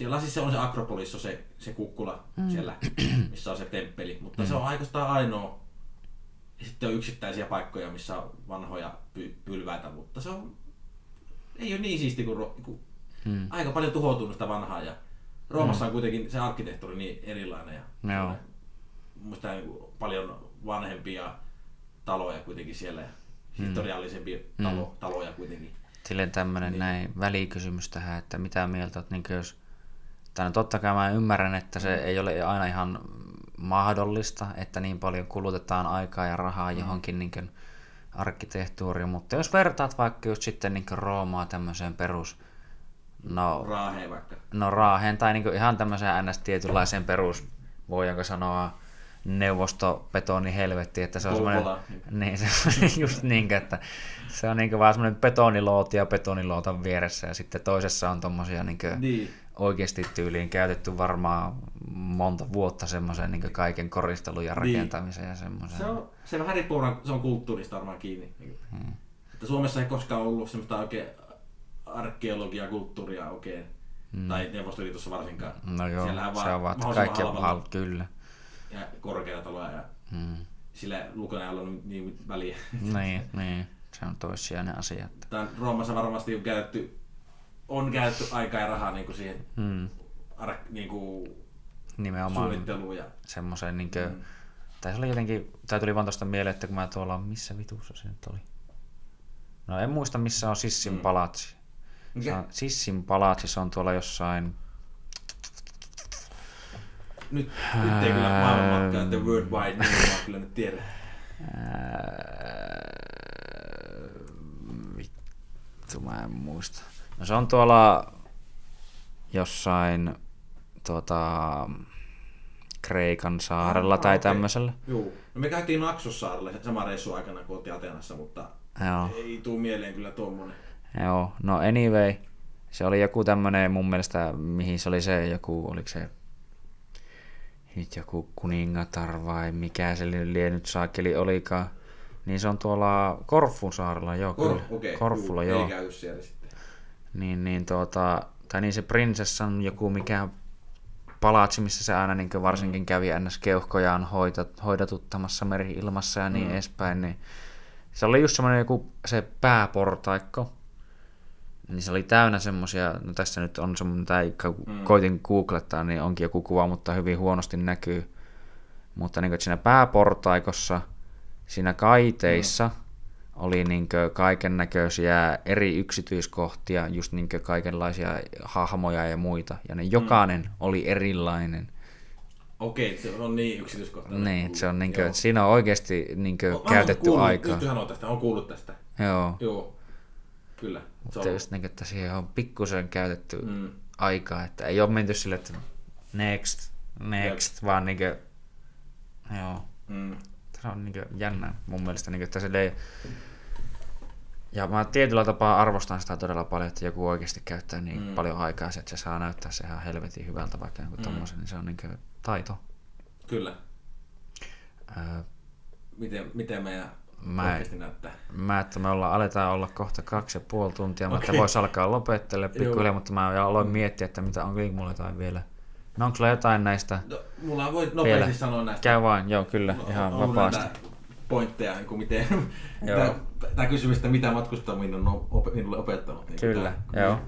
Siellä siis se on se Akropolis, on se, se kukkula mm. siellä, missä on se temppeli. Mutta mm. se on oikeastaan ainoa. Sitten on yksittäisiä paikkoja, missä on vanhoja py- pylväitä, mutta se on, ei ole niin siisti kuin, kuin mm. aika paljon tuhoutunut sitä vanhaa. Ja Roomassa mm. on kuitenkin se arkkitehtuuri niin erilainen. Ja Joo. Musta niin paljon vanhempia taloja kuitenkin siellä. Mm. Historiallisempia talo, mm. taloja kuitenkin. Silleen tämmöinen niin. näin välikysymys tähän, että mitä mieltä olet, niin jos tai no totta kai mä ymmärrän, että se ei ole aina ihan mahdollista, että niin paljon kulutetaan aikaa ja rahaa mm. johonkin niin kuin arkkitehtuuriin, mutta jos vertaat vaikka just sitten niin Roomaa tämmöiseen perus... No, Raaheen vaikka. No Raaheen tai niin ihan tämmöiseen ns. tietynlaiseen perus, voidaanko sanoa, neuvostobetoni helvetti, että se on semmoinen, niin, se, just niin, että se on niin vaan semmoinen betonilooti ja betonilootan vieressä ja sitten toisessa on tommosia niin niin oikeasti tyyliin käytetty varmaan monta vuotta semmoisen niin kaiken koristelun ja niin. rakentamisen niin. ja semmoisen. Se on, se vähän riippuu, se on kulttuurista varmaan kiinni. Hmm. Että Suomessa ei koskaan ollut semmoista oikein arkeologia, kulttuuria oikein. Hmm. Tai Neuvostoliitossa varsinkaan. No joo, Siellähän se on vaan kaikki hal, kyllä. Ja korkeita taloja ja hmm. sillä lukona ei ollut niin väliä. niin, niin, se on toissijainen asia. Että... Tämän Roomassa varmasti on käytetty on käytetty aikaa ja rahaa niin kuin siihen mm. ar, niin kuin Nimenomaan suunnitteluun. Ja... Semmoiseen, niin kuin, mm. tai se oli jotenkin, tai tuli vaan tuosta mieleen, että kun mä tuolla, missä vitussa se nyt oli? No en muista, missä on Sissin mm. palatsi. Se on, Sissin palatsi, se on tuolla jossain... Nyt, nyt ei kyllä maailmanmatkaa, The World Wide, niin mä kyllä nyt tiedä. Vittu, mä en muista. No se on tuolla jossain tuota, Kreikan saarella ah, tai okay. tämmöisellä. Joo. No me käytiin Naksossaarelle sama reissu aikana, kun oltiin Atenassa, mutta Joo. ei tuu mieleen kyllä tuommoinen. Joo, no anyway, se oli joku tämmöinen mun mielestä, mihin se oli se joku, oliko se nyt joku kuningatar vai mikä se lie nyt saakeli olikaan. Niin se on tuolla Korfun saarella, joo Kor- kyllä. Okay, Korfulla, joo. joo. Ei käyty siellä sitten niin, niin, tuota, tai niin se prinsessan joku mikä palatsi, missä se aina niin varsinkin kävi ns. keuhkojaan hoidat, hoidatuttamassa meri-ilmassa ja niin mm. edespäin, niin se oli just semmoinen joku se pääportaikko, niin se oli täynnä semmoisia, no tässä nyt on semmoinen, tai mm. koitin googlettaa, niin onkin joku kuva, mutta hyvin huonosti näkyy. Mutta niin kuin, siinä pääportaikossa, siinä kaiteissa, mm oli niin kaiken näköisiä eri yksityiskohtia, just niin kaikenlaisia hahmoja ja muita, ja ne jokainen mm. oli erilainen. Okei, se on niin yksityiskohtainen. Niin, se on niin kuin, siinä on oikeasti niin kuin, käytetty kuullut, aikaa. Nyt sanoa tästä, on kuullut tästä. Joo. Joo, kyllä. Mutta on... just niin kuin, että siihen on pikkusen käytetty mm. aikaa, että ei ole menty sille, että next, next, Jep. vaan niin kuin, joo. Mm. Se on niin kuin, jännä mun mielestä, niin kuin, että se ei, ja mä tietyllä tapaa arvostan sitä todella paljon, että joku oikeasti käyttää niin mm. paljon aikaa, että se saa näyttää se ihan helvetin hyvältä vaikka jonkun mm. tommosen, niin se on niin taito. Kyllä. Öö, miten, miten meidän mä, oikeasti näyttää? Mä, että me ollaan, aletaan olla kohta kaksi ja puoli tuntia, okay. että voisi alkaa lopettele pikkuhiljaa, mutta mä aloin mm. miettiä, että mitä, onko mulla jotain vielä. No onko sulla jotain näistä? No, mulla voi nopeasti vielä. sanoa näistä. Käy vain, joo kyllä, no, ihan on vapaasti pointteja, niin kuin miten, tämä kysymys, että mitä matkustaminen on op, minulle opettanut. Niin Kyllä, tämä, joo.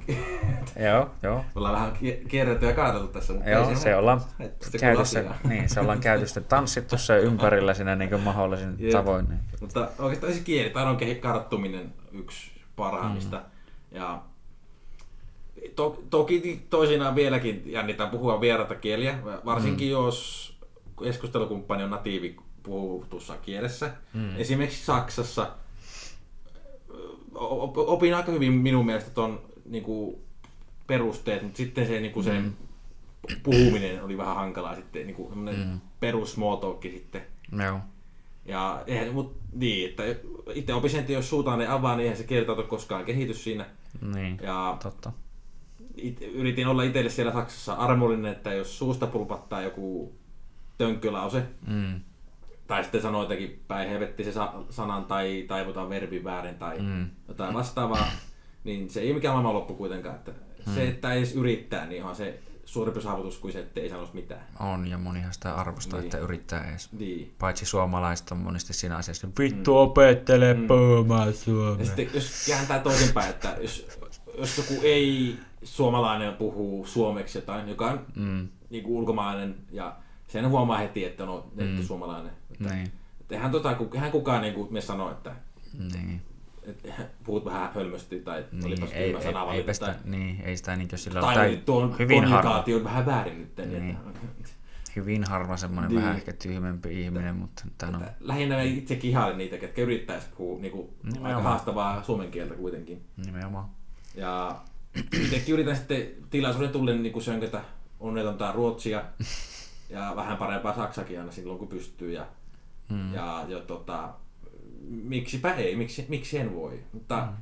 joo, joo. Ollaan vähän kierretty ja kaadettu tässä. Mutta joo, se, ollaan käyty se, niin, se ollaan sitten tanssittu se ympärillä siinä niin mahdollisin Jep. tavoin. Niin. Mutta oikeastaan se kieli, taidon karttuminen yksi parhaimmista. Mm. Ja to, toki toisinaan vieläkin jännitään puhua vieraita kieliä, varsinkin mm. jos keskustelukumppani on natiivi puhutussa kielessä. Mm. Esimerkiksi Saksassa opin aika hyvin minun mielestä tuon niin perusteet, mutta sitten se, niin kuin se mm. puhuminen oli vähän hankalaa sitten, niin kuin mm. perusmuotookki sitten. Joo. Ja eihän, mut, niin, että itse opin sen, jos suutaan ne avaa, niin eihän se kielitaito koskaan kehitys siinä. Niin, ja totta. It, yritin olla itselle siellä Saksassa armollinen, että jos suusta pulpattaa joku tönkkölause, mm tai sitten sanoo jotenkin päin helvetti se sa- sanan tai taivutaan verbin väärin tai Mm. jotain vastaavaa, niin se ei ole mikään maailman loppu kuitenkaan. Että Mm. Se, että ei edes yrittää, niin onhan se suurempi saavutus kuin se, että ei sanoisi mitään. On, ja monihan sitä arvostaa, Niin. että yrittää edes. Niin. Paitsi suomalaiset on monesti siinä asiassa, vittu opettele Mm. puhumaan Ja suomea. sitten jos kääntää toisinpäin, että jos, jos joku ei suomalainen puhuu suomeksi jotain, joka on Mm, niin kuin ulkomainen ja sen huomaa heti, että on Mm. mm. suomalainen. Että, niin, että eihän, tota, eihän kukaan niin kuin me sano, että, niin. että puhut vähän hölmösti tai Niin, olipas ei, ei, sanavalinta eipä sitä, tai, niin, ei sitä niin sillä tai, tai tuon hyvin harva, on vähän väärin nyt. Niin. Niin. hyvin harva semmoinen Niin. vähän ehkä tyhmempi ihminen, mutta tämä on, Lähinnä mä itsekin ihailen niitä, ketkä yrittäisi puhua niin kuin, aika Nimenomaan. haastavaa suomen kieltä kuitenkin. nimenomaan. Ja itsekin yritän sitten tilaisuuden tullen niin kuin sönkötä onnetonta ruotsia ja vähän parempaa saksakin aina silloin kun pystyy. Ja, Mm. ja, ja tota, miksipä ei, miksi, miksi en voi. Mutta mm.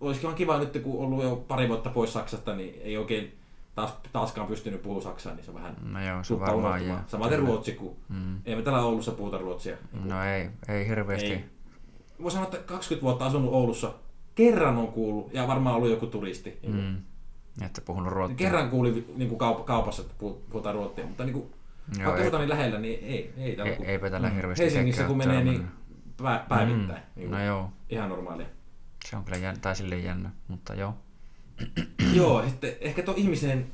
olisikin kiva nyt, kun ollut jo pari vuotta pois Saksasta, niin ei oikein taas, taaskaan pystynyt puhua saksaa, niin se vähän No joo, se tuppaa varmaan jää. Samaten Kyllä. ruotsi, kun Mm. ei me täällä Oulussa puhuta ruotsia. No ei, ei hirveästi. Ei. Voi sanoa, että 20 vuotta asunut Oulussa. Kerran on kuullut, ja varmaan ollut joku turisti. Mm. Mm. Että puhunut ruotsia. Kerran kuuli niin kuin kaup- kaupassa, että puhu- puhutaan ruotsia, mutta niin kuin, Joo, vaikka ei, niin lähellä, niin ei. ei, ei, kun- eipä tällä hirveästi Helsingissä kun menee, niin pä- päivittäin. Mm. Niin No joo, ihan normaalia. se on kyllä jännä, tai silleen jännä, mutta joo. Joo, sitten ehkä tuo ihmisen,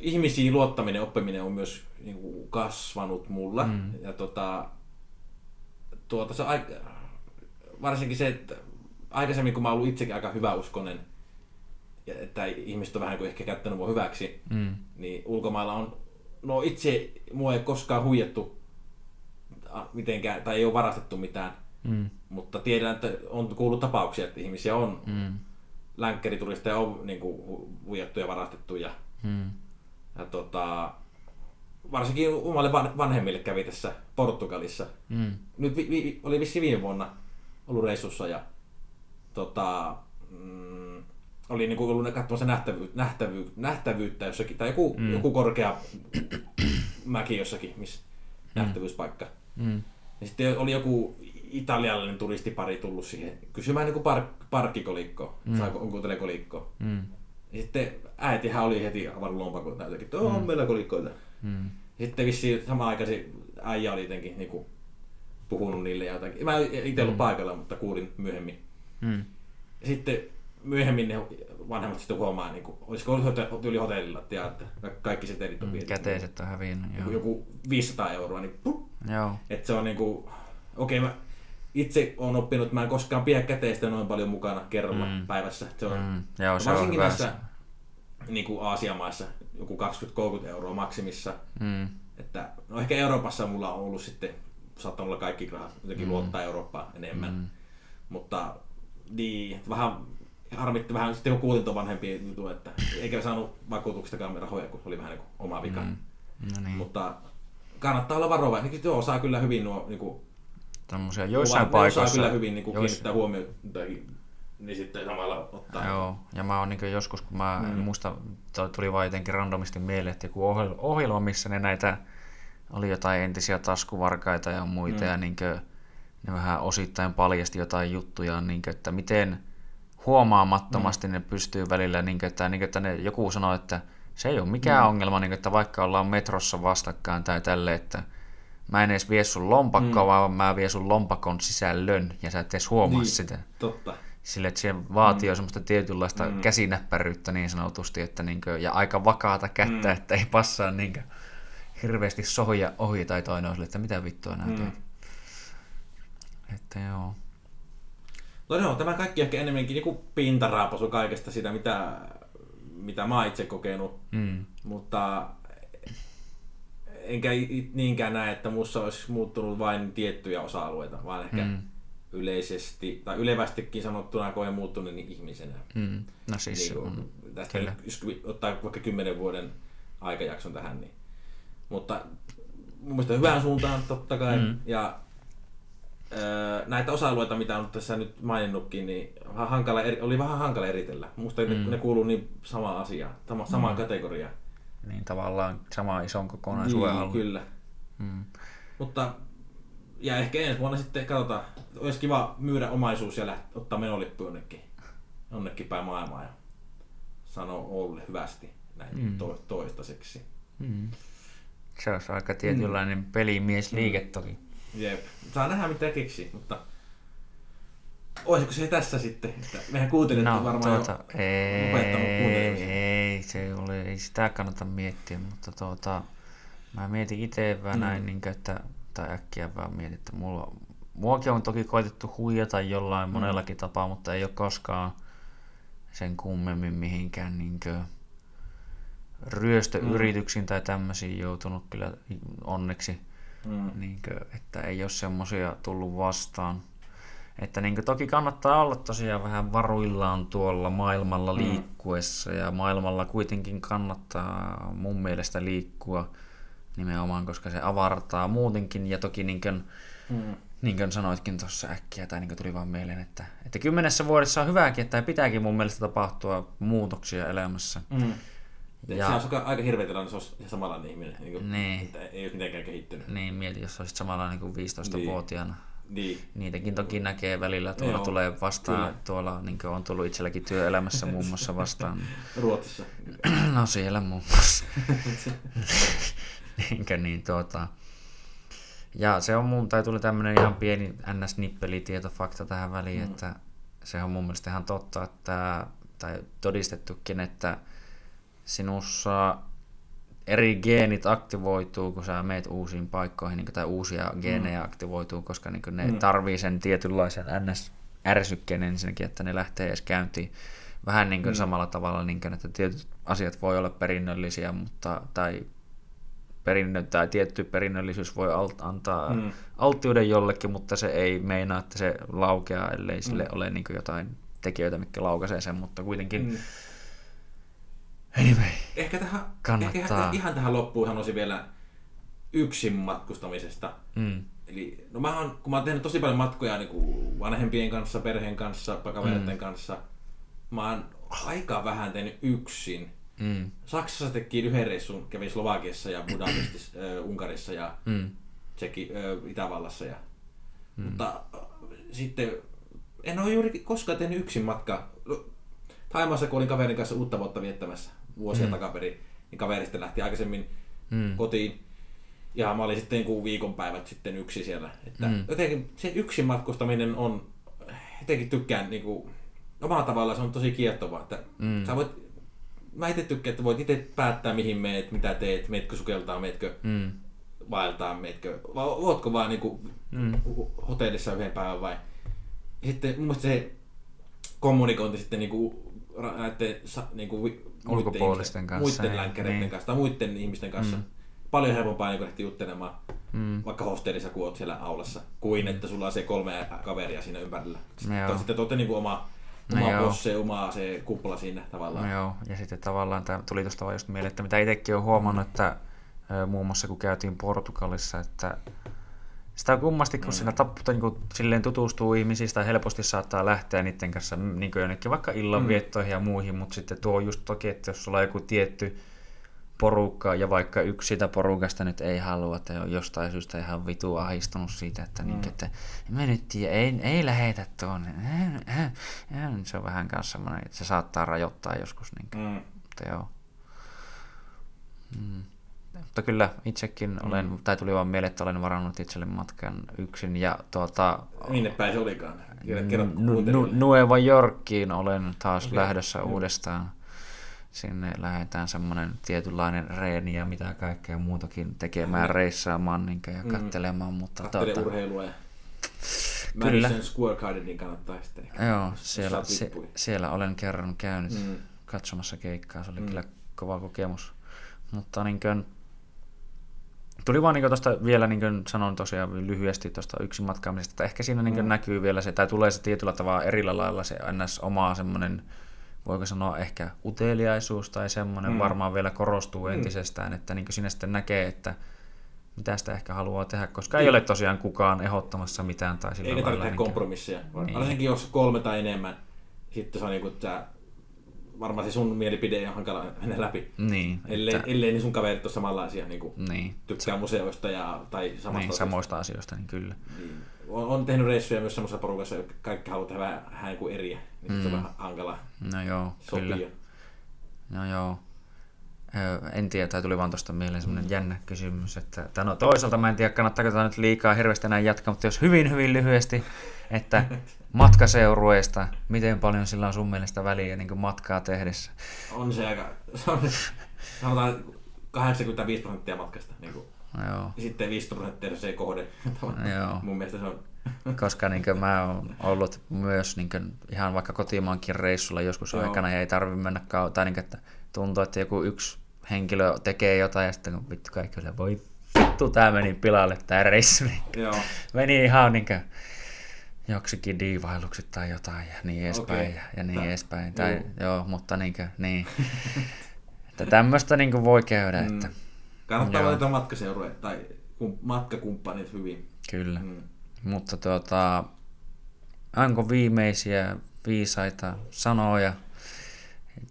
ihmisiin luottaminen, oppiminen on myös niin kuin kasvanut mulla. Mm. Ja tota, tuota, se, aika, varsinkin se, että aikaisemmin kun mä oon ollut itsekin aika hyväuskonen, ja että ihmiset on vähän kuin ehkä käyttänyt mua hyväksi, Mm. niin ulkomailla on, no itse mua ei koskaan huijattu mitenkään, tai ei ole varastettu mitään, Mm. mutta tiedän, että on kuullut tapauksia, että ihmisiä on, Mm. länkkärituristeja on niin kuin, hu- huijattu ja varastettu ja Mm. ja tota, varsinkin omalle van, vanhemmille kävi tässä Portugalissa. Mm. Nyt vi, vi, oli vissi viime vuonna ollut reissussa ja tota, mm, oli niinku ollut katsomassa nähtävy, nähtävy, nähtävyyttä jossakin, tai joku, Mm. mm. joku korkea mäki jossakin, missä nähtävyyspaikka. Mm. Ja sitten oli joku italialainen turistipari tullut siihen kysymään niinku park, parkkikolikkoa, Mm. mm. saako, onko teillä kolikkoa. Mm. Ja sitten äitihän oli heti avannut lompakon jotenkin, että on meillä kolikkoita. Mm. Sitten vissiin samaan aikaan se äijä oli jotenkin niinku puhunut niille jotakin. Mä en itse ollut paikalla, mutta kuulin myöhemmin. Mm. Sitten myöhemmin ne vanhemmat sitten huomaa, niin kuin, olisiko ollut tyyli hotellilla, tiedä, että ka- kaikki setelit on viety. Käteiset on hävinnyt, Joku, joo. joku 500 euroa, niin puh, Joo. että se on niinku, okei mä itse olen oppinut, että mä en koskaan pidä käteistä noin paljon mukana kerralla Mm. mm. päivässä. Se on, Mm. Joo, se on varsinkin hyvä. näissä niin kuin Aasiamaissa joku 20-30 euroa maksimissa. Mm. Että, no ehkä Euroopassa mulla on ollut sitten, saattanut olla kaikki rahat, jotenkin mm. luottaa Eurooppaa enemmän. Mm. Mutta niin, vähän harmitti vähän sitten kun kuulin tuon vanhempia jutun, että eikä saanut vakuutuksestakaan rahoja, kun oli vähän niin kuin oma vika. Mm. No niin, Mutta kannattaa olla varovainen. Niin, joo, saa kyllä hyvin nuo, niin kuin, tämmöisiä joissain ne osaa paikoissa. kyllä hyvin niin kuin, jois- kiinnittää huomioon, niin sitten samalla ottaa. Joo, ja mä oon niin joskus, kun mä mm. muista, tuli vaan jotenkin randomisti mieleen, että joku ohjelma, missä ne näitä, oli jotain entisiä taskuvarkaita ja muita, Mm. ja niin ne vähän osittain paljasti jotain juttuja, niin kuin, että miten huomaamattomasti mm. ne pystyy välillä, niin kuin, että, niin kuin, että ne, joku sanoi, että se ei ole mikään mm. ongelma, niin kuin, että vaikka ollaan metrossa vastakkain tai tälle, että mä en edes vie sun lompakkoa, mm. vaan mä vien sun lompakon sisällön, ja sä et edes huomaa Niin. sitä. Totta. Sille, että se vaatii mm. semmoista tietynlaista mm. Käsinäppäryyttä niin sanotusti, että niinkö, ja aika vakaata kättä, mm. Että ei passaa niinkö hirveästi sohja ohi tai toinen on sille, että mitä vittua nää mm. Mm. teet. Että joo. No joo, tämä kaikki ehkä enemmänkin niin pintaraapasu kaikesta sitä, mitä, mitä mä itse kokenut. Mm. Mutta enkä niinkään näe, että muussa olisi muuttunut vain tiettyjä osa-alueita, vaan ehkä Mm. mm. yleisesti, tai ylevästikin sanottuna koen muuttuneen niin ihmisenä. Mm. No siis niin se kuin, on. tästä kyllä. jos ottaa vaikka kymmenen vuoden aikajakson tähän, niin. Mutta mun mielestä hyvään suuntaan totta kai. Mm. Mm. Ja näitä osa-alueita, mitä on tässä nyt maininnutkin, niin vähän hankala, eri- oli vähän hankala eritellä. Musta mm. Mm. ne, ne kuuluu niin samaan asiaan, sama, samaan Mm. mm. kategoriaan. Niin tavallaan sama ison kokonaisuuden Niin, kyllä. Mm. Mutta Ja ehkä ensi vuonna sitten katsotaan, olisi kiva myydä omaisuus ja läht- ottaa menolippu jonnekin, jonnekin päin maailmaa ja sanoa Oulle hyvästi näin Mm. to- toistaiseksi. Mm. Se olisi aika tietynlainen mm. pelimiesliike toki. Jep. Saa nähdä mitä keksii, mutta olisiko se tässä sitten? Että mehän kuuntelitte No, varmaan tuota, jo ei, ei, se ole, ei sitä kannata miettiä, mutta tuota, mä mietin itse vähän Mm. mm. näin, niin kuin, että, tai äkkiä vaan mietin, että mulla, muakin on toki koitettu huijata jollain Mm. monellakin tapaa, mutta ei ole koskaan sen kummemmin mihinkään niin kuin, ryöstöyrityksiin tai tämmöisiin joutunut kyllä onneksi, Mm. niin kuin, että ei ole semmoisia tullut vastaan. Että niin kuin, toki kannattaa olla tosiaan vähän varuillaan tuolla maailmalla Mm. liikkuessa ja maailmalla kuitenkin kannattaa mun mielestä liikkua nimenomaan, koska se avartaa muutenkin ja toki niin kuin, Mm. niin kuin sanoitkin tuossa äkkiä, tai niin kuin tuli vaan mieleen, että, että kymmenessä vuodessa on hyväkin, että pitääkin mun mielestä tapahtua muutoksia elämässä. Mm. Ja. Ja- Se olisi aika- hirveä tilanne, jos olisi samanlainen ihminen. Niin kuin, Niin. Että ei olisi mitenkään kehittynyt. Niin, mieti, jos olisit samalla niin kuin 15-vuotiaana. Niin. Niitäkin toki näkee välillä, tuolla Joo, tulee vastaan, kyllä. tuolla niin on tullut itselläkin työelämässä muun muassa vastaan. Ruotsissa. No siellä muun muassa. Niinkö niin tuota. Ja se on mun, tai tuli tämmönen ihan pieni ns-nippelitietofakta tähän väliin, mm. että se on mun mielestä ihan totta, että, tai todistettukin, että sinussa eri geenit aktivoituu, kun sä meet uusiin paikkoihin, niin tai uusia geenejä aktivoituu, koska niin ne Mm. mm. tarvii sen tietynlaisen ns-ärsykkeen ensinnäkin, että ne lähtee edes käyntiin. Vähän niin kuin Mm. mm. samalla tavalla, niin kuin, että tietyt asiat voi olla perinnöllisiä, mutta, tai perinnö, tai tietty perinnöllisyys voi alt, antaa Mm. mm. alttiuden jollekin, mutta se ei meinaa, että se laukeaa, ellei sille Mm. ole niin kuin jotain tekijöitä, mitkä laukaisee sen, mutta kuitenkin Mm. Anyway. Ehkä, tähän, Kannattaa. ehkä ihan tähän loppuun haluaisin vielä yksin matkustamisesta. Mm. Eli no mä oon, kun mä oon tehnyt tosi paljon matkoja niin kuin vanhempien kanssa, perheen kanssa, kavereiden Mm. kanssa, mä oon aika vähän tehnyt yksin. Mm. Saksassa teki yhden reissun, kävin Slovakiassa ja Budapestissa, äh, Unkarissa ja Mm. Tseki, äh, Itävallassa. Ja, Mm. Mutta äh, sitten en ole juuri koskaan tehnyt yksin matkaa. No, Taimaassa, kun olin kaverin kanssa uutta vuotta viettämässä vuosia mm. Takaperin, niin kaveri sitten lähti aikaisemmin Mm. kotiin. Ja mä olin sitten niin viikonpäivät sitten yksi siellä. Että mm. Jotenkin se yksin matkustaminen on, jotenkin tykkään niin kuin, omalla tavallaan se on tosi kiehtovaa. Että Mm. sä voit, mä itse tykkään, että voit itse päättää mihin meet, mitä teet, meetkö sukeltaa, meetkö Mm. vaeltaa, meetkö, vai ootko vaan niinku Mm. hotellissa yhden päivän vai. Sitten mun mielestä se kommunikointi sitten niinku ra- näiden niinku vi- muiden Ulkopuolisten ihmisten- kanssa, muiden ei, länkkäreiden niin. kanssa tai muiden ihmisten kanssa. Mm. Paljon helpompaa niin lähteä juttelemaan Mm. vaikka hostellissa, kun oot siellä aulassa, kuin että sulla on se kolme kaveria siinä ympärillä. Sitten, sitten te olette niinku oma, No oma joo. bosse, oma se kupla siinä tavallaan. No joo, ja sitten tavallaan tämä tuli tuosta vaan just mieleen, että mitä itsekin olen huomannut, että muun muassa kun käytiin Portugalissa, että sitä kummasti, kun Mm. mm. siinä tapputa, niin kuin, silleen tutustuu ihmisistä, helposti saattaa lähteä niiden kanssa niin jonnekin vaikka illanviettoihin ja muihin, mutta sitten tuo just toki, että jos sulla on joku tietty porukka ja vaikka yksi sitä porukasta nyt ei halua, että on jostain syystä ihan vitu ahistunut siitä, että, mm. niin, että me nyt tiedä, ei, ei lähetä tuonne. Se on vähän kanssa semmoinen, että se saattaa rajoittaa joskus. Niin kuin. Mm. Mutta joo. Mm. Mutta kyllä itsekin olen, Mm. tai tuli vaan mieleen, että olen varannut itselle matkan yksin. Ja tuota, Minne päin se olikaan? Kerro, nu. Nueva Yorkiin olen taas Okei, lähdössä joo. uudestaan. Sinne lähdetään semmoinen tietynlainen reeni ja mitä kaikkea muutakin tekemään, Mm. reissaamaan niin ja Mm. katselemaan. Mutta Kattelee tuota, urheilua ja Kyllä. Madison Square Gardenin kannattaa sitten. joo, siellä, se, siellä olen kerran käynyt. Mm. katsomassa keikkaa. Se oli Mm. mm. kyllä kova kokemus. Mutta niin kuin, tuli vaan niin tuosta vielä, niin kuin sanon tosiaan lyhyesti tuosta yksin matkaamisesta, että ehkä siinä niin Mm. näkyy vielä se, tai tulee se tietyllä tavalla erillä lailla se ns. omaa semmoinen, voiko sanoa ehkä uteliaisuus tai semmoinen Mm. varmaan vielä korostuu Mm. entisestään, että niin siinä sitten näkee, että mitä sitä ehkä haluaa tehdä, koska Niin. ei ole tosiaan kukaan ehdottamassa mitään tai sillä Ei lailla. tarvitse niin kuin- kompromisseja. Niin. Varsinkin jos kolme tai enemmän, sitten se on niinku, että sä varmaan se sun mielipide on hankala mennä läpi. Niin. Ellei, että, ellei niin sun kaverit ole samanlaisia, niin kuin niin, tykkää museoista ja, tai samasta niin, samoista asioista, niin kyllä. Niin. On, on tehnyt reissuja myös semmoisessa porukassa, että kaikki haluaa tehdä vähän, vähän kuin eriä. Niin mm. se on vähän hankala No joo, sopia. kyllä. No joo. En tiedä, tai tuli vaan tuosta mieleen semmoinen jännä kysymys, että, että no toisaalta mä en tiedä, kannattaako tätä nyt liikaa hirveästi enää jatkaa, mutta jos hyvin hyvin lyhyesti, että matkaseurueista, miten paljon sillä on sun mielestä väliä niin matkaa tehdessä? On se aika, se on, sanotaan 85 prosenttia matkasta. Niin kuin. Joo, Ja sitten 15 prosenttia se kohde. Joo. Mun mielestä se on. koska niin kuin mä oon ollut myös niin kuin ihan vaikka kotimaankin reissulla joskus Joo. aikana ja ei tarvi mennä kau- tai niin kuin, että tuntuu, että joku yksi henkilö tekee jotain ja sitten kun vittu kaikki on, voi vittu tää meni pilalle tää reissu, niin Joo. meni ihan niin kuin joksikin diivailuksi tai jotain ja niin edespäin Okei. ja, ja niin Tää- edespäin. Tai, Joo. joo. mutta niin kuin, niin. että tämmöistä niin kuin voi käydä, että Mm. Kannattaa Joo. valita matkaseurueet tai kum- matkakumppanit hyvin. kyllä. Mm. Mutta tuota, onko viimeisiä viisaita sanoja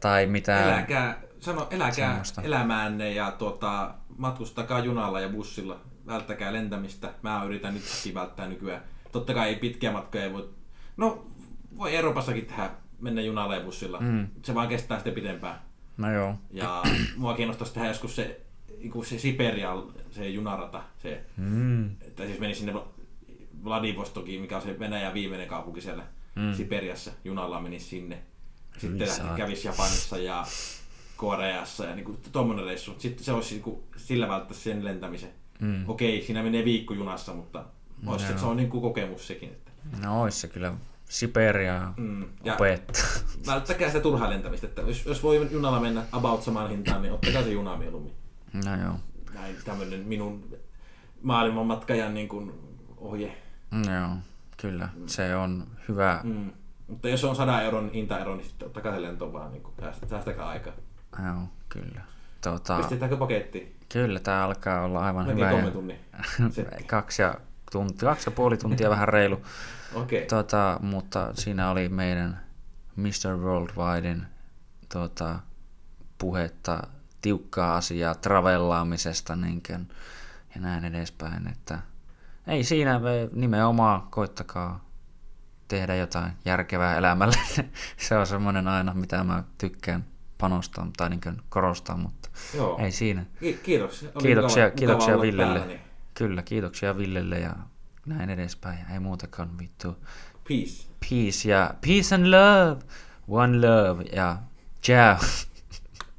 tai mitä? Eläkää, sano, eläkää Semmoista. elämäänne ja tuota, matkustakaa junalla ja bussilla. Välttäkää lentämistä. Mä yritän nytkin välttää nykyään. Totta kai ei pitkiä matkoja ei voi... No, voi Euroopassakin tehdä, mennä junalla ja bussilla. Mm. Se vaan kestää sitten pitempään. No joo. Ja mua kiinnostaisi tehdä joskus se, niinku se Siperian, se junarata. Se, Mm. että siis meni sinne Vla- Vladivostokiin, mikä on se Venäjän viimeinen kaupunki siellä mm. Siperiassa. Junalla menisi sinne. Sitten kävisi Japanissa ja Koreassa ja niinku tuommoinen reissu. Sitten se olisi niinku, sillä välttäisi sen lentämisen. Mm. Okei, siinä menee viikko junassa, mutta olisi, se, se on niinku kokemus sekin. Että. No ois se kyllä Siberia Mm. Ja opettaa. välttäkää sitä turhaa lentämistä. Että jos, jos voi junalla mennä about samaan hintaan, niin ottakaa se juna mieluummin. No joo. Näin tämmöinen minun maailmanmatkajan niin kuin ohje. No joo, kyllä. Se on hyvä. Mm. Mutta jos on 100 euron hintaero, niin sitten ottakaa se lento vaan, niin kuin, sääst- säästäkää aikaa. Joo, kyllä. Tota, Pistetäänkö pakettiin? kyllä tämä alkaa olla aivan Melkein hyvä. kolme tunnin. kaksi, ja tunti, kaksi ja puoli tuntia vähän reilu. Okei. Tota, mutta siinä oli meidän Mr. Worldwidein tota, puhetta, tiukkaa asiaa travellaamisesta niin kuin, ja näin edespäin. Että ei siinä me nimenomaan koittakaa tehdä jotain järkevää elämälle. Se on semmoinen aina, mitä mä tykkään panostaa tai niin korostaa, mutta Joo. ei siinä. Ki- kiitos. Oli Kiitoksia, mukava- kiitoksia mukava Villelle. täällä, niin Kyllä, kiitoksia Villelle ja näin edespäin. Ei muutakaan vittu. Peace. Peace ja peace and love. One love ja ciao.